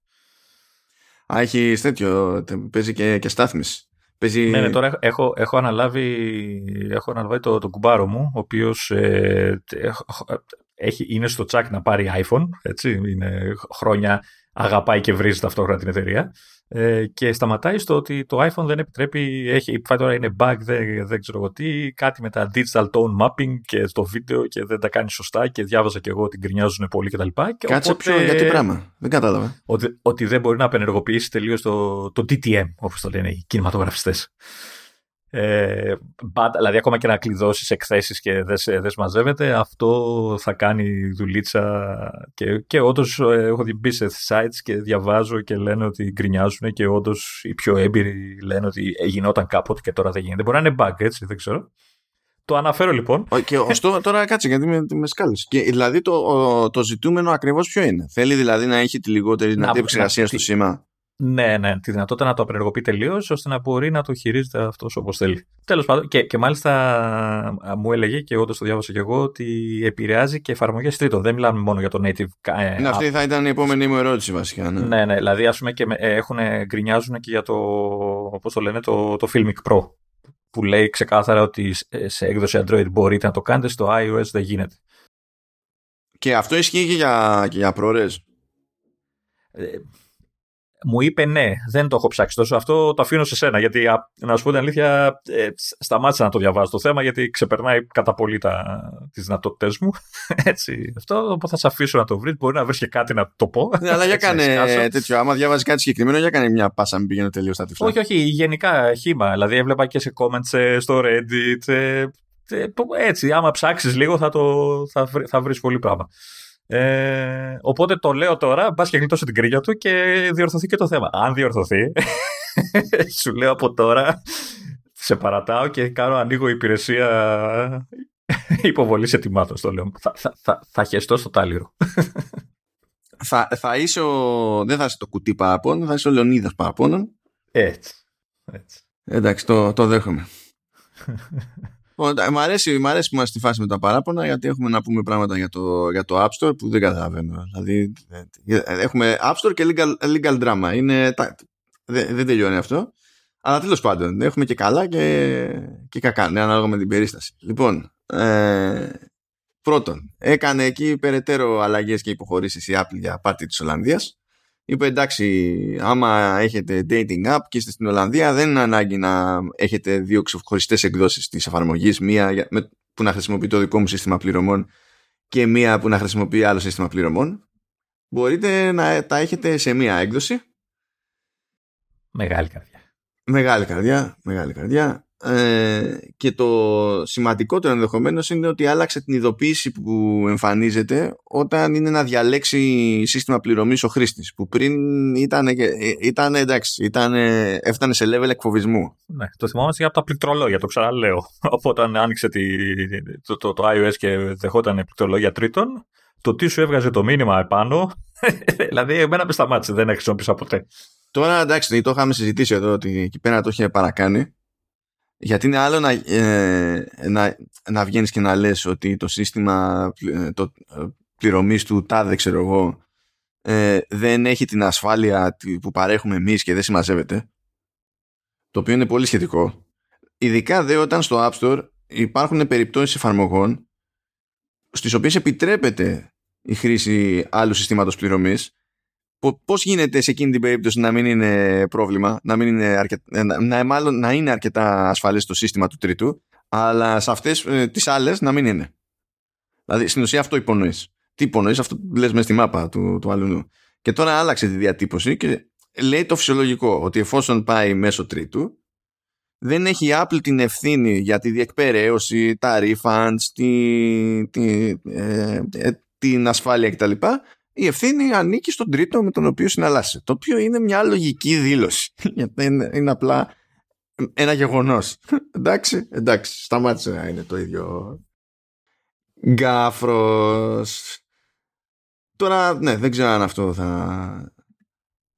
Α, έχεις τέτοιο, παίζει και, και στάθμιση. Παίζει... Ναι, ναι, τώρα έχω, έχω, αναλάβει, έχω αναλάβει το, το κουμπάρο μου, ο οποίος ε, έχει, είναι στο τσάκ να πάρει iPhone, έτσι, είναι χρόνια αγαπάει και βρίζει ταυτόχρονα την εταιρεία ε, και σταματάει στο ότι το iPhone δεν επιτρέπει, έχει, πάει τώρα είναι bug, δεν, δεν ξέρω εγώ τι, κάτι με τα digital tone mapping και το βίντεο και δεν τα κάνει σωστά και διάβαζα και εγώ ότι γκρινιάζουν πολύ κτλ. Κάτσε οπότε, ποιο, γιατί πράγμα, δεν κατάλαβα. Ότι, ότι δεν μπορεί να απενεργοποιήσει τελείως το, το DTM, όπως το λένε οι κινηματογραφιστές. Ε, δηλαδή, ακόμα και να κλειδώσεις εκθέσεις και δεν δε μαζεύεται, αυτό θα κάνει δουλίτσα. Και, και όντως ε, έχω δει μπει σε sites και διαβάζω και λένε ότι γκρινιάζουν και όντως οι πιο έμπειροι λένε ότι γινόταν κάποτε και τώρα δεν γίνεται. Μπορεί να είναι bug, έτσι, δεν ξέρω. Το αναφέρω λοιπόν. Και ωστόσο, τώρα κάτσε γιατί με, με σκάλεσε. Και δηλαδή το, το ζητούμενο ακριβώς ποιο είναι; Θέλει δηλαδή να έχει τη λιγότερη δυνατή επεξεργασία στο σήμα; Ναι, ναι, τη δυνατότητα να το απενεργοποιεί τελείως ώστε να μπορεί να το χειρίζεται αυτός όπως θέλει. Τέλος πάντων, και, και μάλιστα μου έλεγε και εγώ το διάβασα και εγώ ότι επηρεάζει και εφαρμογές τρίτων. Δεν μιλάμε μόνο για το native. Ε, ναι, αυτή θα ήταν η επόμενη μου ερώτηση βασικά. Ναι, ναι, ναι δηλαδή ας πούμε και ε, έχουν, γκρινιάζουν και για το, πώς το λένε, το, το Filmic Pro που λέει ξεκάθαρα ότι σε έκδοση Android μπορείτε να το κάνετε, στο iOS δεν γίνεται. Και αυτό ισχύει και για, και για ProRes; Ε, μου είπε ναι, δεν το έχω ψάξει τόσο. Αυτό το αφήνω σε σένα. Γιατί να σου πω την αλήθεια, ε, σταμάτησα να το διαβάζω το θέμα γιατί ξεπερνάει κατά πολύ τις δυνατότητές μου. Έτσι. Αυτό οπότε θα σε αφήσω να το βρεις. Μπορεί να βρεις και κάτι να το πω. Ναι, αλλά για κάνε τέτοιο. Άμα διαβάζει κάτι συγκεκριμένο, για κάνε μια πάσα, μην πηγαίνω τελείως στα τυφλά. Όχι, όχι, γενικά χήμα. Δηλαδή έβλεπα και σε comments ε, στο Reddit. Ε, έτσι, άμα ψάξεις λίγο θα, το, θα, βρει, θα βρεις πολύ πράγμα. Ε, οπότε το λέω τώρα, μπας και γλιτώσω την κρύγια του και διορθωθεί και το θέμα. Αν διορθωθεί, σου λέω από τώρα, σε παρατάω και κάνω ανοίγω υπηρεσία υποβολή ετοιμάτων. Το λέω. Θα, θα, θα, θα χεστώ στο τάλιρο. θα, θα είσαι ο, δεν θα είσαι το κουτί παραπώνων, θα είσαι ο Λεωνίδας παραπώνων. Έτσι. Έτσι. Εντάξει, το, το δέχομαι. Μ' αρέσει, μ αρέσει που είμαστε στη φάση με τα παράπονα γιατί έχουμε να πούμε πράγματα για το, για το App Store που δεν καταλαβαίνω. Δηλαδή έχουμε App Store και legal, legal drama. Είναι, δεν, δεν τελειώνει αυτό. Αλλά τέλος πάντων έχουμε και καλά και, και κακά. Ναι, ανάλογα με την περίσταση. Λοιπόν, ε, πρώτον, έκανε εκεί περαιτέρω αλλαγές και υποχωρήσεις η Apple για πάρτι της Ολλανδίας είπε εντάξει άμα έχετε dating app και είστε στην Ολλανδία δεν είναι ανάγκη να έχετε δύο ξεχωριστές εκδόσεις της εφαρμογής. Μία που να χρησιμοποιεί το δικό μου σύστημα πληρωμών και μία που να χρησιμοποιεί άλλο σύστημα πληρωμών. Μπορείτε να τα έχετε σε μία έκδοση. Μεγάλη καρδιά. Μεγάλη καρδιά, μεγάλη καρδιά ε, και το σημαντικότερο ενδεχομένως είναι ότι άλλαξε την ειδοποίηση που εμφανίζεται όταν είναι να διαλέξει σύστημα πληρωμής ο χρήστης που πριν ήταν, ήταν εντάξει ήταν, έφτανε σε level εκφοβισμού. Ναι, το θυμόμαστε από τα πληκτρολόγια το ξαναλέω. Οπότε αν άνοιξε τη, το, το, το, iOS και δεχόταν πληκτρολόγια τρίτων το τι σου έβγαζε το μήνυμα επάνω δηλαδή εμένα με σταμάτησε δεν χρησιμοποιήσα ποτέ. Τώρα εντάξει, το είχαμε συζητήσει εδώ ότι εκεί πέρα το είχε παρακάνει γιατί είναι άλλο να, ε, να, να βγαίνεις και να λες ότι το σύστημα ε, το, ε, πληρωμής του τάδε ξέρω εγώ ε, δεν έχει την ασφάλεια που παρέχουμε εμείς και δεν συμμαζεύεται. Το οποίο είναι πολύ σχετικό. Ειδικά δε όταν στο App Store υπάρχουν περιπτώσεις εφαρμογών στις οποίες επιτρέπεται η χρήση άλλου συστήματος πληρωμής Πώς γίνεται σε εκείνη την περίπτωση να μην είναι πρόβλημα, να, μην είναι, αρκετά, να, μάλλον, να είναι αρκετά ασφαλές το σύστημα του τρίτου, αλλά σε αυτές ε, τις άλλες να μην είναι. Δηλαδή στην ουσία αυτό υπονοείς. Τι υπονοείς, αυτό λες μέσα στη μάπα του, του αλλού. Και τώρα άλλαξε τη διατύπωση και λέει το φυσιολογικό, ότι εφόσον πάει μέσω τρίτου, δεν έχει η Apple την ευθύνη για τη διεκπαιρέωση, τα refunds, τη, τη, ε, ε, την ασφάλεια κτλ η ευθύνη ανήκει στον τρίτο με τον οποίο συναλλάσσεται. Το οποίο είναι μια λογική δήλωση. Γιατί είναι, είναι απλά ένα γεγονός. εντάξει, εντάξει, σταμάτησε να είναι το ίδιο. Γκάφρος. Τώρα, ναι, δεν ξέρω αν αυτό θα,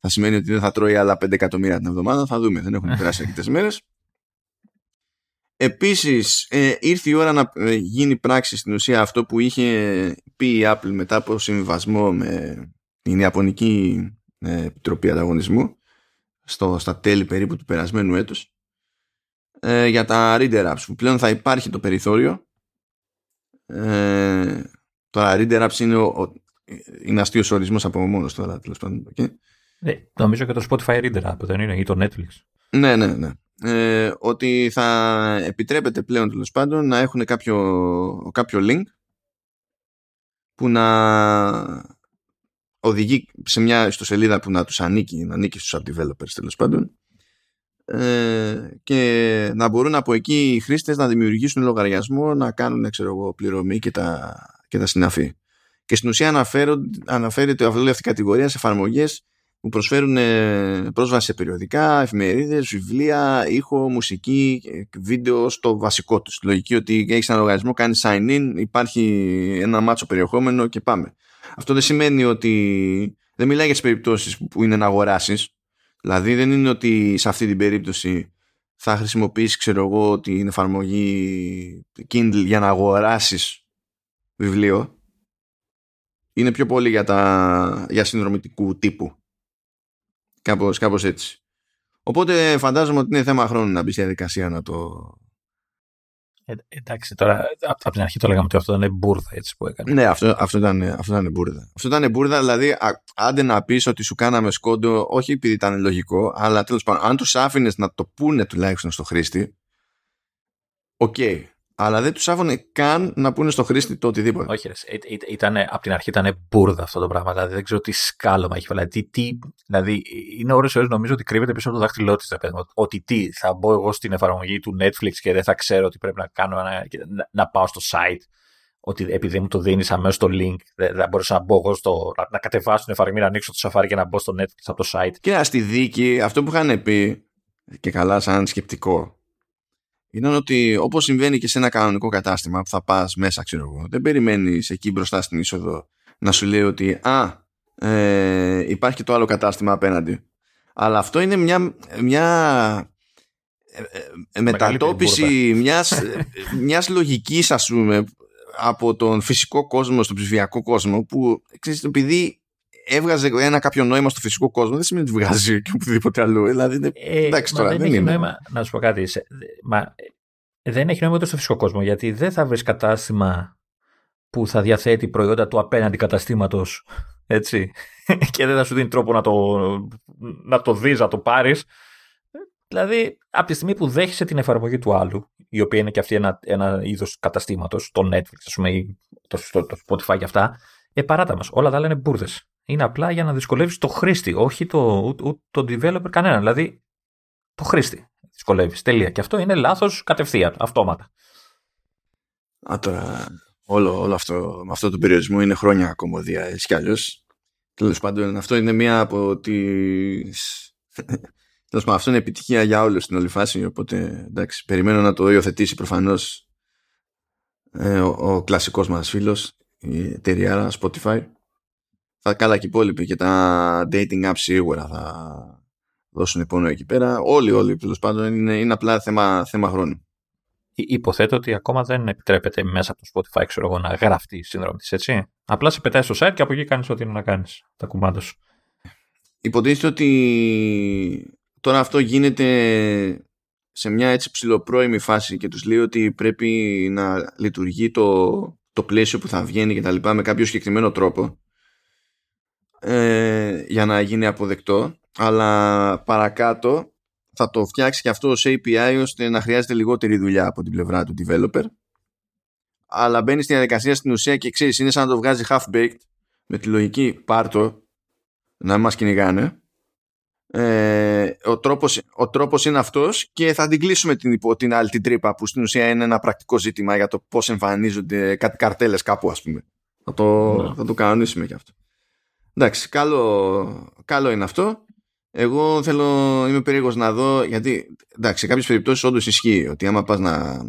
θα σημαίνει ότι δεν θα τρώει άλλα 5 εκατομμύρια την εβδομάδα. Θα δούμε. Δεν έχουν περάσει αρκετές μέρες. Επίσης ε, ήρθε η ώρα να ε, γίνει πράξη στην ουσία αυτό που είχε πει η Apple μετά από συμβιβασμό με την Ιαπωνική ε, Επιτροπή Ανταγωνισμού στο, στα τέλη περίπου του περασμένου έτους ε, για τα reader apps που πλέον θα υπάρχει το περιθώριο. Ε, τώρα reader apps είναι, ο, είναι αστείος ορισμός από μόνος τώρα τέλος πάντων okay. ε, νομίζω και το Spotify reader app δεν είναι ή το Netflix. Ναι ναι ναι ε, ότι θα επιτρέπεται πλέον τέλος πάντων να έχουν κάποιο, κάποιο link που να οδηγεί σε μια ιστοσελίδα που να τους ανήκει, να ανήκει στους app developers τέλος πάντων ε, και να μπορούν από εκεί οι χρήστες να δημιουργήσουν λογαριασμό, να κάνουν ξέρω εγώ, πληρωμή και τα, και τα συναφή. Και στην ουσία αναφέρεται αυτή η κατηγορία σε εφαρμογές που προσφέρουν ε, πρόσβαση σε περιοδικά, εφημερίδες, βιβλία, ήχο, μουσική, βίντεο στο βασικό τους. λογική ότι έχεις ένα λογαριασμό, κάνεις sign in, υπάρχει ένα μάτσο περιεχόμενο και πάμε. Αυτό δεν σημαίνει ότι δεν μιλάει για τις περιπτώσεις που είναι να αγοράσεις. Δηλαδή δεν είναι ότι σε αυτή την περίπτωση θα χρησιμοποιήσεις ξέρω εγώ την εφαρμογή Kindle για να αγοράσεις βιβλίο είναι πιο πολύ για, τα, για συνδρομητικού τύπου κάπως, κάπως έτσι οπότε φαντάζομαι ότι είναι θέμα χρόνου να μπεις στη διαδικασία να το ε, εντάξει, τώρα από την αρχή το λέγαμε ότι αυτό ήταν μπουρδα έτσι που έκανε. Ναι, αυτό, αυτό, ήταν, αυτό ήταν μπουρδα. Αυτό ήταν μπουρδα, δηλαδή α, άντε να πεις ότι σου κάναμε σκόντο, όχι επειδή ήταν λογικό, αλλά τέλος πάντων, αν τους άφηνες να το πούνε τουλάχιστον στο χρήστη, οκ. Okay αλλά δεν τους άφηνε καν να πούνε στο χρήστη το οτιδήποτε. Όχι, ρε, ήταν, από την αρχή ήταν μπούρδα αυτό το πράγμα. Δηλαδή δεν ξέρω τι σκάλωμα έχει βάλει. Τι, τι, δηλαδή είναι ώρες ώρες νομίζω ότι κρύβεται πίσω από το δάχτυλό της. Ότι τι, θα μπω εγώ στην εφαρμογή του Netflix και δεν θα ξέρω τι πρέπει να κάνω ένα, να, να πάω στο site. Ότι επειδή μου το δίνεις αμέσως το link, δεν θα μπορούσα να μπω εγώ στο. να, να κατεβάσω την εφαρμογή, να ανοίξω το Safari και να μπω στο Netflix από το site. Και στη δίκη, αυτό που είχαν πει και καλά σαν σκεπτικό ήταν ότι όπως συμβαίνει και σε ένα κανονικό κατάστημα που θα πας μέσα, ξέρω εγώ, δεν περιμένεις εκεί μπροστά στην είσοδο να σου λέει ότι Α, ε, υπάρχει και το άλλο κατάστημα απέναντι. Αλλά αυτό είναι μια, μια ε, ε, μετατόπιση μιας, μιας λογικής ας πούμε από τον φυσικό κόσμο στον ψηφιακό κόσμο που ξέρεις, επειδή έβγαζε ένα κάποιο νόημα στο φυσικό κόσμο δεν σημαίνει ότι βγάζει και οπουδήποτε αλλού. Δηλαδή, ε, εντάξει τώρα, δεν, δεν έχει είναι. Νόημα, να σου πω κάτι. Μα, δεν έχει νόημα ούτε στο φυσικό κόσμο γιατί δεν θα βρεις κατάστημα που θα διαθέτει προϊόντα του απέναντι καταστήματος. Έτσι. και δεν θα σου δίνει τρόπο να το, να το δεις, να το πάρεις. Δηλαδή, από τη στιγμή που δέχεσαι την εφαρμογή του άλλου, η οποία είναι και αυτή ένα, ένα είδος καταστήματος, το Netflix, ας πούμε, ή το, το, το Spotify και αυτά, ε, παράτα μας. Όλα τα άλλα είναι μπουρδες. Είναι απλά για να δυσκολεύεις το χρήστη, όχι το, ούτε το developer κανένα. Δηλαδή, το χρήστη δυσκολεύεις. Τελεία. Και αυτό είναι λάθος κατευθείαν, αυτόματα. Α, τώρα, όλο, όλο αυτό, με αυτό το περιορισμό είναι χρόνια κομμωδία, έτσι κι αλλιώς. Τέλος πάντων, αυτό είναι μία από τι. Τέλος πάντων, αυτό είναι επιτυχία για όλους στην όλη φάση. Οπότε εντάξει, περιμένω να το υιοθετήσει προφανώς ε, ο, ο κλασικός μας φίλος, η εταιρεία Spotify. Θα καλά και οι υπόλοιποι και τα dating apps σίγουρα θα, δώσουν πόνο εκεί πέρα. Όλοι, όλοι τέλος πάντων είναι, είναι απλά θέμα, θέμα χρόνου. Υποθέτω ότι ακόμα δεν επιτρέπεται μέσα από το Spotify ξέρω εγώ, να γραφτεί η σύνδρομη της, έτσι. Απλά σε πετάει στο site και από εκεί κάνεις ό,τι είναι να κάνεις. Τα κουμάντα σου. Υποτίθεται ότι τώρα αυτό γίνεται σε μια έτσι ψηλοπρώιμη φάση και τους λέει ότι πρέπει να λειτουργεί το, το πλαίσιο που θα βγαίνει και τα λοιπά με κάποιο συγκεκριμένο τρόπο ε, για να γίνει αποδεκτό αλλά παρακάτω θα το φτιάξει και αυτό ως API ώστε να χρειάζεται λιγότερη δουλειά από την πλευρά του developer. Αλλά μπαίνει στη διαδικασία στην ουσία και ξέρεις, είναι σαν να το βγάζει half-baked με τη λογική πάρτο να μας κυνηγάνε. Ε, ο, τρόπος, ο τρόπος είναι αυτός και θα την κλείσουμε την, την άλλη την τρύπα που στην ουσία είναι ένα πρακτικό ζήτημα για το πώς εμφανίζονται κάτι καρτέλες κάπου ας πούμε. Θα το, ναι. θα το κανονίσουμε και αυτό εντάξει καλό, καλό είναι αυτό εγώ θέλω, είμαι περίεργος να δω, γιατί εντάξει, σε κάποιες περιπτώσεις όντως ισχύει ότι άμα πας να,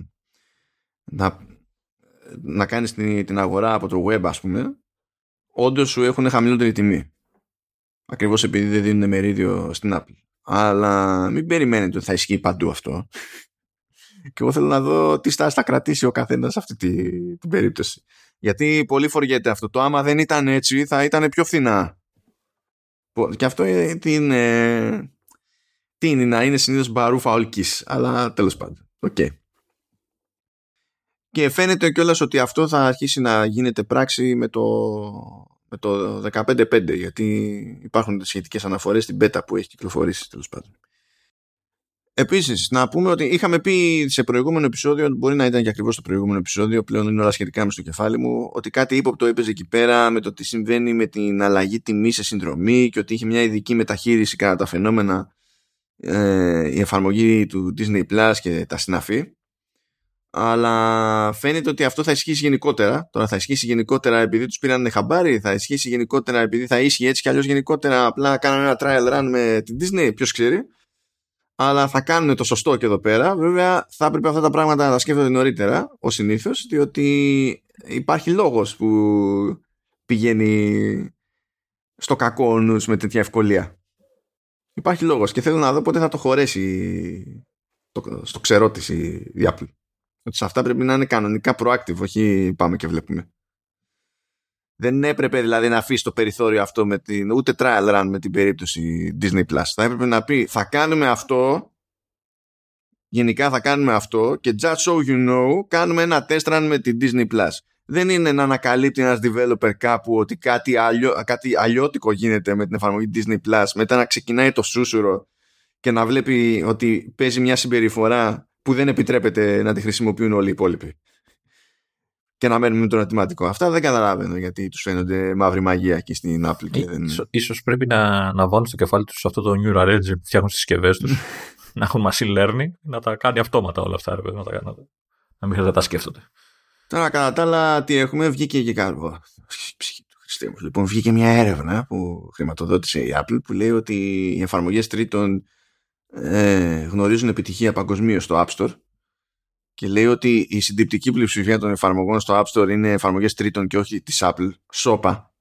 να, να κάνεις την, την αγορά από το web ας πούμε, όντως σου έχουν χαμηλότερη τιμή. Ακριβώς επειδή δεν δίνουν μερίδιο στην Apple. Αλλά μην περιμένετε ότι θα ισχύει παντού αυτό. Και εγώ θέλω να δω τι στάση θα κρατήσει ο καθένας σε αυτή την, την περίπτωση. Γιατί πολύ φοριέται αυτό. Το άμα δεν ήταν έτσι θα ήταν πιο φθηνά και αυτό είναι, τείνει, τείνει να είναι συνήθως μπαρούφα ολκής, αλλά τέλος πάντων. Οκ. Okay. Και φαίνεται κιόλας ότι αυτό θα αρχίσει να γίνεται πράξη με το, με το 15.5 γιατί υπάρχουν σχετικές αναφορές στην beta που έχει κυκλοφορήσει τέλος πάντων. Επίσης, να πούμε ότι είχαμε πει σε προηγούμενο επεισόδιο, μπορεί να ήταν και ακριβώς το προηγούμενο επεισόδιο, πλέον είναι όλα σχετικά με στο κεφάλι μου, ότι κάτι ύποπτο έπαιζε εκεί πέρα με το τι συμβαίνει με την αλλαγή τιμή σε συνδρομή και ότι είχε μια ειδική μεταχείριση κατά τα φαινόμενα ε, η εφαρμογή του Disney Plus και τα συναφή. Αλλά φαίνεται ότι αυτό θα ισχύσει γενικότερα. Τώρα θα ισχύσει γενικότερα επειδή τους πήραν χαμπάρι, θα ισχύσει γενικότερα επειδή θα ίσχυε έτσι κι αλλιώς γενικότερα. Απλά κάνανε ένα trial run με την Disney, ποιος ξέρει αλλά θα κάνουν το σωστό και εδώ πέρα. Βέβαια, θα έπρεπε αυτά τα πράγματα να τα σκέφτονται νωρίτερα, ω συνήθως, διότι υπάρχει λόγος που πηγαίνει στο κακό νους με τέτοια ευκολία. Υπάρχει λόγος και θέλω να δω πότε θα το χωρέσει το, στο ξερό της η, η Apple. Ότι σε αυτά πρέπει να είναι κανονικά proactive, όχι πάμε και βλέπουμε. Δεν έπρεπε δηλαδή να αφήσει το περιθώριο αυτό με την, ούτε trial run με την περίπτωση Disney Plus. Θα έπρεπε να πει θα κάνουμε αυτό γενικά θα κάνουμε αυτό και just so you know κάνουμε ένα test run με την Disney Plus. Δεν είναι να ανακαλύπτει ένας developer κάπου ότι κάτι, αλλιώ, κάτι αλλιώτικο γίνεται με την εφαρμογή Disney Plus μετά να ξεκινάει το σούσουρο και να βλέπει ότι παίζει μια συμπεριφορά που δεν επιτρέπεται να τη χρησιμοποιούν όλοι οι υπόλοιποι και να μένουμε με το ερωτηματικό. Αυτά δεν καταλαβαίνω γιατί τους φαίνονται μαύρη μαγεία εκεί στην Apple. Και δεν... Ίσως πρέπει να, να βάλουν στο κεφάλι τους αυτό το Neural Engine που φτιάχνουν στις συσκευές τους, να έχουν machine learning, να τα κάνει αυτόματα όλα αυτά, ρε, να, τα, να, να μην θα τα σκέφτονται. Τώρα κατά τα άλλα τι έχουμε, βγήκε και κάτι. Λοιπόν, βγήκε μια έρευνα που χρηματοδότησε η Apple που λέει ότι οι εφαρμογές τρίτων ε, γνωρίζουν επιτυχία παγκοσμίως στο App Store και λέει ότι η συντριπτική πλειοψηφία των εφαρμογών στο App Store είναι εφαρμογές τρίτων και όχι της Apple. Σόπα.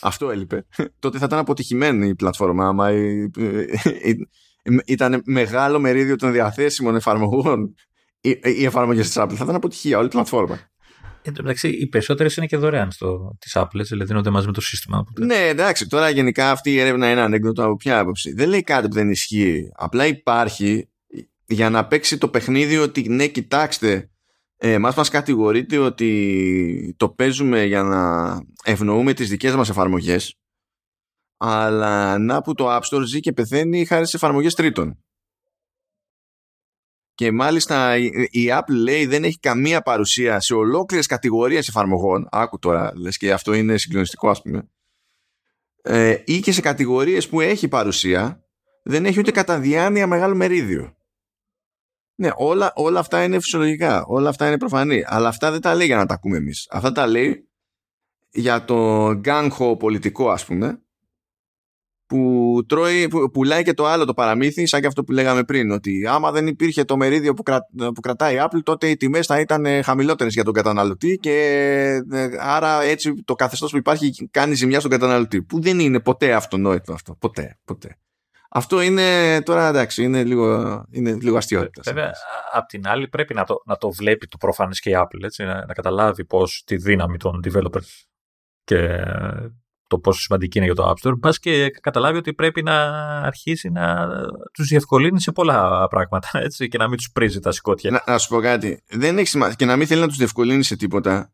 Αυτό έλειπε. Τότε θα ήταν αποτυχημένη η πλατφόρμα άμα ήταν μεγάλο μερίδιο των διαθέσιμων εφαρμογών οι εφαρμογές της Apple. Θα ήταν αποτυχία όλη η πλατφόρμα. Εν τω μεταξύ, οι περισσότερες είναι και δωρεάν στο, της Apple, δηλαδή δίνονται μαζί με το σύστημα. Ναι, εντάξει, τώρα γενικά αυτή η έρευνα είναι ανέκδοτο από ποια άποψη. Δεν λέει κάτι που δεν ισχύει. Απλά υπάρχει για να παίξει το παιχνίδι ότι ναι κοιτάξτε ε, μας μας κατηγορείται ότι το παίζουμε για να ευνοούμε τις δικές μας εφαρμογές αλλά να που το App Store ζει και πεθαίνει χάρη σε εφαρμογές τρίτων. Και μάλιστα η Apple λέει δεν έχει καμία παρουσία σε ολόκληρες κατηγορίες εφαρμογών. Άκου τώρα, λες και αυτό είναι συγκλονιστικό ας πούμε. Ε, ή και σε κατηγορίες που έχει παρουσία δεν έχει ούτε κατά διάνοια μεγάλο μερίδιο. Ναι, όλα, όλα αυτά είναι φυσιολογικά. Όλα αυτά είναι προφανή. Αλλά αυτά δεν τα λέει για να τα ακούμε εμείς. Αυτά τα λέει για το γκάγχο πολιτικό, ας πούμε, που, τρώει, που πουλάει και το άλλο το παραμύθι, σαν και αυτό που λέγαμε πριν, ότι άμα δεν υπήρχε το μερίδιο που, που κρατάει η Apple, τότε οι τιμές θα ήταν χαμηλότερες για τον καταναλωτή και ε, άρα έτσι το καθεστώς που υπάρχει κάνει ζημιά στον καταναλωτή. Που δεν είναι ποτέ αυτονόητο αυτό. Ποτέ, ποτέ. Αυτό είναι τώρα εντάξει, είναι λίγο, είναι λίγο αστείωτας. Βέβαια, απ' την άλλη πρέπει να το, να το βλέπει το προφανές και η Apple, έτσι, να, να καταλάβει πώς τη δύναμη των developers και το πόσο σημαντική είναι για το App Store, πας και καταλάβει ότι πρέπει να αρχίσει να τους διευκολύνει σε πολλά πράγματα έτσι, και να μην τους πρίζει τα σηκώτια. Να, να σου πω κάτι, δεν έχει σημασία και να μην θέλει να τους διευκολύνει σε τίποτα.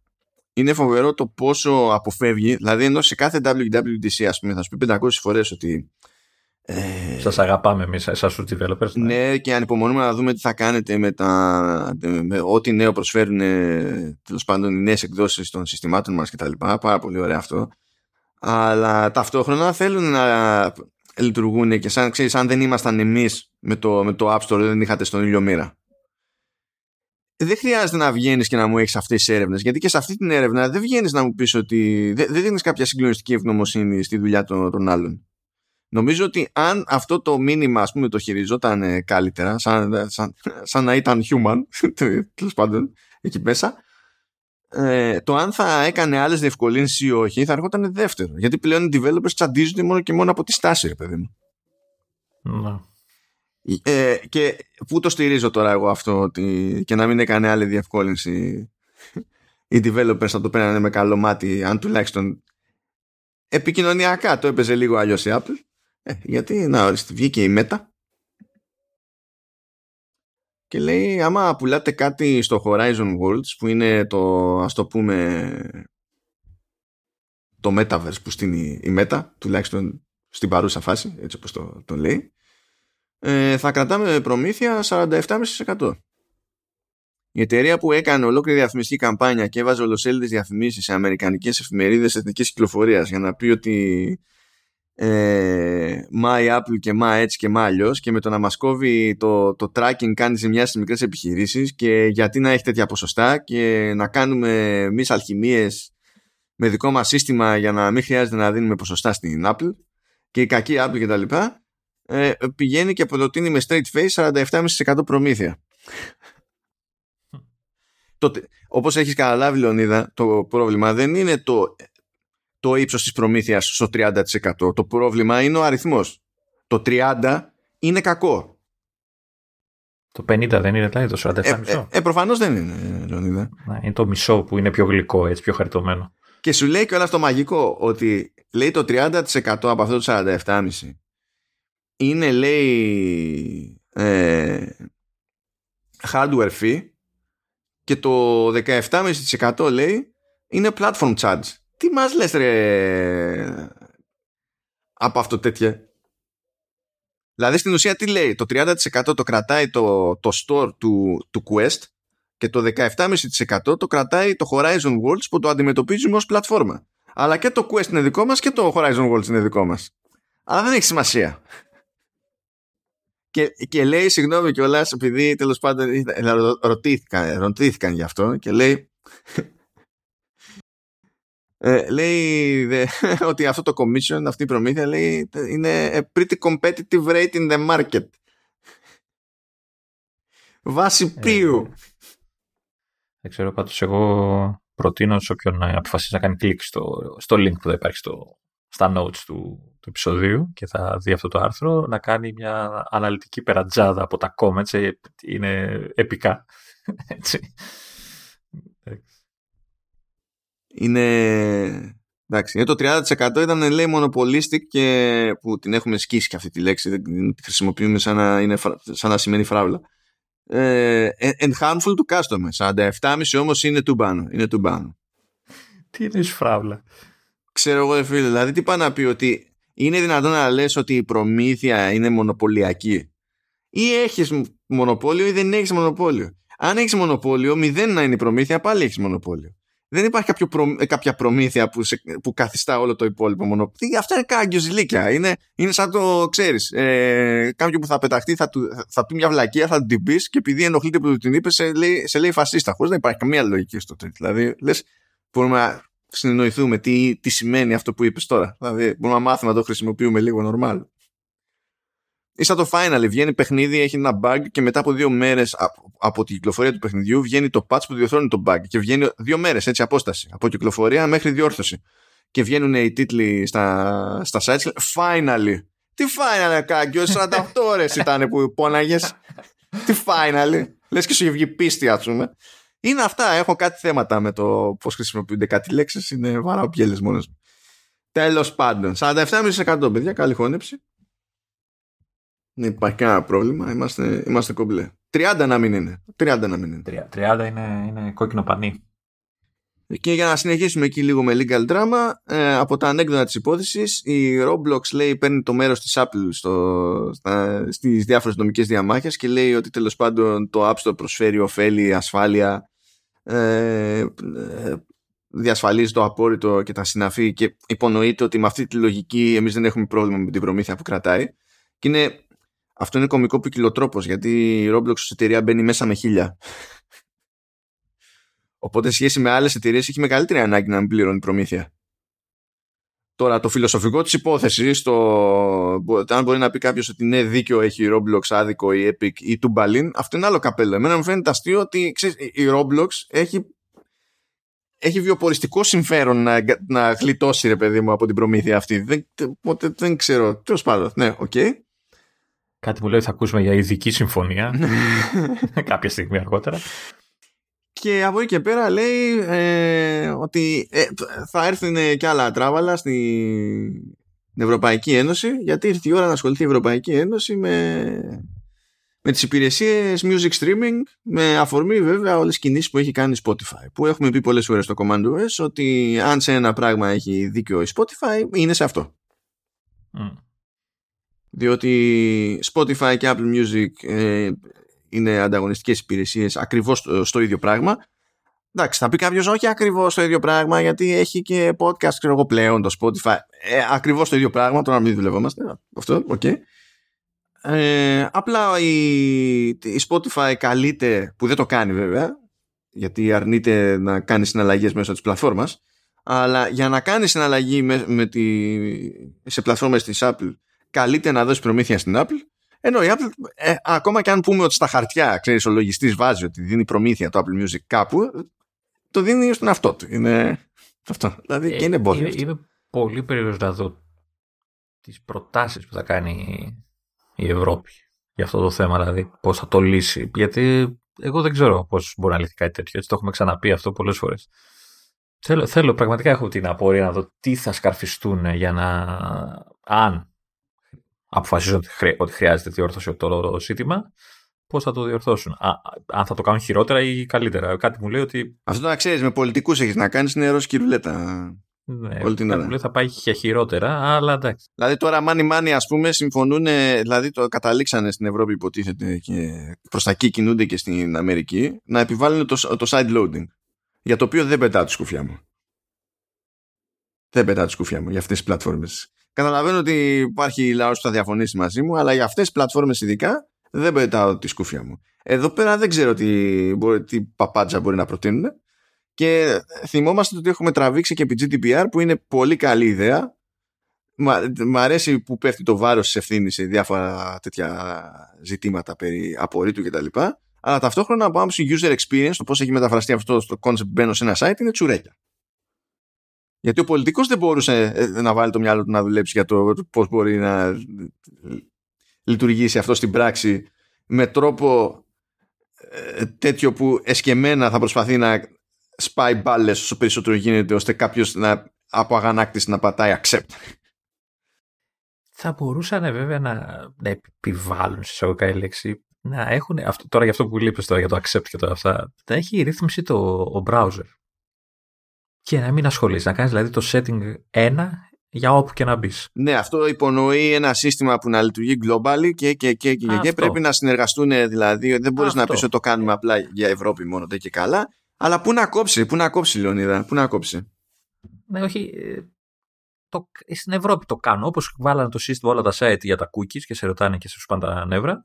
Είναι φοβερό το πόσο αποφεύγει, δηλαδή ενώ σε κάθε WWDC ας πούμε θα σου πει 500 φορές ότι ε, Σας αγαπάμε εμείς, εσάς τους developers. Ναι. ναι, και ανυπομονούμε να δούμε τι θα κάνετε με, τα, με ό,τι νέο προσφέρουν τέλος πάντων οι νέες εκδόσεις των συστημάτων μας κτλ. Πάρα πολύ ωραίο αυτό. Αλλά ταυτόχρονα θέλουν να λειτουργούν και σαν, ξέρεις, αν δεν ήμασταν εμείς με το, με το App Store δεν είχατε στον ήλιο μοίρα. Δεν χρειάζεται να βγαίνεις και να μου έχεις αυτές τις έρευνες. Γιατί και σε αυτή την έρευνα δεν βγαίνεις να μου πεις ότι. Δεν, δεν δίνεις κάποια συγκλονιστική ευγνωμοσύνη στη δουλειά των, των άλλων. Νομίζω ότι αν αυτό το μήνυμα ας πούμε το χειριζόταν ε, καλύτερα σαν, σαν, σαν να ήταν human τέλος πάντων εκεί μέσα ε, το αν θα έκανε άλλες διευκολύνσεις ή όχι θα έρχονταν δεύτερο. Γιατί πλέον οι developers τσαντίζονται μόνο και μόνο από τη στάση ρε παιδί μου. Ναι. ε, και πού το στηρίζω τώρα εγώ αυτό ότι και να μην έκανε άλλη διευκόλυνση οι developers θα το παίρνανε με καλό μάτι αν τουλάχιστον επικοινωνιακά το έπαιζε λίγο αλλιώς η Apple ε, γιατί να ορίστε, βγήκε η Meta και λέει άμα πουλάτε κάτι στο Horizon Worlds που είναι το ας το πούμε το Metaverse που στείνει η Meta τουλάχιστον στην παρούσα φάση έτσι όπως το, το λέει ε, θα κρατάμε προμήθεια 47,5% η εταιρεία που έκανε ολόκληρη διαφημιστική καμπάνια και έβαζε ολοσέλιδες διαφημίσεις σε αμερικανικές εφημερίδες εθνικής κυκλοφορίας για να πει ότι ε, μα η Apple και μα έτσι και μα αλλιώς και με το να μας κόβει το, το tracking κάνει ζημιάς στις μικρές επιχειρήσεις και γιατί να έχει τέτοια ποσοστά και να κάνουμε εμείς αλχημίες με δικό μας σύστημα για να μην χρειάζεται να δίνουμε ποσοστά στην Apple και η κακή Apple κτλ. Ε, πηγαίνει και προτείνει με straight face 47,5% προμήθεια. Τότε, όπως έχεις καταλάβει Λεωνίδα, το πρόβλημα δεν είναι το το ύψος της προμήθειας στο 30%. Το πρόβλημα είναι ο αριθμός. Το 30% είναι κακό. Το 50 δεν είναι δηλαδή το 47 Ε, μισό. ε, ε, προφανώς δεν είναι, Λεωνίδα. Ναι, είναι το μισό που είναι πιο γλυκό, έτσι, πιο χαριτωμένο. Και σου λέει και όλα το μαγικό ότι λέει το 30% από αυτό το 47,5 είναι λέει ε, hardware fee και το 17,5% λέει είναι platform charge. Τι μας λες ρε από αυτό τέτοια; Δηλαδή στην ουσία τι λέει, το 30% το κρατάει το, το store του, του Quest και το 17,5% το κρατάει το Horizon Worlds που το αντιμετωπίζουμε ως πλατφόρμα. Αλλά και το Quest είναι δικό μας και το Horizon Worlds είναι δικό μας. Αλλά δεν έχει σημασία. Και, και λέει, συγγνώμη κιόλας, επειδή τέλος πάντων ήταν- ρω- ρωτήθηκαν, ρωτήθηκαν γι' αυτό και λέει. Ε, λέει δε, ότι αυτό το commission, αυτή η προμήθεια λέει είναι a pretty competitive rate in the market. Βάση Ε, ποιου. Δεν ξέρω, πάντως εγώ προτείνω σε όποιον ε, αποφασίσει να κάνει κλικ στο, στο link που θα υπάρχει στο, στα notes του, του επεισοδίου και θα δει αυτό το άρθρο, να κάνει μια αναλυτική περατζάδα από τα comments, ε, είναι επικά. Έτσι. Είναι. Εντάξει, το 30% ήταν λέει monopolistic και που την έχουμε σκίσει και αυτή τη λέξη, δεν την χρησιμοποιούμε σαν να, είναι, φρα- σαν να σημαίνει φράουλα. Ε, and harmful to customers. 47,5 όμως είναι του πάνω. Είναι του πάνω. Τι είναι η σφράβλα. Ξέρω εγώ, ρε φίλε, δηλαδή τι πάει να πει ότι είναι δυνατόν να λες ότι η προμήθεια είναι μονοπωλιακή; Ή έχεις μονοπόλιο ή δεν έχεις μονοπόλιο; Αν έχεις μονοπόλιο, μηδέν να είναι η προμήθεια, πάλι έχεις μονοπόλιο. Δεν υπάρχει κάποιο προ- ε, κάποια προμήθεια που, σε- που καθιστά όλο το υπόλοιπο μονοπόλιο. Αυτά είναι κάγκιο ζηλίκια. Είναι, είναι σαν το ξέρεις. Ε, κάποιον που θα πεταχτεί θα, του, θα πει μια βλακεία, θα την πεις και επειδή ενοχλείται που του την είπες, σε λέει, σε λέει φασίστα. Χωρίς να υπάρχει καμία λογική στο τέτοιο. Δηλαδή, λες, μπορούμε να συνεννοηθούμε τι, τι σημαίνει αυτό που είπες τώρα. Δηλαδή, μπορούμε να μάθουμε να το χρησιμοποιούμε λίγο normal. Ή σαν το Final, βγαίνει παιχνίδι, έχει ένα bug και μετά από δύο μέρες από, από την κυκλοφορία του παιχνιδιού βγαίνει το patch που διορθώνει το bug και βγαίνει δύο μέρες έτσι απόσταση. Από κυκλοφορία μέχρι διόρθωση. Και βγαίνουν οι τίτλοι στα, στα sites finally τι finally κάγκιο 48 ώρες ήταν που πόναγες τι finally λες και σου είχε βγει πίστη ας πούμε. Είναι αυτά, έχω κάτι θέματα με το πώς χρησιμοποιούνται κάτι λέξεις είναι βαράω πιέλες μόνος μου. Τέλος πάντων 47,5% παιδιά καλή χώνεψη δεν υπάρχει κανένα πρόβλημα. Είμαστε, είμαστε κομπλέ. 30 να μην είναι. 30 να μην είναι. 30 είναι, είναι κόκκινο πανί. Και για να συνεχίσουμε εκεί λίγο με legal drama, ε, από τα ανέκδοτα της υπόθεσης, η Roblox λέει παίρνει το μέρος της Apple στο, στα, στις διάφορες νομικές διαμάχες και λέει ότι τέλος πάντων το App Store προσφέρει ωφέλη, ασφάλεια, ε, ε, διασφαλίζει το απόρριτο και τα συναφή και υπονοείται ότι με αυτή τη λογική εμείς δεν έχουμε πρόβλημα με την προμήθεια που κρατάει. Και είναι, αυτό είναι κομικό ποικιλοτρόπος γιατί η Roblox ως εταιρεία μπαίνει μέσα με χίλια. Οπότε, σε σχέση με άλλες εταιρείες, έχει μεγαλύτερη ανάγκη να μην πληρώνει προμήθεια. Τώρα, το φιλοσοφικό της υπόθεσης, το... αν μπορεί να πει κάποιος ότι ναι, δίκιο έχει η Roblox, άδικο η Epic ή του Balin, αυτό είναι άλλο καπέλο. Εμένα μου φαίνεται αστείο ότι ξέρεις, η Roblox έχει, έχει βιοποριστικό συμφέρον να, να γλιτώσει, ρε παιδί μου, από την προμήθεια αυτή. Δεν, οπότε, δεν ξέρω. Τέλος πάντων, ναι, οκ. Okay. Κάτι μου λέει ότι θα ακούσουμε για ειδική συμφωνία κάποια στιγμή αργότερα. Και από εκεί και πέρα λέει ε, ότι ε, θα έρθουν και άλλα τράβαλα στην Ευρωπαϊκή Ένωση γιατί ήρθε η ώρα να ασχοληθεί η Ευρωπαϊκή Ένωση με, με τις υπηρεσίες music streaming με αφορμή βέβαια όλες τις κινήσεις που έχει κάνει η Spotify που έχουμε πει πολλές φορές στο Command OS ότι αν σε ένα πράγμα έχει δίκιο η Spotify είναι σε αυτό. Mm. Διότι Spotify και Apple Music ε, είναι ανταγωνιστικές υπηρεσίες ακριβώς στο, στο ίδιο πράγμα. Εντάξει, θα πει κάποιος όχι ακριβώς το ίδιο πράγμα γιατί έχει και podcast ξέρω εγώ πλέον το Spotify. Ε, ακριβώς το ίδιο πράγμα, τώρα μην δουλευόμαστε. Αυτό, οκ. Okay. Ε, απλά η, η Spotify καλείται, που δεν το κάνει βέβαια, γιατί αρνείται να κάνει συναλλαγές μέσω της πλατφόρμας, αλλά για να κάνει συναλλαγή με, με τη, σε πλατφόρμες της Apple καλείται να δώσει προμήθεια στην Apple ενώ η Apple, ε, ακόμα και αν πούμε ότι στα χαρτιά, ξέρεις, ο λογιστής βάζει ότι δίνει προμήθεια το Apple Music κάπου, το δίνει στον αυτό του. Είναι... Αυτό. Δηλαδή και είναι εμπόδιο. Είμαι, είμαι πολύ περίεργος να δω τις προτάσεις που θα κάνει η Ευρώπη για αυτό το θέμα, δηλαδή πώς θα το λύσει. Γιατί εγώ δεν ξέρω πώς μπορεί να λυθεί κάτι τέτοιο. Έτσι το έχουμε ξαναπεί αυτό πολλές φορές. Θέλω, θέλω πραγματικά έχω την απορία να δω τι θα σκαρφιστούν για να αν αποφασίζουν ότι χρειάζεται διόρθωση το ζήτημα, πώς θα το διορθώσουν; Α, αν θα το κάνουν χειρότερα ή καλύτερα; Κάτι μου λέει ότι. Αυτό να ξέρεις, με πολιτικούς έχεις να κάνεις είναι ροζ ρουλέτα. Ναι, όλη την ώρα. Μου λέει θα πάει και χειρότερα, αλλά εντάξει. Δηλαδή τώρα μάνι μάνι ας πούμε συμφωνούν, δηλαδή το καταλήξανε στην Ευρώπη υποτίθεται και προς τα εκεί κινούνται και στην Αμερική να επιβάλλουν το, το side loading. Για το οποίο δεν πετάω τη σκουφιά μου. Δεν πετάω τη σκουφιά μου για αυτές τις πλατφόρμες. Καταλαβαίνω ότι υπάρχει λαός που θα διαφωνήσει μαζί μου, αλλά για αυτές τις πλατφόρμες ειδικά δεν πετάω τη σκούφια μου. Εδώ πέρα δεν ξέρω τι, τι παπάτζα μπορεί να προτείνουν και θυμόμαστε ότι έχουμε τραβήξει και επί GDPR που είναι πολύ καλή ιδέα. Μ' αρέσει που πέφτει το βάρος της ευθύνης σε διάφορα τέτοια ζητήματα περί απορρίτου κτλ. Αλλά ταυτόχρονα από άποψη user experience, το πώς έχει μεταφραστεί αυτό στο concept μπαίνω σε ένα site είναι τσουρέκια. Γιατί ο πολιτικός δεν μπορούσε ε, να βάλει το μυαλό του να δουλέψει για το πώς μπορεί να λειτουργήσει αυτό στην πράξη με τρόπο ε, τέτοιο που εσκεμένα θα προσπαθεί να σπάει μπάλες όσο περισσότερο γίνεται ώστε κάποιος να, από αγανάκτηση να πατάει accept. Θα μπορούσαν βέβαια να, να επιβάλλουν σε εισαγωγικά η λέξη να έχουν, αυτό, τώρα για αυτό που λείπεις τώρα για το accept και το αυτά, να έχει ρύθμιση το ο browser. Και να μην ασχολείσαι, να κάνεις δηλαδή το setting 1 για όπου και να μπεις. Ναι, αυτό υπονοεί ένα σύστημα που να λειτουργεί globally και, και, και, και, και πρέπει να συνεργαστούν δηλαδή. Δεν μπορείς να πεις ότι το κάνουμε απλά για Ευρώπη μόνο και καλά. Αλλά πού να κόψει, πού να κόψει, Λεωνίδα, πού να κόψει. Ναι, όχι. Ε, το, στην Ευρώπη το κάνουν. Όπως βάλανε το σύστημα όλα τα site για τα cookies και σε ρωτάνε και σε σου πάνε τα νεύρα.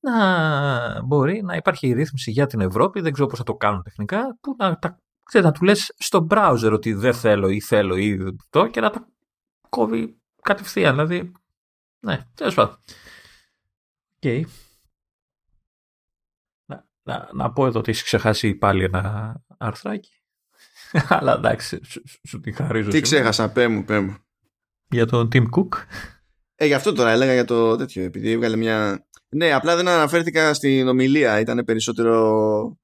Να μπορεί να υπάρχει η ρύθμιση για την Ευρώπη. Δεν ξέρω πώς θα το κάνουν τεχνικά. Που να τα ξέρετε, να του λες στο browser ότι δεν θέλω ή θέλω ή αυτό και να τα κόβει κατευθείαν. Δηλαδή, ναι, τέλος πάντων. Okay. Να, να, να, πω εδώ ότι έχεις ξεχάσει πάλι ένα αρθράκι. Αλλά εντάξει, σου, σου τη χαρίζω. Τι ξέχασα, πέ μου, πέ μου. Για τον Tim Cook. Ε, γι' αυτό τώρα έλεγα για το τέτοιο, επειδή έβγαλε μια... Ναι, απλά δεν αναφέρθηκα στην ομιλία, ήταν περισσότερο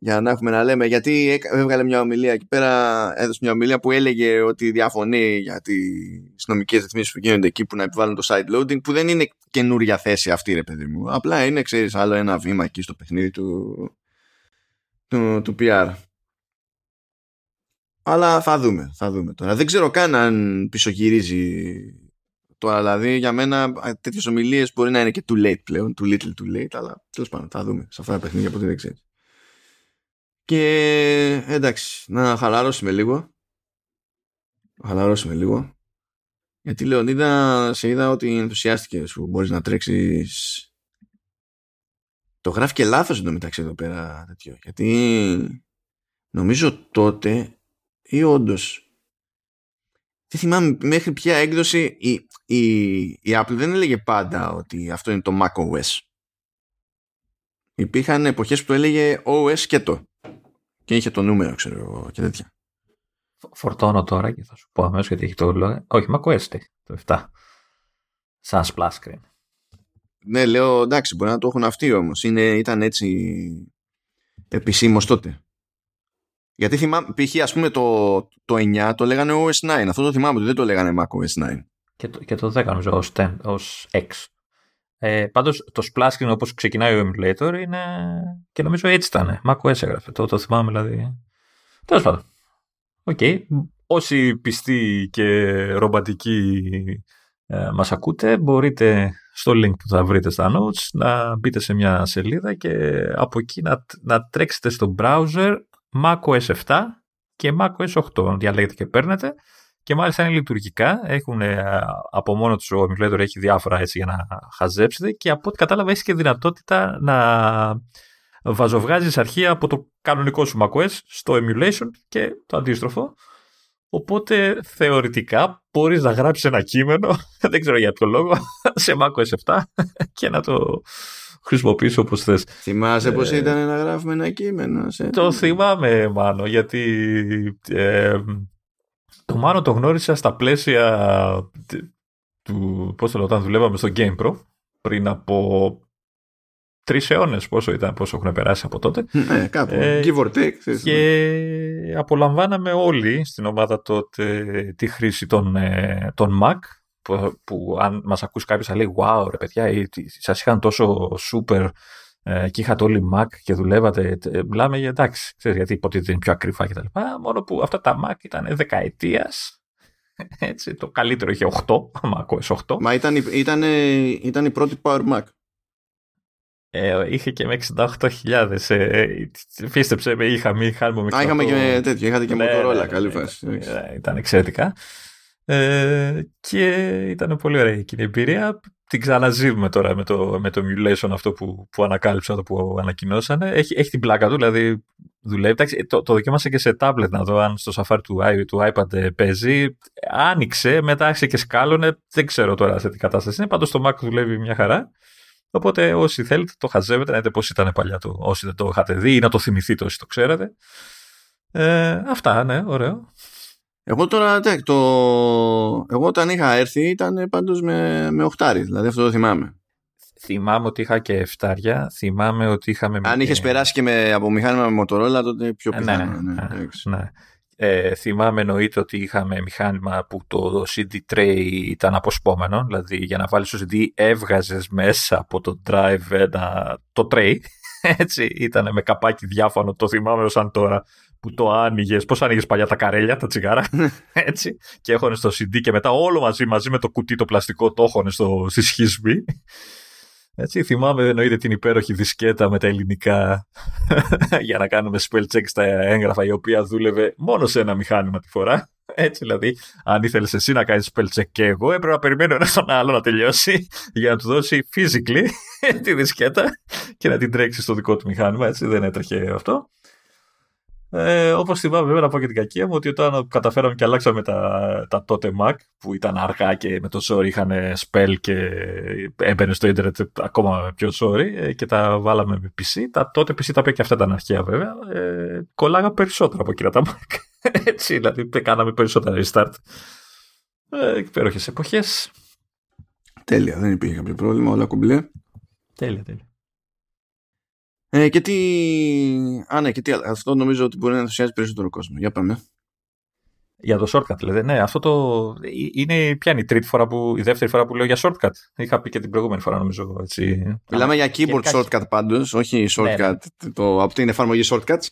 για να έχουμε να λέμε γιατί έβγαλε μια ομιλία εκεί πέρα έδωσε μια ομιλία που έλεγε ότι διαφωνεί για τις νομικές ρυθμίσεις που γίνονται εκεί που να επιβάλλουν το side loading που δεν είναι καινούρια θέση αυτή ρε παιδί μου απλά είναι ξέρεις άλλο ένα βήμα εκεί στο παιχνίδι του, του, του PR αλλά θα δούμε, θα δούμε τώρα. Δεν ξέρω καν αν πισωγυρίζει τώρα. Δηλαδή για μένα τέτοιες ομιλίες μπορεί να είναι και too late πλέον, too little too late, αλλά τέλος πάντων θα δούμε σε αυτά τα παιχνίδια ποτέ δεν ξέρεις. Και εντάξει, να χαλαρώσουμε λίγο. Χαλαρώσουμε λίγο. Γιατί Λεωνίδα, σε είδα ότι ενθουσιάστηκε σου. Μπορείς να τρέξεις... Το γράφει και λάθος εντωμεταξύ εδώ πέρα τέτοιο. Γιατί νομίζω τότε ή όντως. Δεν θυμάμαι μέχρι ποια έκδοση η, η, η Apple δεν έλεγε πάντα ότι αυτό είναι το macOS. Υπήρχαν εποχές που το έλεγε OS και το και είχε το νούμερο, ξέρω εγώ, και τέτοια. Φορτώνω τώρα και θα σου πω αμέσως γιατί έχει το λόγο. Όχι, macOS το 7. Σαν splash screen. Ναι, λέω εντάξει, μπορεί να το έχουν αυτοί όμως. Ήταν έτσι επισήμως τότε. Γιατί θυμάμαι, π.χ. ας πούμε το, το 9 το λέγανε OS 9. Αυτό το θυμάμαι ότι δεν το λέγανε macOS 9. Και το, και το 10 νομίζω ως, 10, ως X. Ε, Πάντως το splash screen όπως ξεκινάει ο emulator είναι. και νομίζω έτσι ήταν. macOS έγραφε. Το, το θυμάμαι δηλαδή. Τέλος πάντων. Οκ. Okay. Όσοι πιστοί και ρομπατικοί ε, μας ακούτε μπορείτε στο link που θα βρείτε στα notes να μπείτε σε μια σελίδα και από εκεί να, να τρέξετε στο browser macOS 7 και macOS 8 διαλέγετε και παίρνετε και μάλιστα είναι λειτουργικά. Έχουν, ε, από μόνο τους ο emulator έχει διάφορα έτσι για να χαζέψετε και από ό,τι κατάλαβα έχει και δυνατότητα να βαζοβγάζεις αρχεία από το κανονικό σου macOS στο emulation και το αντίστροφο. Οπότε θεωρητικά μπορείς να γράψεις ένα κείμενο, δεν ξέρω για ποιο λόγο, σε macOS 7 και να το χρησιμοποιήσει όπως θες. Θυμάσαι πώς ήταν να γράφουμε ένα κείμενο. Σε... Το θυμάμαι μάλλον γιατί ε, το Μάνο το γνώρισα στα πλαίσια του, πώς το λέω, όταν δουλεύαμε στο GamePro πριν από τρεις αιώνες πόσο ήταν, πόσο έχουν περάσει από τότε. Ναι, κάπου. Ε, give or take. Και απολαμβάναμε όλοι στην ομάδα τότε τη χρήση των, ε, των Mac που, που αν μας ακούσει κάποιος θα λέει «Wow ρε παιδιά, σας είχαν τόσο super ε, και είχατε όλοι Mac και δουλεύατε». Μιλάμε για εντάξει, ξέρεις γιατί υποτίθεται είναι πιο ακριβά κτλ. Μόνο που αυτά τα Mac ήταν δεκαετίας έτσι, το καλύτερο είχε 8, macOS 8. Μα ήταν, ήταν, ήταν η πρώτη Power Mac. Ε, είχε και με 68.000. Ε, πίστεψε με, είχα μη χάλμο με 68. Α, είχαμε και τέτοιο, είχατε και ναι, Motorola, ναι, καλή ναι, φάση. Ναι, ήταν εξαιρετικά. Ε, και ήταν πολύ ωραία εκείνη η εμπειρία. Την ξαναζύουμε τώρα με το, με το emulation αυτό που, που ανακάλυψα, το που ανακοινώσανε. Έχει, έχει την πλάκα του, δηλαδή δουλεύει. το, το δοκίμασα και σε tablet να δω αν στο Safari του, του iPad παίζει. Άνοιξε, μετά άρχισε και σκάλωνε. Δεν ξέρω τώρα σε τι κατάσταση είναι. Πάντως το Mac δουλεύει μια χαρά. Οπότε όσοι θέλετε το χαζεύετε, να δείτε πώς ήταν παλιά του. Όσοι δεν το είχατε δει ή να το θυμηθείτε όσοι το ξέρετε. Ε, αυτά, ναι, ωραίο. Εγώ τώρα, το... εγώ όταν είχα έρθει ήταν πάντως με, με οχτάρι, δηλαδή αυτό το θυμάμαι. Θυμάμαι ότι είχα και εφτάρια, θυμάμαι ότι είχαμε... Αν είχες περάσει και με, από μηχάνημα με Motorola τότε πιο ε, ναι, πιθανό. Ναι, ναι, ναι, ναι. Ε, θυμάμαι εννοείται ότι είχαμε μηχάνημα που το CD tray ήταν αποσπόμενο, δηλαδή για να βάλεις το CD έβγαζες μέσα από το drive ένα, το tray, έτσι ήταν με καπάκι διάφανο, το θυμάμαι σαν τώρα που το άνοιγες. Πώς άνοιγες παλιά τα καρέλια, τα τσιγάρα, έτσι. Και έχωνες στο CD και μετά όλο μαζί, μαζί με το κουτί το πλαστικό, το έχωνες στο, στη σχισμή. Έτσι, θυμάμαι εννοείται την υπέροχη δισκέτα με τα ελληνικά για να κάνουμε spell check στα έγγραφα η οποία δούλευε μόνο σε ένα μηχάνημα τη φορά. Έτσι δηλαδή, αν ήθελες εσύ να κάνεις spell check και εγώ, έπρεπε να περιμένω ένα τον άλλο να τελειώσει για να του δώσει physically τη δισκέτα και να την τρέξει στο δικό του μηχάνημα. Έτσι δεν έτρεχε αυτό. Ε, Όπως θυμάμαι, βέβαια να πω και την κακία μου, ότι όταν καταφέραμε και αλλάξαμε τα, τα τότε Mac που ήταν αργά και με το sorry είχαν spell και έμπαινε στο ίντερνετ ακόμα πιο sorry ε, και τα βάλαμε με PC. Τα τότε PC τα οποία και αυτά ήταν αρχαία βέβαια. Ε, κολλάγα περισσότερα από εκείνα τα Mac. Έτσι, δηλαδή κάναμε περισσότερα restart. Ε, Υπέροχες εποχές. Τέλεια, δεν υπήρχε κάποιο πρόβλημα, όλα κουμπλέ. Τέλεια, τέλεια. Ε, και τι... Α, ναι, και τι Αυτό νομίζω ότι μπορεί να ενθουσιάζει περισσότερο κόσμο. Για πάμε. Για το shortcut, λέτε. Ναι, αυτό το. Ε, είναι ποια είναι η τρίτη φορά που. η δεύτερη φορά που λέω για shortcut. Είχα πει και την προηγούμενη φορά, νομίζω. Έτσι. Μιλάμε για keyboard shortcut πάντως, όχι shortcut ναι, ναι. Το, από την εφαρμογή shortcuts.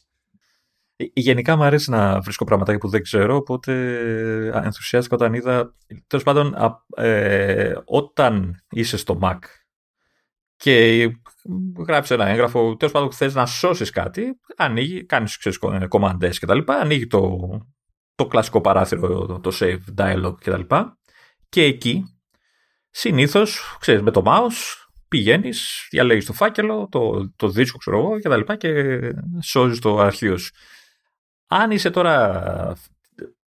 Ε, γενικά μου αρέσει να βρίσκω πράγματα που δεν ξέρω, οπότε ενθουσιάστηκα όταν είδα. Τέλος πάντων, ε, όταν είσαι στο Mac και γράψει ένα έγγραφο, τέλος πάντων θες να σώσεις κάτι, ανοίγει, κάνεις κομμαντές κτλ. Ανοίγει το, το κλασικό παράθυρο, το, το save dialog κτλ. Και εκεί συνήθως, ξέρεις, με το mouse πηγαίνεις, διαλέγεις το φάκελο, το, το δίσκο, ξέρω εγώ κτλ. Και, και σώζεις το αρχείο σου. Αν είσαι τώρα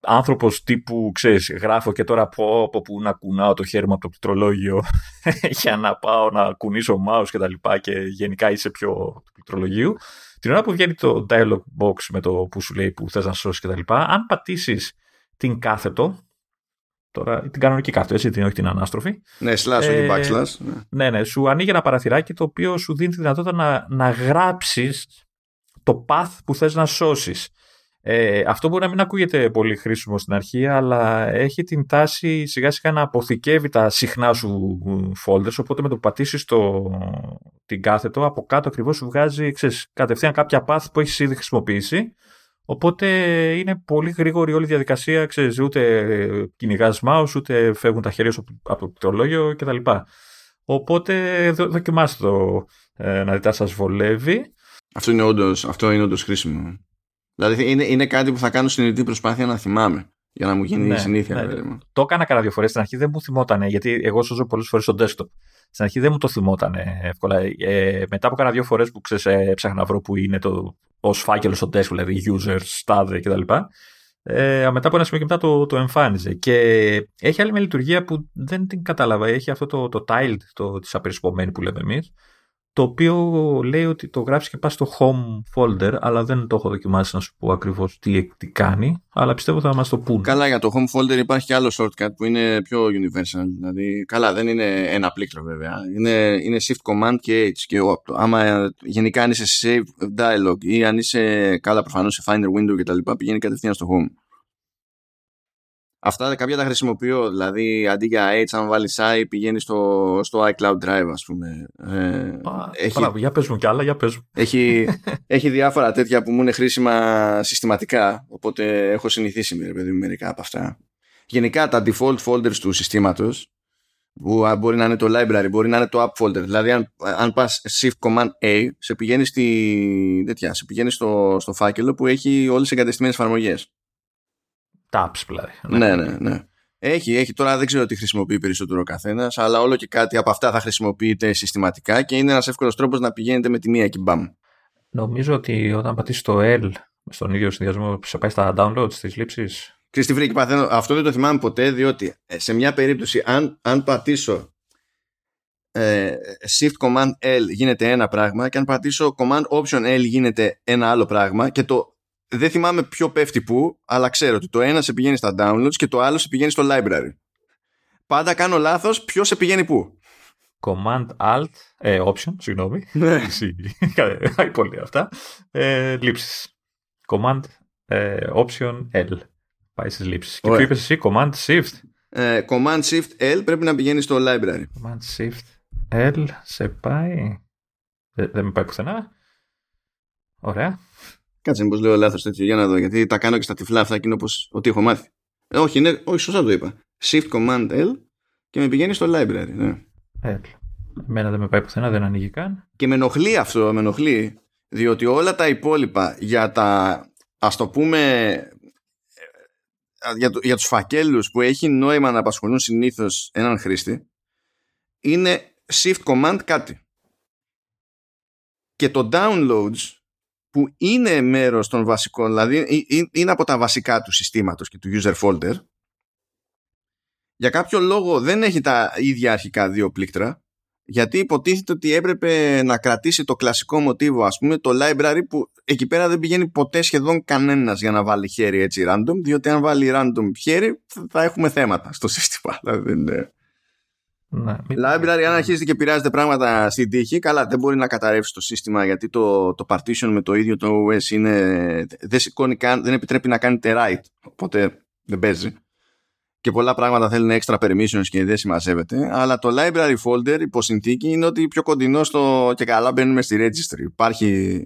Άνθρωπος τύπου, ξέρεις, γράφω και τώρα πω από που να κουνάω το χέρι μου από το πληκτρολόγιο για να πάω να κουνήσω mouse και τα λοιπά και γενικά είσαι πιο του πληκτρολογίου. Την ώρα που βγαίνει το dialog box με το που σου λέει που θες να σώσεις και τα λοιπά, αν πατήσεις την κάθετο, τώρα την κανονική κάθετο, έτσι, την, όχι την ανάστροφη. Ναι, slash, όχι ε, backslash. Ναι. ναι, ναι, σου ανοίγει ένα παραθυράκι το οποίο σου δίνει τη δυνατότητα να, να γράψεις το path που θες να σώσεις. Ε, αυτό μπορεί να μην ακούγεται πολύ χρήσιμο στην αρχή, αλλά έχει την τάση σιγά σιγά να αποθηκεύει τα συχνά σου folders, οπότε με το που πατήσεις το, την κάθετο, από κάτω ακριβώς σου βγάζει ξέρεις, κατευθείαν κάποια path που έχεις ήδη χρησιμοποιήσει, οπότε είναι πολύ γρήγορη όλη η διαδικασία, ξέρεις, ούτε κυνηγάς mouse, ούτε φεύγουν τα χέρια σου από το πληκτρολόγιο κτλ. Οπότε δοκιμάστε το ε, να δείτε αν σας βολεύει. Αυτό είναι όντως, αυτό είναι όντως χρήσιμο. Δηλαδή είναι, είναι κάτι που θα κάνω συνειδητή προσπάθεια να θυμάμαι για να μου γίνει ναι, συνήθεια. Ναι, το έκανα κανένα δύο φορές. Στην αρχή δεν μου θυμότανε, γιατί εγώ σώζω πολλές φορές στο desktop. Στην αρχή δεν μου το θυμότανε εύκολα. Ε, μετά από κάνα δύο φορές που ξέρεις, ε, έψαχνα να βρω που είναι το ως φάκελο στο desktop, δηλαδή users, stade κτλ. Ε, μετά από ένα σημείο και μετά το, το εμφάνιζε. Και έχει άλλη μια λειτουργία που δεν την κατάλαβα. Έχει αυτό το, το tiled, το, τη απερισπομένη που λέμε εμείς, το οποίο λέει ότι το γράφεις και πας στο home folder, αλλά δεν το έχω δοκιμάσει να σου πω ακριβώς τι, τι κάνει, αλλά πιστεύω θα μας το πούν. Καλά, για το home folder υπάρχει και άλλο shortcut που είναι πιο universal. Δηλαδή, καλά, δεν είναι ένα πλήκτρο βέβαια. Είναι, είναι shift command και h. Και άμα γενικά αν είσαι σε save dialog ή αν είσαι καλά προφανώς σε finder window κτλ. πηγαίνει κατευθείαν στο home. Αυτά κάποια τα χρησιμοποιώ. Δηλαδή, αντί για H, αν βάλεις I, πηγαίνεις στο, στο iCloud Drive, ας πούμε. Ε, έχει, για πες μου κι άλλα, για πες μου. Έχει, έχει διάφορα τέτοια που μου είναι χρήσιμα συστηματικά. Οπότε έχω συνηθίσει με, παιδί, μερικά από αυτά. Γενικά, τα default folders του συστήματος, που μπορεί να είναι το library, μπορεί να είναι το app folder. Δηλαδή, αν, αν πας shift command A, σε πηγαίνεις, στη, τέτοια, σε πηγαίνεις στο, στο φάκελο που έχει όλες τις εγκατεστημένες εφαρμογές tabs δηλαδή. Ναι, ναι, ναι. Έχει, έχει. Τώρα δεν ξέρω τι χρησιμοποιεί περισσότερο ο καθένας, αλλά όλο και κάτι από αυτά θα χρησιμοποιείται συστηματικά και είναι ένας εύκολος τρόπος να πηγαίνετε με τη μία και μπαμ. Νομίζω ότι όταν πατήσει το L στον ίδιο συνδυασμό που σε πάει στα downloads της λήψης. Κρίστη Βρήκη, παθαίνω. Αυτό δεν το θυμάμαι ποτέ, διότι ε, σε μια περίπτωση, αν, αν πατήσω ε, Shift Command L γίνεται ένα πράγμα και αν πατήσω Command Option L γίνεται ένα άλλο πράγμα και το δεν θυμάμαι ποιο πέφτει πού, αλλά ξέρω ότι το ένα σε πηγαίνει στα downloads και το άλλο σε πηγαίνει στο library. Πάντα κάνω λάθος ποιο σε πηγαίνει πού. Command Alt, ε, Option, συγγνώμη. Ναι. πολύ αυτά. Ε, λήψεις. Command ε, Option L. Πάει στις λήψεις. Και ποιο είπες εσύ, Command Shift; Ε, command Shift L πρέπει να πηγαίνει στο library. Command Shift L σε πάει. Δεν, δεν με πάει πουθενά. Ωραία. Κάτσε μήπως λέω λάθος τέτοιο για να δω γιατί τα κάνω και στα τυφλά αυτά και είναι όπως ότι έχω μάθει. Ε, όχι, είναι, όχι, σωστά το είπα. Shift Command L και με πηγαίνει στο library. Ναι. L. Εμένα δεν με πάει πουθενά, δεν ανοίγει καν. Και με ενοχλεί αυτό, με ενοχλεί, διότι όλα τα υπόλοιπα για τα, ας το πούμε, για, το, για τους φακέλους που έχει νόημα να απασχολούν συνήθως έναν χρήστη, είναι Shift Command κάτι. Και το downloads που είναι μέρος των βασικών, δηλαδή είναι από τα βασικά του συστήματος και του user folder, για κάποιο λόγο δεν έχει τα ίδια αρχικά δύο πλήκτρα, γιατί υποτίθεται ότι έπρεπε να κρατήσει το κλασικό μοτίβο, ας πούμε, το library που εκεί πέρα δεν πηγαίνει ποτέ σχεδόν κανένας για να βάλει χέρι έτσι random, διότι αν βάλει random χέρι θα έχουμε θέματα στο σύστημα. Δηλαδή, ναι, Library, αν αρχίζετε και πειράζετε πράγματα στην τύχη, καλά, δεν μπορεί να καταρρεύσει το σύστημα γιατί το, το partition με το ίδιο το OS είναι, δεν, σηκώνει καν, δεν επιτρέπει να κάνετε write. Οπότε δεν παίζει. Και πολλά πράγματα θέλουν extra permissions και δεν συμμαζεύεται. Αλλά το library folder υπό συνθήκη είναι ότι πιο κοντινό στο και καλά μπαίνουμε στη registry. Υπάρχει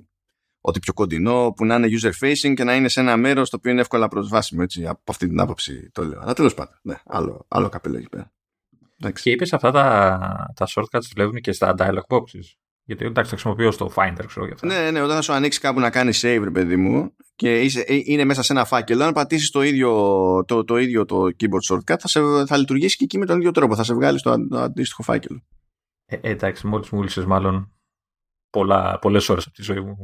ότι πιο κοντινό που να είναι user facing και να είναι σε ένα μέρος το οποίο είναι εύκολα προσβάσιμο. Έτσι, από αυτή την άποψη το λέω. Αλλά τέλος πάντων, ναι, άλλο, άλλο καπέλο εκεί πέρα. Εντάξει. Και είπες αυτά τα, τα shortcuts δουλεύουν και στα dialog boxes. Γιατί εντάξει, τα χρησιμοποιώ στο Finder, ξέρω για αυτά. Ναι, ναι, όταν θα σου ανοίξει κάπου να κάνεις save, ρε παιδί μου, και είσαι, ε, είναι μέσα σε ένα φάκελο, αν πατήσεις το ίδιο το, το, ίδιο το keyboard shortcut, θα, σε, θα λειτουργήσει και εκεί με τον ίδιο τρόπο. Θα σε βγάλει στο αντίστοιχο φάκελο. Ε, ε, εντάξει, μόλις μου μίλησε, μάλλον πολλές ώρες από τη ζωή μου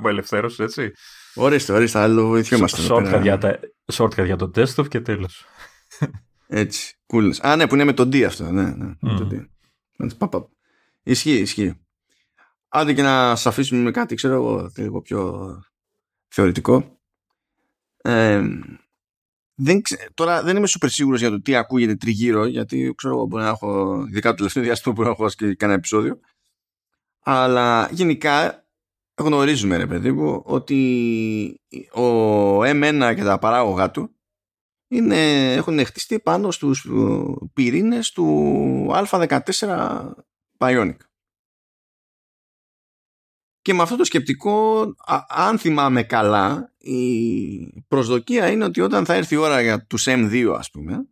μου ελευθέρωσες, έτσι. Ορίστε, ορίστε, άλλο βοηθιόμαστε. Shortcut, για, shortcut για το desktop και τέλος. Έτσι. Coolness. Α, ναι, που είναι με τον D αυτό. Ναι, ναι. Mm. Το D. Ισχύει, ισχύει. Άντε και να σα αφήσουμε με κάτι, ξέρω εγώ, λίγο πιο θεωρητικό. Ε, δεν τώρα δεν είμαι super σίγουρος για το τι ακούγεται τριγύρω, γιατί ξέρω εγώ μπορεί να έχω, ειδικά το τελευταίο διάστημα που να έχω και κανένα επεισόδιο. Αλλά γενικά γνωρίζουμε ρε παιδί μου ότι ο M1 και τα παράγωγά του είναι, έχουν χτιστεί πάνω στους ε, πυρήνες του α14 Bionic. Και με αυτό το σκεπτικό, αν θυμάμαι καλά, η προσδοκία είναι ότι όταν θα έρθει η ώρα για τους M2 ας πούμε,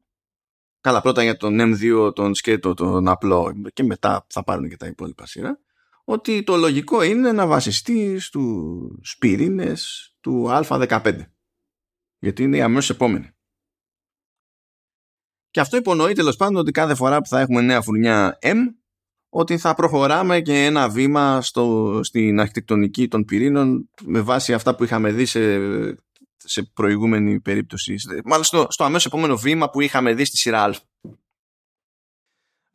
καλά πρώτα για τον M2 τον σκέτο, τον απλό και μετά θα πάρουν και τα υπόλοιπα σειρά, ότι το λογικό είναι να βασιστεί στους πυρήνες του α15. Γιατί είναι η αμέσως επόμενη. Και αυτό υπονοεί τέλος πάντων ότι κάθε φορά που θα έχουμε νέα φουρνιά M, ότι θα προχωράμε και ένα βήμα στο, στην αρχιτεκτονική των πυρήνων με βάση αυτά που είχαμε δει σε, σε προηγούμενη περίπτωση. Μάλλον στο, στο αμέσως επόμενο βήμα που είχαμε δει στη σειρά Α.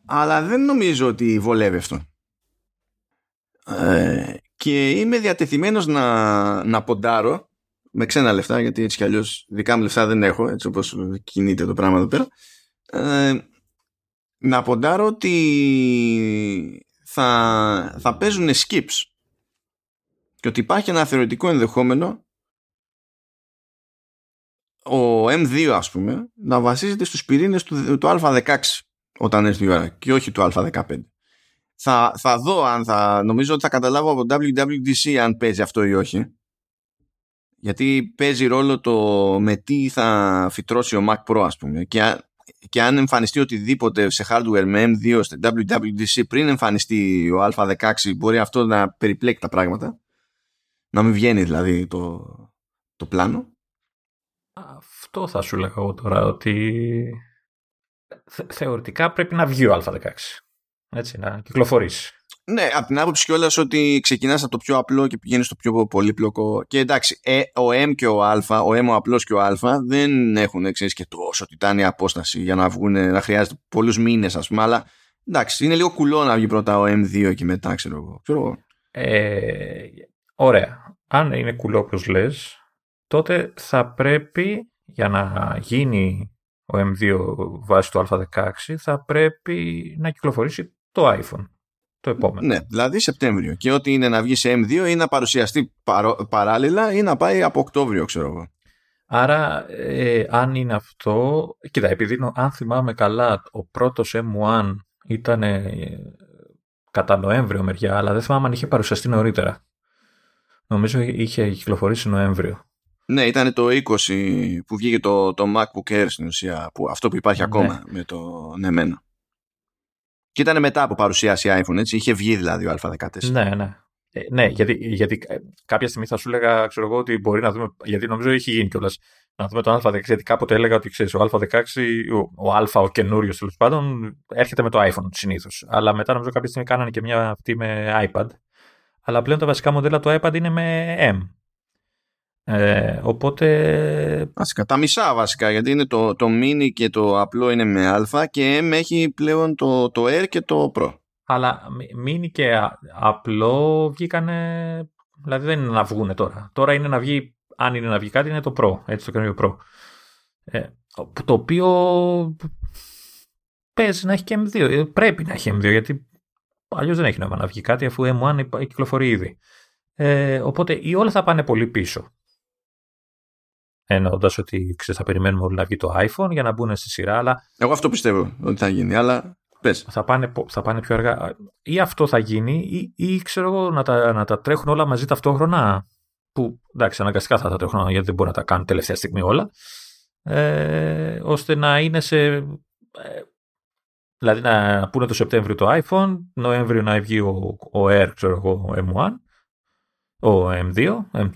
Αλλά δεν νομίζω ότι βολεύει αυτό. Ε, και είμαι διατεθειμένος να, να ποντάρω με ξένα λεφτά, γιατί έτσι κι αλλιώς δικά μου λεφτά δεν έχω, έτσι όπως κινείται το πράγμα εδώ πέρα, ε, να ποντάρω ότι θα, θα παίζουν skips και ότι υπάρχει ένα θεωρητικό ενδεχόμενο ο M2 ας πούμε να βασίζεται στους πυρήνες του, του Α16 όταν έρθει η ώρα και όχι του Α15. Θα, θα δω αν θα νομίζω ότι θα καταλάβω από WWDC αν παίζει αυτό ή όχι γιατί παίζει ρόλο το με τι θα φυτρώσει ο Mac Pro ας πούμε και, και αν εμφανιστεί οτιδήποτε σε hardware με M2 στην WWDC πριν εμφανιστεί ο Α16 μπορεί αυτό να περιπλέκει τα πράγματα. Να μην βγαίνει δηλαδή το, το πλάνο. Αυτό θα σου λέγα εγώ τώρα ότι θεωρητικά πρέπει να βγει ο Α16 έτσι να κυκλοφορήσει ναι, από την άποψη κιόλας ότι ξεκινάς από το πιο απλό και πηγαίνεις στο πιο πολύπλοκο. Και εντάξει, ε, ο M και ο Α, ο M ο απλός και ο Α δεν έχουν ξέρεις, και τόσο τιτάνια απόσταση για να βγουν, να χρειάζεται πολλούς μήνες, ας πούμε. Αλλά εντάξει, είναι λίγο κουλό να βγει πρώτα ο M2 και μετά, ξέρω εγώ. Ξέρω Ε, ωραία. Αν είναι κουλό όπως λες, τότε θα πρέπει για να γίνει ο M2 βάσει του Α16 θα πρέπει να κυκλοφορήσει το iPhone το επόμενο. Ναι, δηλαδή Σεπτέμβριο. Και ό,τι είναι να βγει σε M2 ή να παρουσιαστεί παράλληλα ή να πάει από Οκτώβριο, ξέρω εγώ. Άρα, ε, αν είναι αυτό. Κοίτα, επειδή αν θυμάμαι καλά, ο πρώτος M1 ήταν ε, κατά Νοέμβριο μεριά, αλλά δεν θυμάμαι αν είχε παρουσιαστεί νωρίτερα. Νομίζω είχε κυκλοφορήσει Νοέμβριο. Ναι, ήταν το 20 που βγήκε το, το MacBook Air στην ουσία, που, αυτό που υπάρχει ναι. ακόμα με το ναι, μένα. Και ήταν μετά από παρουσίαση iPhone, έτσι. Είχε βγει δηλαδή ο Α14. Ναι, ναι. Ε, ναι, γιατί, γιατί ε, κάποια στιγμή θα σου έλεγα, ξέρω εγώ, ότι μπορεί να δούμε. Γιατί νομίζω έχει γίνει κιόλας. Να δούμε τον Α16. Γιατί κάποτε έλεγα ότι ξέρεις, ο Α16, ο, ο Α, ο καινούριος τέλος πάντων, έρχεται με το iPhone συνήθως. Αλλά μετά νομίζω κάποια στιγμή κάνανε και μια αυτή με iPad. Αλλά πλέον τα βασικά μοντέλα του iPad είναι με M. Ε, οπότε... Βασικά, τα μισά βασικά, γιατί είναι το, το mini και το απλό είναι με α και M έχει πλέον το, το Air και το Pro. Αλλά mini και απλό βγήκανε, δηλαδή δεν είναι να βγουν τώρα. Τώρα είναι να βγει, αν είναι να βγει κάτι είναι το Pro, έτσι το καινούριο Pro. Ε, το οποίο παίζει να έχει και M2, ε, πρέπει να έχει M2 γιατί αλλιώς δεν έχει νόημα να βγει κάτι αφού M1 κυκλοφορεί ήδη. Ε, οπότε ή όλα θα πάνε πολύ πίσω εννοώντας ότι ξέρεις, θα περιμένουμε όλοι να βγει το iPhone για να μπουν στη σειρά. Αλλά... Εγώ αυτό πιστεύω ότι θα γίνει, αλλά πες. Θα πάνε, θα πάνε πιο αργά. Ή αυτό θα γίνει, ή, ή ξέρω εγώ να τα, να τα τρέχουν όλα μαζί ταυτόχρονα. Που εντάξει, αναγκαστικά θα τα τρέχουν γιατί δεν μπορούν να τα κάνουν τελευταία στιγμή όλα. Ε, ώστε να είναι σε. Ε, δηλαδή να πούνε το Σεπτέμβριο το iPhone, Νοέμβριο να βγει ο, ο Air, ξέρω εγώ, M1, ο M2, M2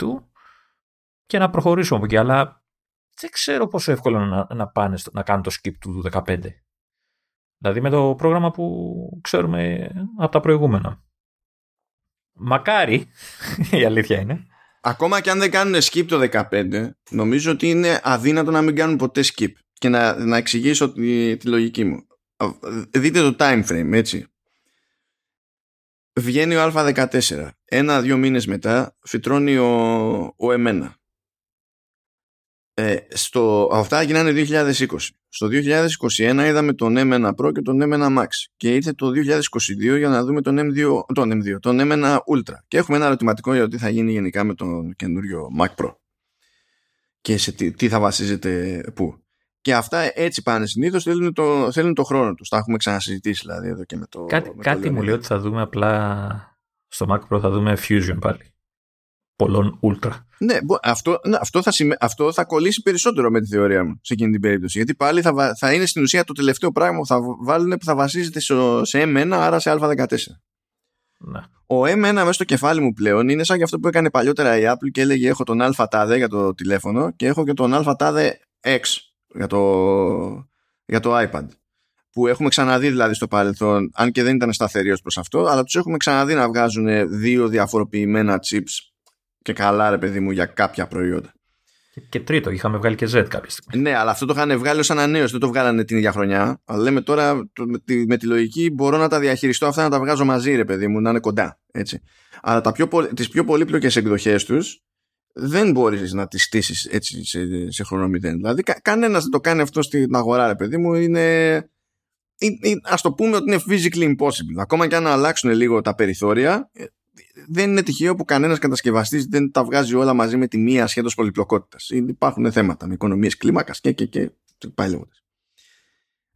και να προχωρήσουμε από εκεί. Αλλά δεν ξέρω πόσο εύκολο να, να πάνε να κάνουν το skip του 15. Δηλαδή με το πρόγραμμα που ξέρουμε από τα προηγούμενα. Μακάρι, η αλήθεια είναι. Ακόμα και αν δεν κάνουν skip το 15, νομίζω ότι είναι αδύνατο να μην κάνουν ποτέ skip. Και να, να εξηγήσω τη, τη λογική μου. Δείτε το time frame, έτσι. Βγαίνει ο Α14. Ένα-δύο μήνες μετά φυτρώνει ο, ο εμένα. Ε, στο, αυτά γίνανε 2020. Στο 2021 είδαμε τον M1 Pro και τον M1 Max και ήρθε το 2022 για να δούμε τον M2, τον M2, τον M1 Ultra και έχουμε ένα ερωτηματικό για το τι θα γίνει γενικά με τον καινούριο Mac Pro και σε τι, τι θα βασίζεται πού. Και αυτά έτσι πάνε συνήθως, θέλουν το, θέλουν το χρόνο τους. Τα έχουμε ξανασυζητήσει δηλαδή εδώ και με το. Κάτι, με κάτι μου λέει ότι θα δούμε απλά στο Mac Pro θα δούμε Fusion πάλι πολλών Ultra. Ναι, αυτό, ναι, αυτό, θα, αυτό θα κολλήσει περισσότερο με τη θεωρία μου σε εκείνη την περίπτωση. Γιατί πάλι θα, θα είναι στην ουσία το τελευταίο πράγμα που θα βάλουν που θα βασίζεται σε M1, άρα σε Α14. Ναι. Ο M1 μέσα στο κεφάλι μου πλέον είναι σαν και αυτό που έκανε παλιότερα η Apple και έλεγε έχω τον α τάδε για το τηλέφωνο και έχω και τον α τάδε X για το, για το iPad που έχουμε ξαναδεί δηλαδή στο παρελθόν, αν και δεν ήταν σταθεροί ως προς αυτό, αλλά τους έχουμε ξαναδεί να βγάζουν δύο διαφοροποιημένα chips και καλά ρε παιδί μου για κάποια προϊόντα. Και, τρίτο, είχαμε βγάλει και Z κάποια στιγμή. Ναι, αλλά αυτό το είχαν βγάλει ως ανανέωση, δεν το βγάλανε την ίδια χρονιά. Αλλά λέμε τώρα με, τη, με τη λογική μπορώ να τα διαχειριστώ αυτά να τα βγάζω μαζί, ρε παιδί μου, να είναι κοντά. Έτσι. Αλλά τα πιο, τις πιο πολύπλοκες εκδοχές τους δεν μπορείς να τις στήσεις έτσι σε, σε χρόνο μηδέν. Δηλαδή κα, κανένας δεν το κάνει αυτό στην αγορά, ρε παιδί μου, είναι... Ας το πούμε ότι είναι physically impossible. Ακόμα και αν αλλάξουν λίγο τα περιθώρια, ε, δεν είναι τυχαίο που κανένας κατασκευαστής δεν τα βγάζει όλα μαζί με τη μία σχέδος πολυπλοκότητας. Υπάρχουν θέματα με οικονομίες κλίμακας και, και, και, και πάει λέγοντας.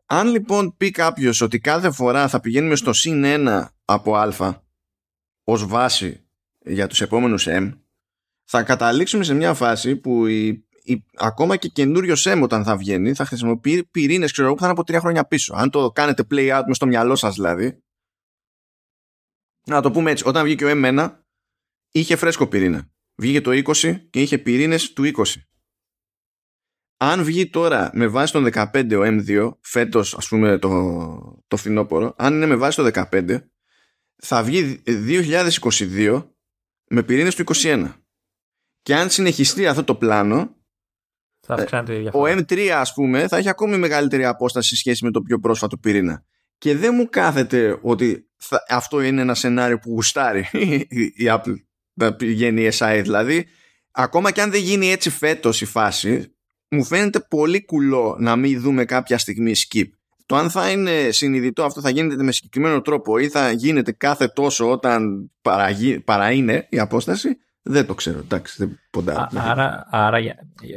Αν λοιπόν πει κάποιος ότι κάθε φορά θα πηγαίνουμε στο συν 1 από α ως βάση για τους επόμενους M θα καταλήξουμε σε μια φάση που η, ακόμα και καινούριο M όταν θα βγαίνει θα χρησιμοποιεί πυρήνες ξέρω, που θα είναι από τρία χρόνια πίσω. Αν το κάνετε play out με στο μυαλό σας δηλαδή να το πούμε έτσι, όταν βγήκε ο M1 είχε φρέσκο πυρήνα. Βγήκε το 20 και είχε πυρήνες του 20. Αν βγει τώρα με βάση τον 15 ο M2, φέτος ας πούμε το, το φθινόπωρο, αν είναι με βάση το 15, θα βγει 2022 με πυρήνες του 21. Και αν συνεχιστεί αυτό το πλάνο, θα ε, ο M3 ας πούμε θα έχει ακόμη μεγαλύτερη απόσταση σε σχέση με το πιο πρόσφατο πυρήνα. Και δεν μου κάθεται ότι αυτό είναι ένα σενάριο που γουστάρει η Apple να πηγαίνει SI δηλαδή. Ακόμα και αν δεν γίνει έτσι φέτος η φάση, μου φαίνεται πολύ κουλό να μην δούμε κάποια στιγμή skip. Το αν θα είναι συνειδητό αυτό θα γίνεται με συγκεκριμένο τρόπο ή θα γίνεται κάθε τόσο όταν παραγεί, παραείνε η απόσταση, δεν το ξέρω. Εντάξει, δεν ποντά. Άρα, άρα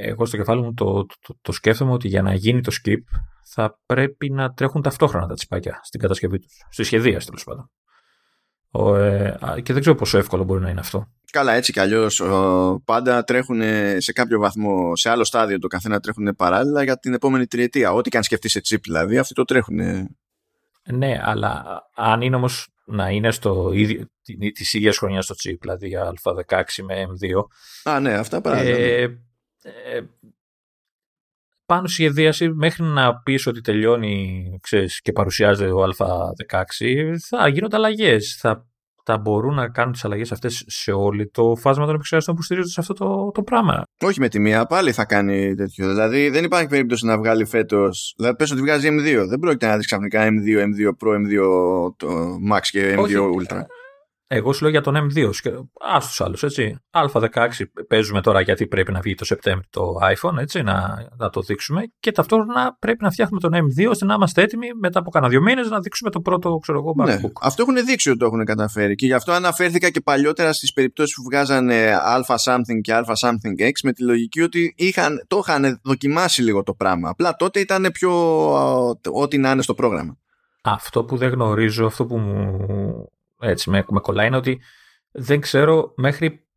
εγώ στο κεφάλι μου το, το, το, σκέφτομαι ότι για να γίνει το skip θα πρέπει να τρέχουν ταυτόχρονα τα τσιπάκια στην κατασκευή τους. Στη σχεδία τέλος πάντων. Ο, ε, και δεν ξέρω πόσο εύκολο μπορεί να είναι αυτό. Καλά, έτσι κι αλλιώς πάντα τρέχουν σε κάποιο βαθμό, σε άλλο στάδιο το καθένα τρέχουν παράλληλα για την επόμενη τριετία. Ό,τι και αν σκεφτείς σε τσίπ, δηλαδή, αυτοί το τρέχουν. Ναι, αλλά αν είναι όμως να είναι στο ίδιο, της ίδιας χρονιάς στο chip, δηλαδή Α16 με M2. Α, ναι, αυτά παράλληλα. Ε, ε, πάνω στη σχεδίαση μέχρι να πεις ότι τελειώνει ξέρεις, και παρουσιάζεται ο Α16 θα γίνονται αλλαγές. Θα, θα μπορούν να κάνουν τις αλλαγές αυτές σε όλο το φάσμα των επεξεργαστών που στηρίζονται σε αυτό το, το πράγμα. Όχι με τη μία, πάλι θα κάνει τέτοιο. Δηλαδή δεν υπάρχει περίπτωση να βγάλει φέτος. Δηλαδή πες ότι βγάζει M2. Δεν πρόκειται να δεις ξαφνικά M2, M2 Pro, M2 το Max και M2 Ultra. Εγώ σου λέω για τον M2. Α τους άλλους, έτσι. Α16 παίζουμε τώρα γιατί πρέπει να βγει το Σεπτέμβριο το iPhone, έτσι, να, να το δείξουμε. Και ταυτόχρονα πρέπει να φτιάχνουμε τον M2 ώστε να είμαστε έτοιμοι μετά από κανένα δύο μήνες να δείξουμε το πρώτο, ξέρω εγώ, ναι, MacBook. Ναι, αυτό έχουν δείξει ότι το έχουν καταφέρει. Και γι' αυτό αναφέρθηκα και παλιότερα στις περιπτώσεις που βγάζανε Α something και Α something X με τη λογική ότι είχαν, το είχαν δοκιμάσει λίγο το πράγμα. Απλά τότε ήταν πιο ό,τι να είναι στο πρόγραμμα. Αυτό που δεν γνωρίζω, αυτό που μου έτσι με, με κολλάει είναι ότι δεν ξέρω μέχρι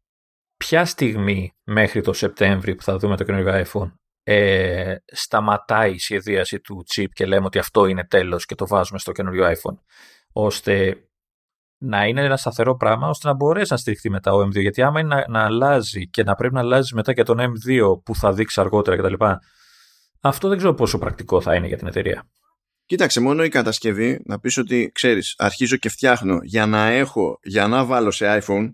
ποια στιγμή μέχρι το Σεπτέμβρη που θα δούμε το καινούργιο iPhone ε, σταματάει η σχεδίαση του chip και λέμε ότι αυτό είναι τέλος και το βάζουμε στο καινούριο iPhone ώστε να είναι ένα σταθερό πράγμα ώστε να μπορέσει να στηριχθεί μετά ο M2 γιατί άμα είναι να, να αλλάζει και να πρέπει να αλλάζει μετά και τον M2 που θα δείξει αργότερα κτλ. Αυτό δεν ξέρω πόσο πρακτικό θα είναι για την εταιρεία. Κοίταξε, μόνο η κατασκευή να πεις ότι ξέρεις, αρχίζω και φτιάχνω για να έχω, για να βάλω σε iPhone.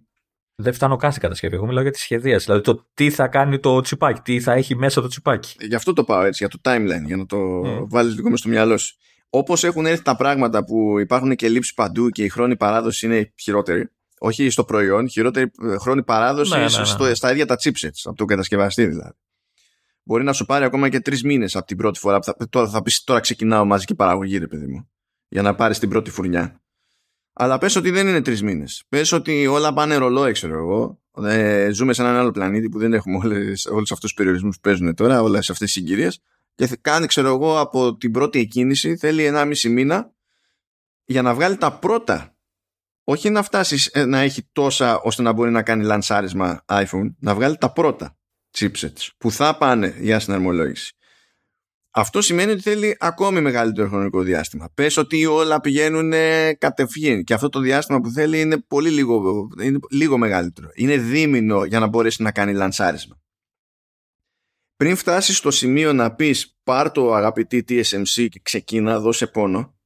Δεν φτάνω καν στην κατασκευή. Εγώ μιλάω για τη σχεδίαση. Δηλαδή το τι θα κάνει το τσιπάκι, τι θα έχει μέσα το τσιπάκι. Γι' αυτό το πάω έτσι, για το timeline, για να το mm. βάλεις λίγο στο μυαλό σου. Όπως έχουν έρθει τα πράγματα που υπάρχουν και λήψεις παντού και η χρόνη παράδοση είναι χειρότερη. Όχι στο προϊόν, χειρότερη ε, χρόνη παράδοση ναι, ναι, ναι. στα ίδια τα chipsets, από τον κατασκευαστή δηλαδή μπορεί να σου πάρει ακόμα και τρεις μήνες από την πρώτη φορά. Που θα, τώρα θα πεις τώρα ξεκινάω μαζική παραγωγή, ρε παιδί μου. Για να πάρεις την πρώτη φουρνιά. Αλλά πες ότι δεν είναι τρεις μήνες. Πες ότι όλα πάνε ρολόι, ξέρω εγώ. Ε, ζούμε σε έναν άλλο πλανήτη που δεν έχουμε όλους αυτούς τους περιορισμούς που παίζουν τώρα, όλες αυτές τις συγκυρίες. Και κάνει, ξέρω εγώ, από την πρώτη εκκίνηση θέλει 1,5 μήνα για να βγάλει τα πρώτα. Όχι να φτάσεις ε, να έχει τόσα ώστε να μπορεί να κάνει λανσάρισμα iPhone, να βγάλει τα πρώτα chipsets που θα πάνε για συναρμολόγηση. Αυτό σημαίνει ότι θέλει ακόμη μεγαλύτερο χρονικό διάστημα. Πες ότι όλα πηγαίνουν κατευθείαν και αυτό το διάστημα που θέλει είναι πολύ λίγο, είναι λίγο μεγαλύτερο. Είναι δίμηνο για να μπορέσει να κάνει λανσάρισμα. Πριν φτάσεις στο σημείο να πεις πάρ το αγαπητή TSMC και ξεκίνα, δώσε πόνο,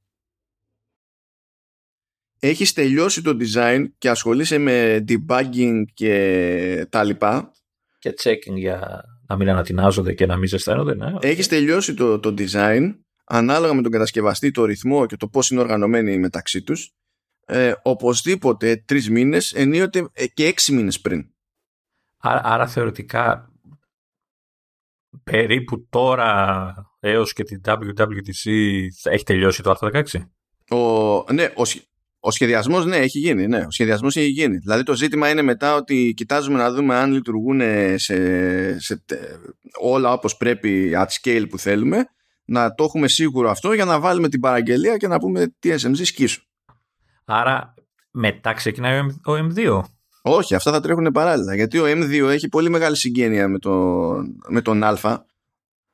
έχεις τελειώσει το design και ασχολείσαι με debugging και τα λοιπά και checking για να μην ανατινάζονται και να μην ζεσταίνονται. Ναι. Έχεις τελειώσει το, το design ανάλογα με τον κατασκευαστή, το ρυθμό και το πώς είναι οργανωμένοι μεταξύ τους ε, οπωσδήποτε τρεις μήνες ενίοτε ε, και έξι μήνες πριν. Άρα, άρα θεωρητικά περίπου τώρα έως και την WWDC έχει τελειώσει το άρθρο 16. Ο, ναι, ο, ο σχεδιασμός, ναι, έχει γίνει. Ναι, ο σχεδιασμός έχει γίνει. Δηλαδή, το ζήτημα είναι μετά ότι κοιτάζουμε να δούμε αν λειτουργούν σε, σε, όλα όπως πρέπει at scale που θέλουμε. Να το έχουμε σίγουρο αυτό για να βάλουμε την παραγγελία και να πούμε τι SMG σκίσου. Άρα, μετά ξεκινάει ο M2. Όχι, αυτά θα τρέχουν παράλληλα. Γιατί ο M2 έχει πολύ μεγάλη συγγένεια με, το, με τον Α.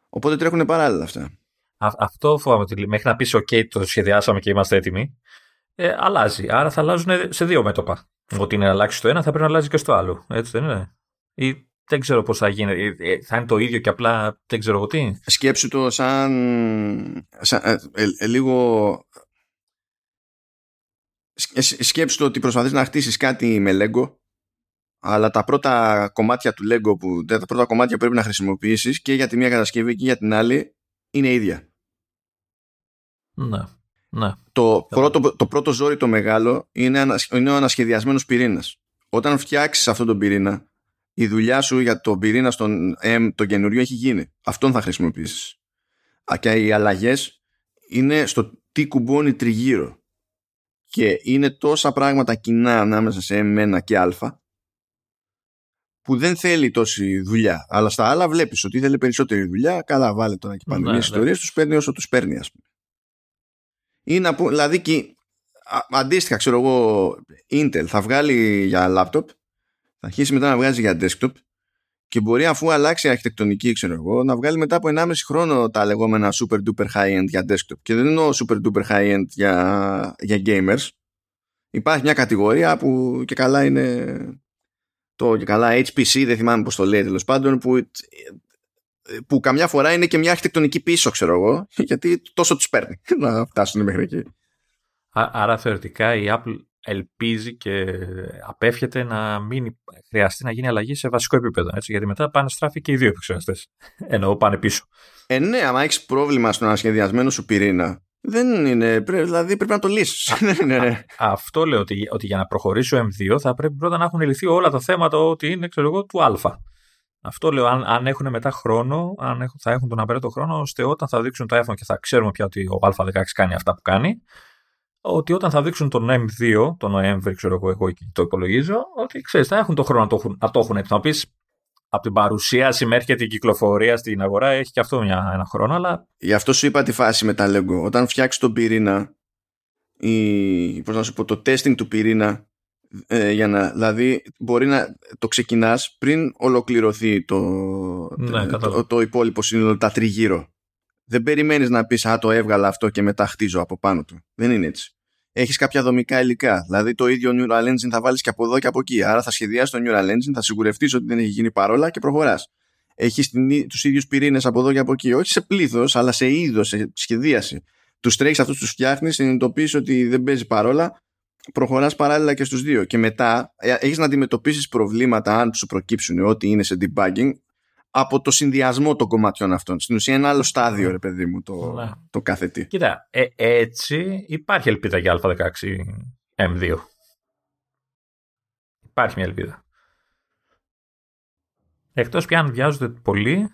Οπότε τρέχουν παράλληλα αυτά. αυτό φοβάμαι ότι μέχρι να πεις: OK, το σχεδιάσαμε και είμαστε έτοιμοι ε, αλλάζει. Άρα θα αλλάζουν σε δύο μέτωπα. Ότι είναι να αλλάξει το ένα, θα πρέπει να αλλάζει και στο άλλο. Έτσι δεν είναι. Ή δεν ξέρω πώς θα γίνει. Ε, ε, θα είναι το ίδιο και απλά δεν ξέρω εγώ τι. Σκέψου το σαν. σαν ε, ε, λίγο. Σκέψου το ότι προσπαθείς να χτίσεις κάτι με Lego αλλά τα πρώτα κομμάτια του Lego που τα πρώτα κομμάτια που πρέπει να χρησιμοποιήσεις και για τη μία κατασκευή και για την άλλη είναι ίδια. Ναι. Ναι. Το, πρώτο, το πρώτο ζόρι το μεγάλο είναι, είναι ο ανασχεδιασμένος πυρήνας. Όταν φτιάξεις αυτόν τον πυρήνα, η δουλειά σου για τον πυρήνα στον M, τον καινούριο, έχει γίνει. Αυτόν θα χρησιμοποιήσεις. Και οι αλλαγές είναι στο τι κουμπώνει τριγύρω. Και είναι τόσα πράγματα κοινά ανάμεσα σε M1 και Α που δεν θέλει τόση δουλειά. Αλλά στα άλλα βλέπεις ότι θέλει περισσότερη δουλειά. Καλά, βάλε τώρα και πάνε ναι, ιστορίε, τους παίρνει όσο τους παίρνει, ας πούμε ή να πω, δηλαδή και αντίστοιχα ξέρω εγώ Intel θα βγάλει για laptop θα αρχίσει μετά να βγάζει για desktop και μπορεί αφού αλλάξει η αρχιτεκτονική ξέρω εγώ να βγάλει μετά από 1,5 χρόνο τα λεγόμενα super duper high end για desktop. Και δεν εννοώ super duper high end για, για gamers. Υπάρχει μια κατηγορία που και καλά είναι το και καλά HPC δεν θυμάμαι πως το λέει τέλος πάντων που που καμιά φορά είναι και μια αρχιτεκτονική πίσω, ξέρω εγώ, γιατί τόσο τους παίρνει να φτάσουν μέχρι εκεί. Άρα θεωρητικά η Apple ελπίζει και απέφχεται να μην χρειαστεί να γίνει αλλαγή σε βασικό επίπεδο. Έτσι, γιατί μετά πάνε στράφη και οι δύο επεξεργαστές. Εννοώ πάνε πίσω. Ε, ναι, άμα έχεις πρόβλημα στον ανασχεδιασμένο σου πυρήνα, δεν είναι. Δηλαδή πρέπει να το λύσεις. Αυτό λέω ότι, ότι για να προχωρήσει ο M2 θα πρέπει πρώτα να έχουν λυθεί όλα τα θέματα ότι είναι ξέρω εγώ, του Α. Αυτό λέω, αν, αν έχουν μετά χρόνο, αν έχουν, θα έχουν τον απαραίτητο χρόνο, ώστε όταν θα δείξουν το iPhone και θα ξέρουμε πια ότι ο Α16 κάνει αυτά που κάνει, ότι όταν θα δείξουν τον M2, τον Νοέμβρη, ξέρω εγώ, εγώ το υπολογίζω, ότι ξέρεις, θα έχουν τον χρόνο να το έχουν, να το έχουν έτοιμο. Να πεις από την παρουσίαση μέχρι και την κυκλοφορία στην αγορά έχει και αυτό μια, ένα χρόνο, αλλά. Γι' αυτό σου είπα τη φάση με τα Lego. Όταν φτιάξεις τον πυρήνα, η, πώς να σου πω, το testing του πυρήνα ε, για να, δηλαδή μπορεί να το ξεκινάς πριν ολοκληρωθεί το, ναι, το, το, υπόλοιπο σύνολο, τα τριγύρω. Δεν περιμένεις να πεις «Α, το έβγαλα αυτό και μετά χτίζω από πάνω του». Δεν είναι έτσι. Έχεις κάποια δομικά υλικά. Δηλαδή το ίδιο Neural Engine θα βάλεις και από εδώ και από εκεί. Άρα θα σχεδιάσεις το Neural Engine, θα σιγουρευτείς ότι δεν έχει γίνει παρόλα και προχωράς. Έχεις τους ίδιους πυρήνες από εδώ και από εκεί. Όχι σε πλήθος, αλλά σε είδος, σε σχεδίαση. Τους τρέχεις αυτούς, τους φτιάχνεις, συνειδητοποιείς ότι δεν παίζει παρόλα προχωράς παράλληλα και στους δύο και μετά ε, έχεις να αντιμετωπίσεις προβλήματα αν σου προκύψουν ό,τι είναι σε debugging από το συνδυασμό των κομματιών αυτών. Στην ουσία ένα άλλο στάδιο, ναι. ρε παιδί μου, το, ναι. το κάθε τι. Κοίτα, ε, έτσι υπάρχει ελπίδα για Α16 M2. Υπάρχει μια ελπίδα. Εκτός πια αν βιάζονται πολύ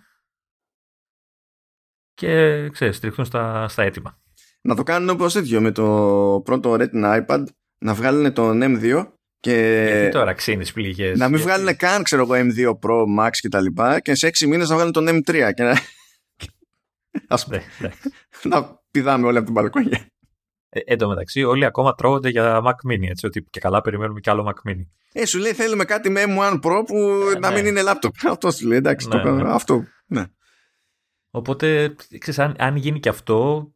και ξέρεις, τριχτούν στα, στα έτοιμα. Να το κάνουν όπως τέτοιο με το πρώτο Retina iPad να βγάλουν τον M2 και Γιατί τώρα ξύνεις πληγές. Να μην γιατί... βγάλουν καν, ξέρω εγώ, M2 Pro, Max και τα λοιπά και σε 6 μήνες να βγάλουν τον M3 και να... Ας πούμε, ναι. να πηδάμε όλοι από την μπαλκόνια. Ε, εν τω μεταξύ, όλοι ακόμα τρώγονται για Mac Mini, έτσι, ότι και καλά περιμένουμε κι άλλο Mac Mini. Ε, σου λέει θέλουμε κάτι με M1 Pro που ε, να ναι. μην είναι laptop. Αυτό σου λέει, εντάξει, ναι, το, ναι. αυτό, ναι. Οπότε, ξέρεις, αν, αν γίνει και αυτό,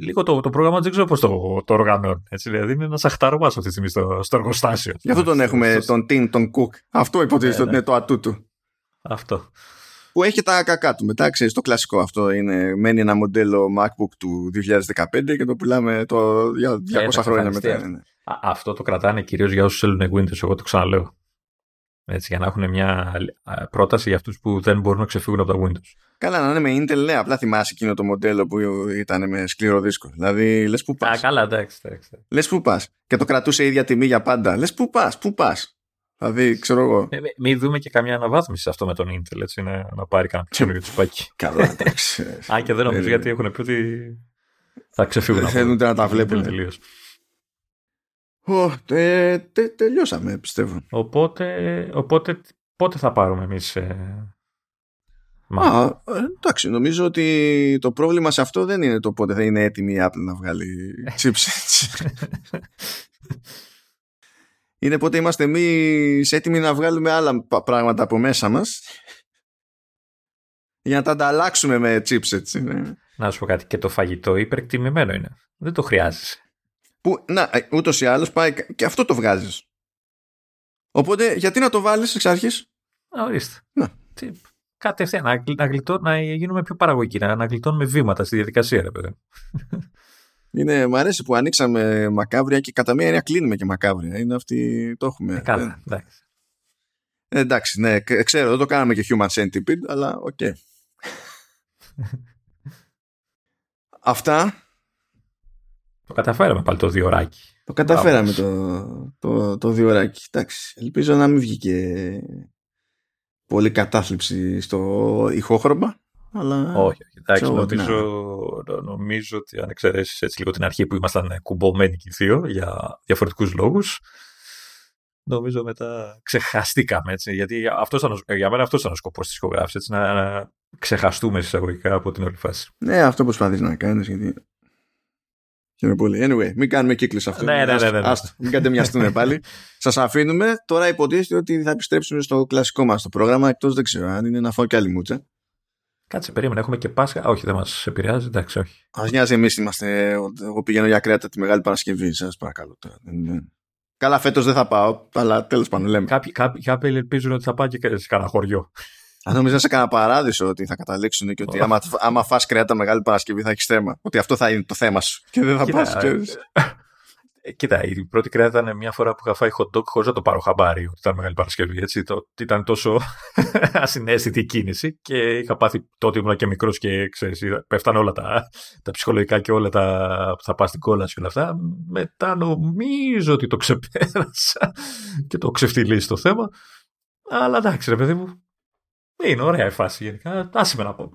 λίγο το, το πρόγραμμα δεν ξέρω πώς το, το οργανώνει. Έτσι, δηλαδή είναι ένας αχταρμά αυτή τη στιγμή στο, στο εργοστάσιο. Γι' αυτό τον έχουμε, τον Tim, τον Cook. Αυτό υποτίθεται ότι ναι, είναι το ατού του. Αυτό. Που έχει τα κακά του. Μετά ξέρεις το κλασικό αυτό. Είναι, μένει ένα μοντέλο MacBook του 2015 και το πουλάμε το, για 200 χρόνια μετά. Ναι, ναι. αυτό το κρατάνε κυρίως για όσους θέλουν Windows. Εγώ το ξαναλέω. Έτσι, για να έχουν μια πρόταση για αυτούς που δεν μπορούν να ξεφύγουν από τα Windows. Καλά, να είναι με Intel, λέει, απλά θυμάσαι εκείνο το μοντέλο που ήταν με σκληρό δίσκο. Δηλαδή, λες που πας. Α, καλά, εντάξει, εντάξει. Λες που πας. Και το κρατούσε η ίδια τιμή για πάντα. Λες που πας, που πας. Δηλαδή, ξέρω εγώ. Ε, μην δούμε και καμιά αναβάθμιση σε αυτό με τον Intel, έτσι, να, να πάρει κανένα καινούριο τσουπάκι. Καλά, εντάξει. Α, και δεν νομίζω, γιατί έχουν πει ότι θα ξεφύγουν. Δεν θέλουν να τα βλέπουν. Τελείως. τε, τε, τελειώσαμε, πιστεύω. Οπότε, οπότε πότε θα πάρουμε εμείς ε, Α, ε, εντάξει, νομίζω ότι το πρόβλημα σε αυτό δεν είναι το πότε θα είναι έτοιμη η Apple να βγάλει chipsets. είναι πότε είμαστε εμείς έτοιμοι να βγάλουμε άλλα πράγματα από μέσα μας για να τα ανταλλάξουμε με chipsets. Να σου πω κάτι, και το φαγητό υπερκτιμημένο είναι. Δεν το χρειάζεσαι. Που, να, ε, ούτως ή άλλως πάει και αυτό το βγάζεις. Οπότε γιατί να το βάλεις εξ αρχής; Ορίστε. Να. Τι, κατευθείαν να, να, γλιτώ, να γίνουμε πιο παραγωγικοί, να, να γλιτώνουμε βήματα στη διαδικασία, ρε παιδί. Είναι, μ' αρέσει που ανοίξαμε μακάβρια και κατά μία έννοια κλείνουμε και μακάβρια. Είναι αυτή, το έχουμε. Ε, καλά, εντάξει. Ε, εντάξει, ναι, ξέρω, δεν το κάναμε και human centipede, αλλά οκ. Okay. Αυτά. Το καταφέραμε πάλι το δύο ωράκι. Το καταφέραμε το, το, το δύο ωράκι. Εντάξει, ελπίζω να μην βγήκε πολύ κατάθλιψη στο ηχόχρωμα. Αλλά όχι, όχι. Εντάξει, νομίζω, νομίζω ότι αν εξαιρέσεις έτσι λίγο την αρχή που ήμασταν κουμπωμένοι και οι δύο για διαφορετικούς λόγους, νομίζω μετά ξεχαστήκαμε. Έτσι, γιατί αυτός ήταν, για μένα αυτός ήταν ο σκοπός της ηχογράφησης. Να, να ξεχαστούμε εισαγωγικά από την όλη φάση. Ναι, αυτό προσπαθείς να κάνεις. Γιατί Χαίρομαι πολύ. Anyway, μην κάνουμε κύκλους αυτό. Ναι, ναι, ναι, ναι, ναι. μην κατεμοιαστούμε πάλι. Σας αφήνουμε. Τώρα υποτίθεται ότι θα επιστρέψουμε στο κλασικό μας το πρόγραμμα. Εκτός δεν ξέρω αν είναι να φάω και άλλη μούτσα. Κάτσε, περίμενε. Έχουμε και Πάσχα. Όχι, δεν μας επηρεάζει. Εντάξει, όχι. Α νοιάζει, εμείς είμαστε. Εγώ πηγαίνω για κρέατα τη Μεγάλη Παρασκευή. Σας παρακαλώ τώρα. Καλά, φέτος δεν θα πάω, αλλά τέλος πάντων λέμε. Κάποιοι, κάποιοι, κάποιοι ελπίζουν ότι θα πάω και σε κανένα χωριό. Αν νομίζω σε κανένα παράδεισο ότι θα καταλήξουν και ότι άμα, άμα φας κρέατα Μεγάλη Παρασκευή θα έχεις θέμα. Ότι αυτό θα είναι το θέμα σου. Και δεν θα πας. Και... Ε, κοίτα, η πρώτη κρέατα ήταν μια φορά που είχα φάει hot dog χωρίς να το πάρω χαμπάρι ότι ήταν Μεγάλη Παρασκευή. Έτσι, το, ήταν τόσο ασυναίσθητη η κίνηση και είχα πάθει τότε ήμουν και μικρός και ξέρεις, πέφτανε όλα τα, τα ψυχολογικά και όλα τα που θα πας στην κόλλα και όλα αυτά. Μετά νομίζω ότι το ξεπέρασα και το ξεφτυλίσει το θέμα. Αλλά εντάξει, ρε παιδί μου, είναι ωραία η φάση γενικά. Άσε με να πω.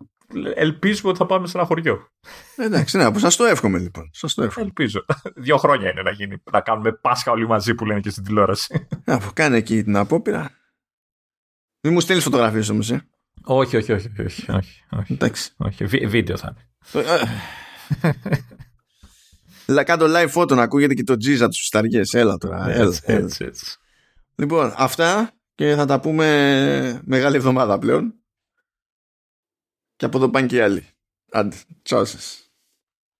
Ελπίζουμε ότι θα πάμε σε ένα χωριό. Εντάξει, ναι, σας το εύχομαι λοιπόν. Σας το εύχομαι. Ελπίζω. Δύο χρόνια είναι να γίνει. Να κάνουμε Πάσχα όλοι μαζί που λένε και στην τηλεόραση. Αφού κάνει εκεί την απόπειρα. Μην μου στείλεις φωτογραφίες όμως, ε. Όχι, όχι, όχι. όχι, όχι, όχι. Εντάξει. όχι. βίντεο θα είναι. Λα κάτω live φώτο να ακούγεται και το τζίζα τους σταριέ. Έλα τώρα. Έτσι, έτσι, έτσι. Λοιπόν, αυτά και θα τα πούμε μεγάλη εβδομάδα πλέον. Και από εδώ πάνε και οι άλλοι. Άντε, τσάω σας.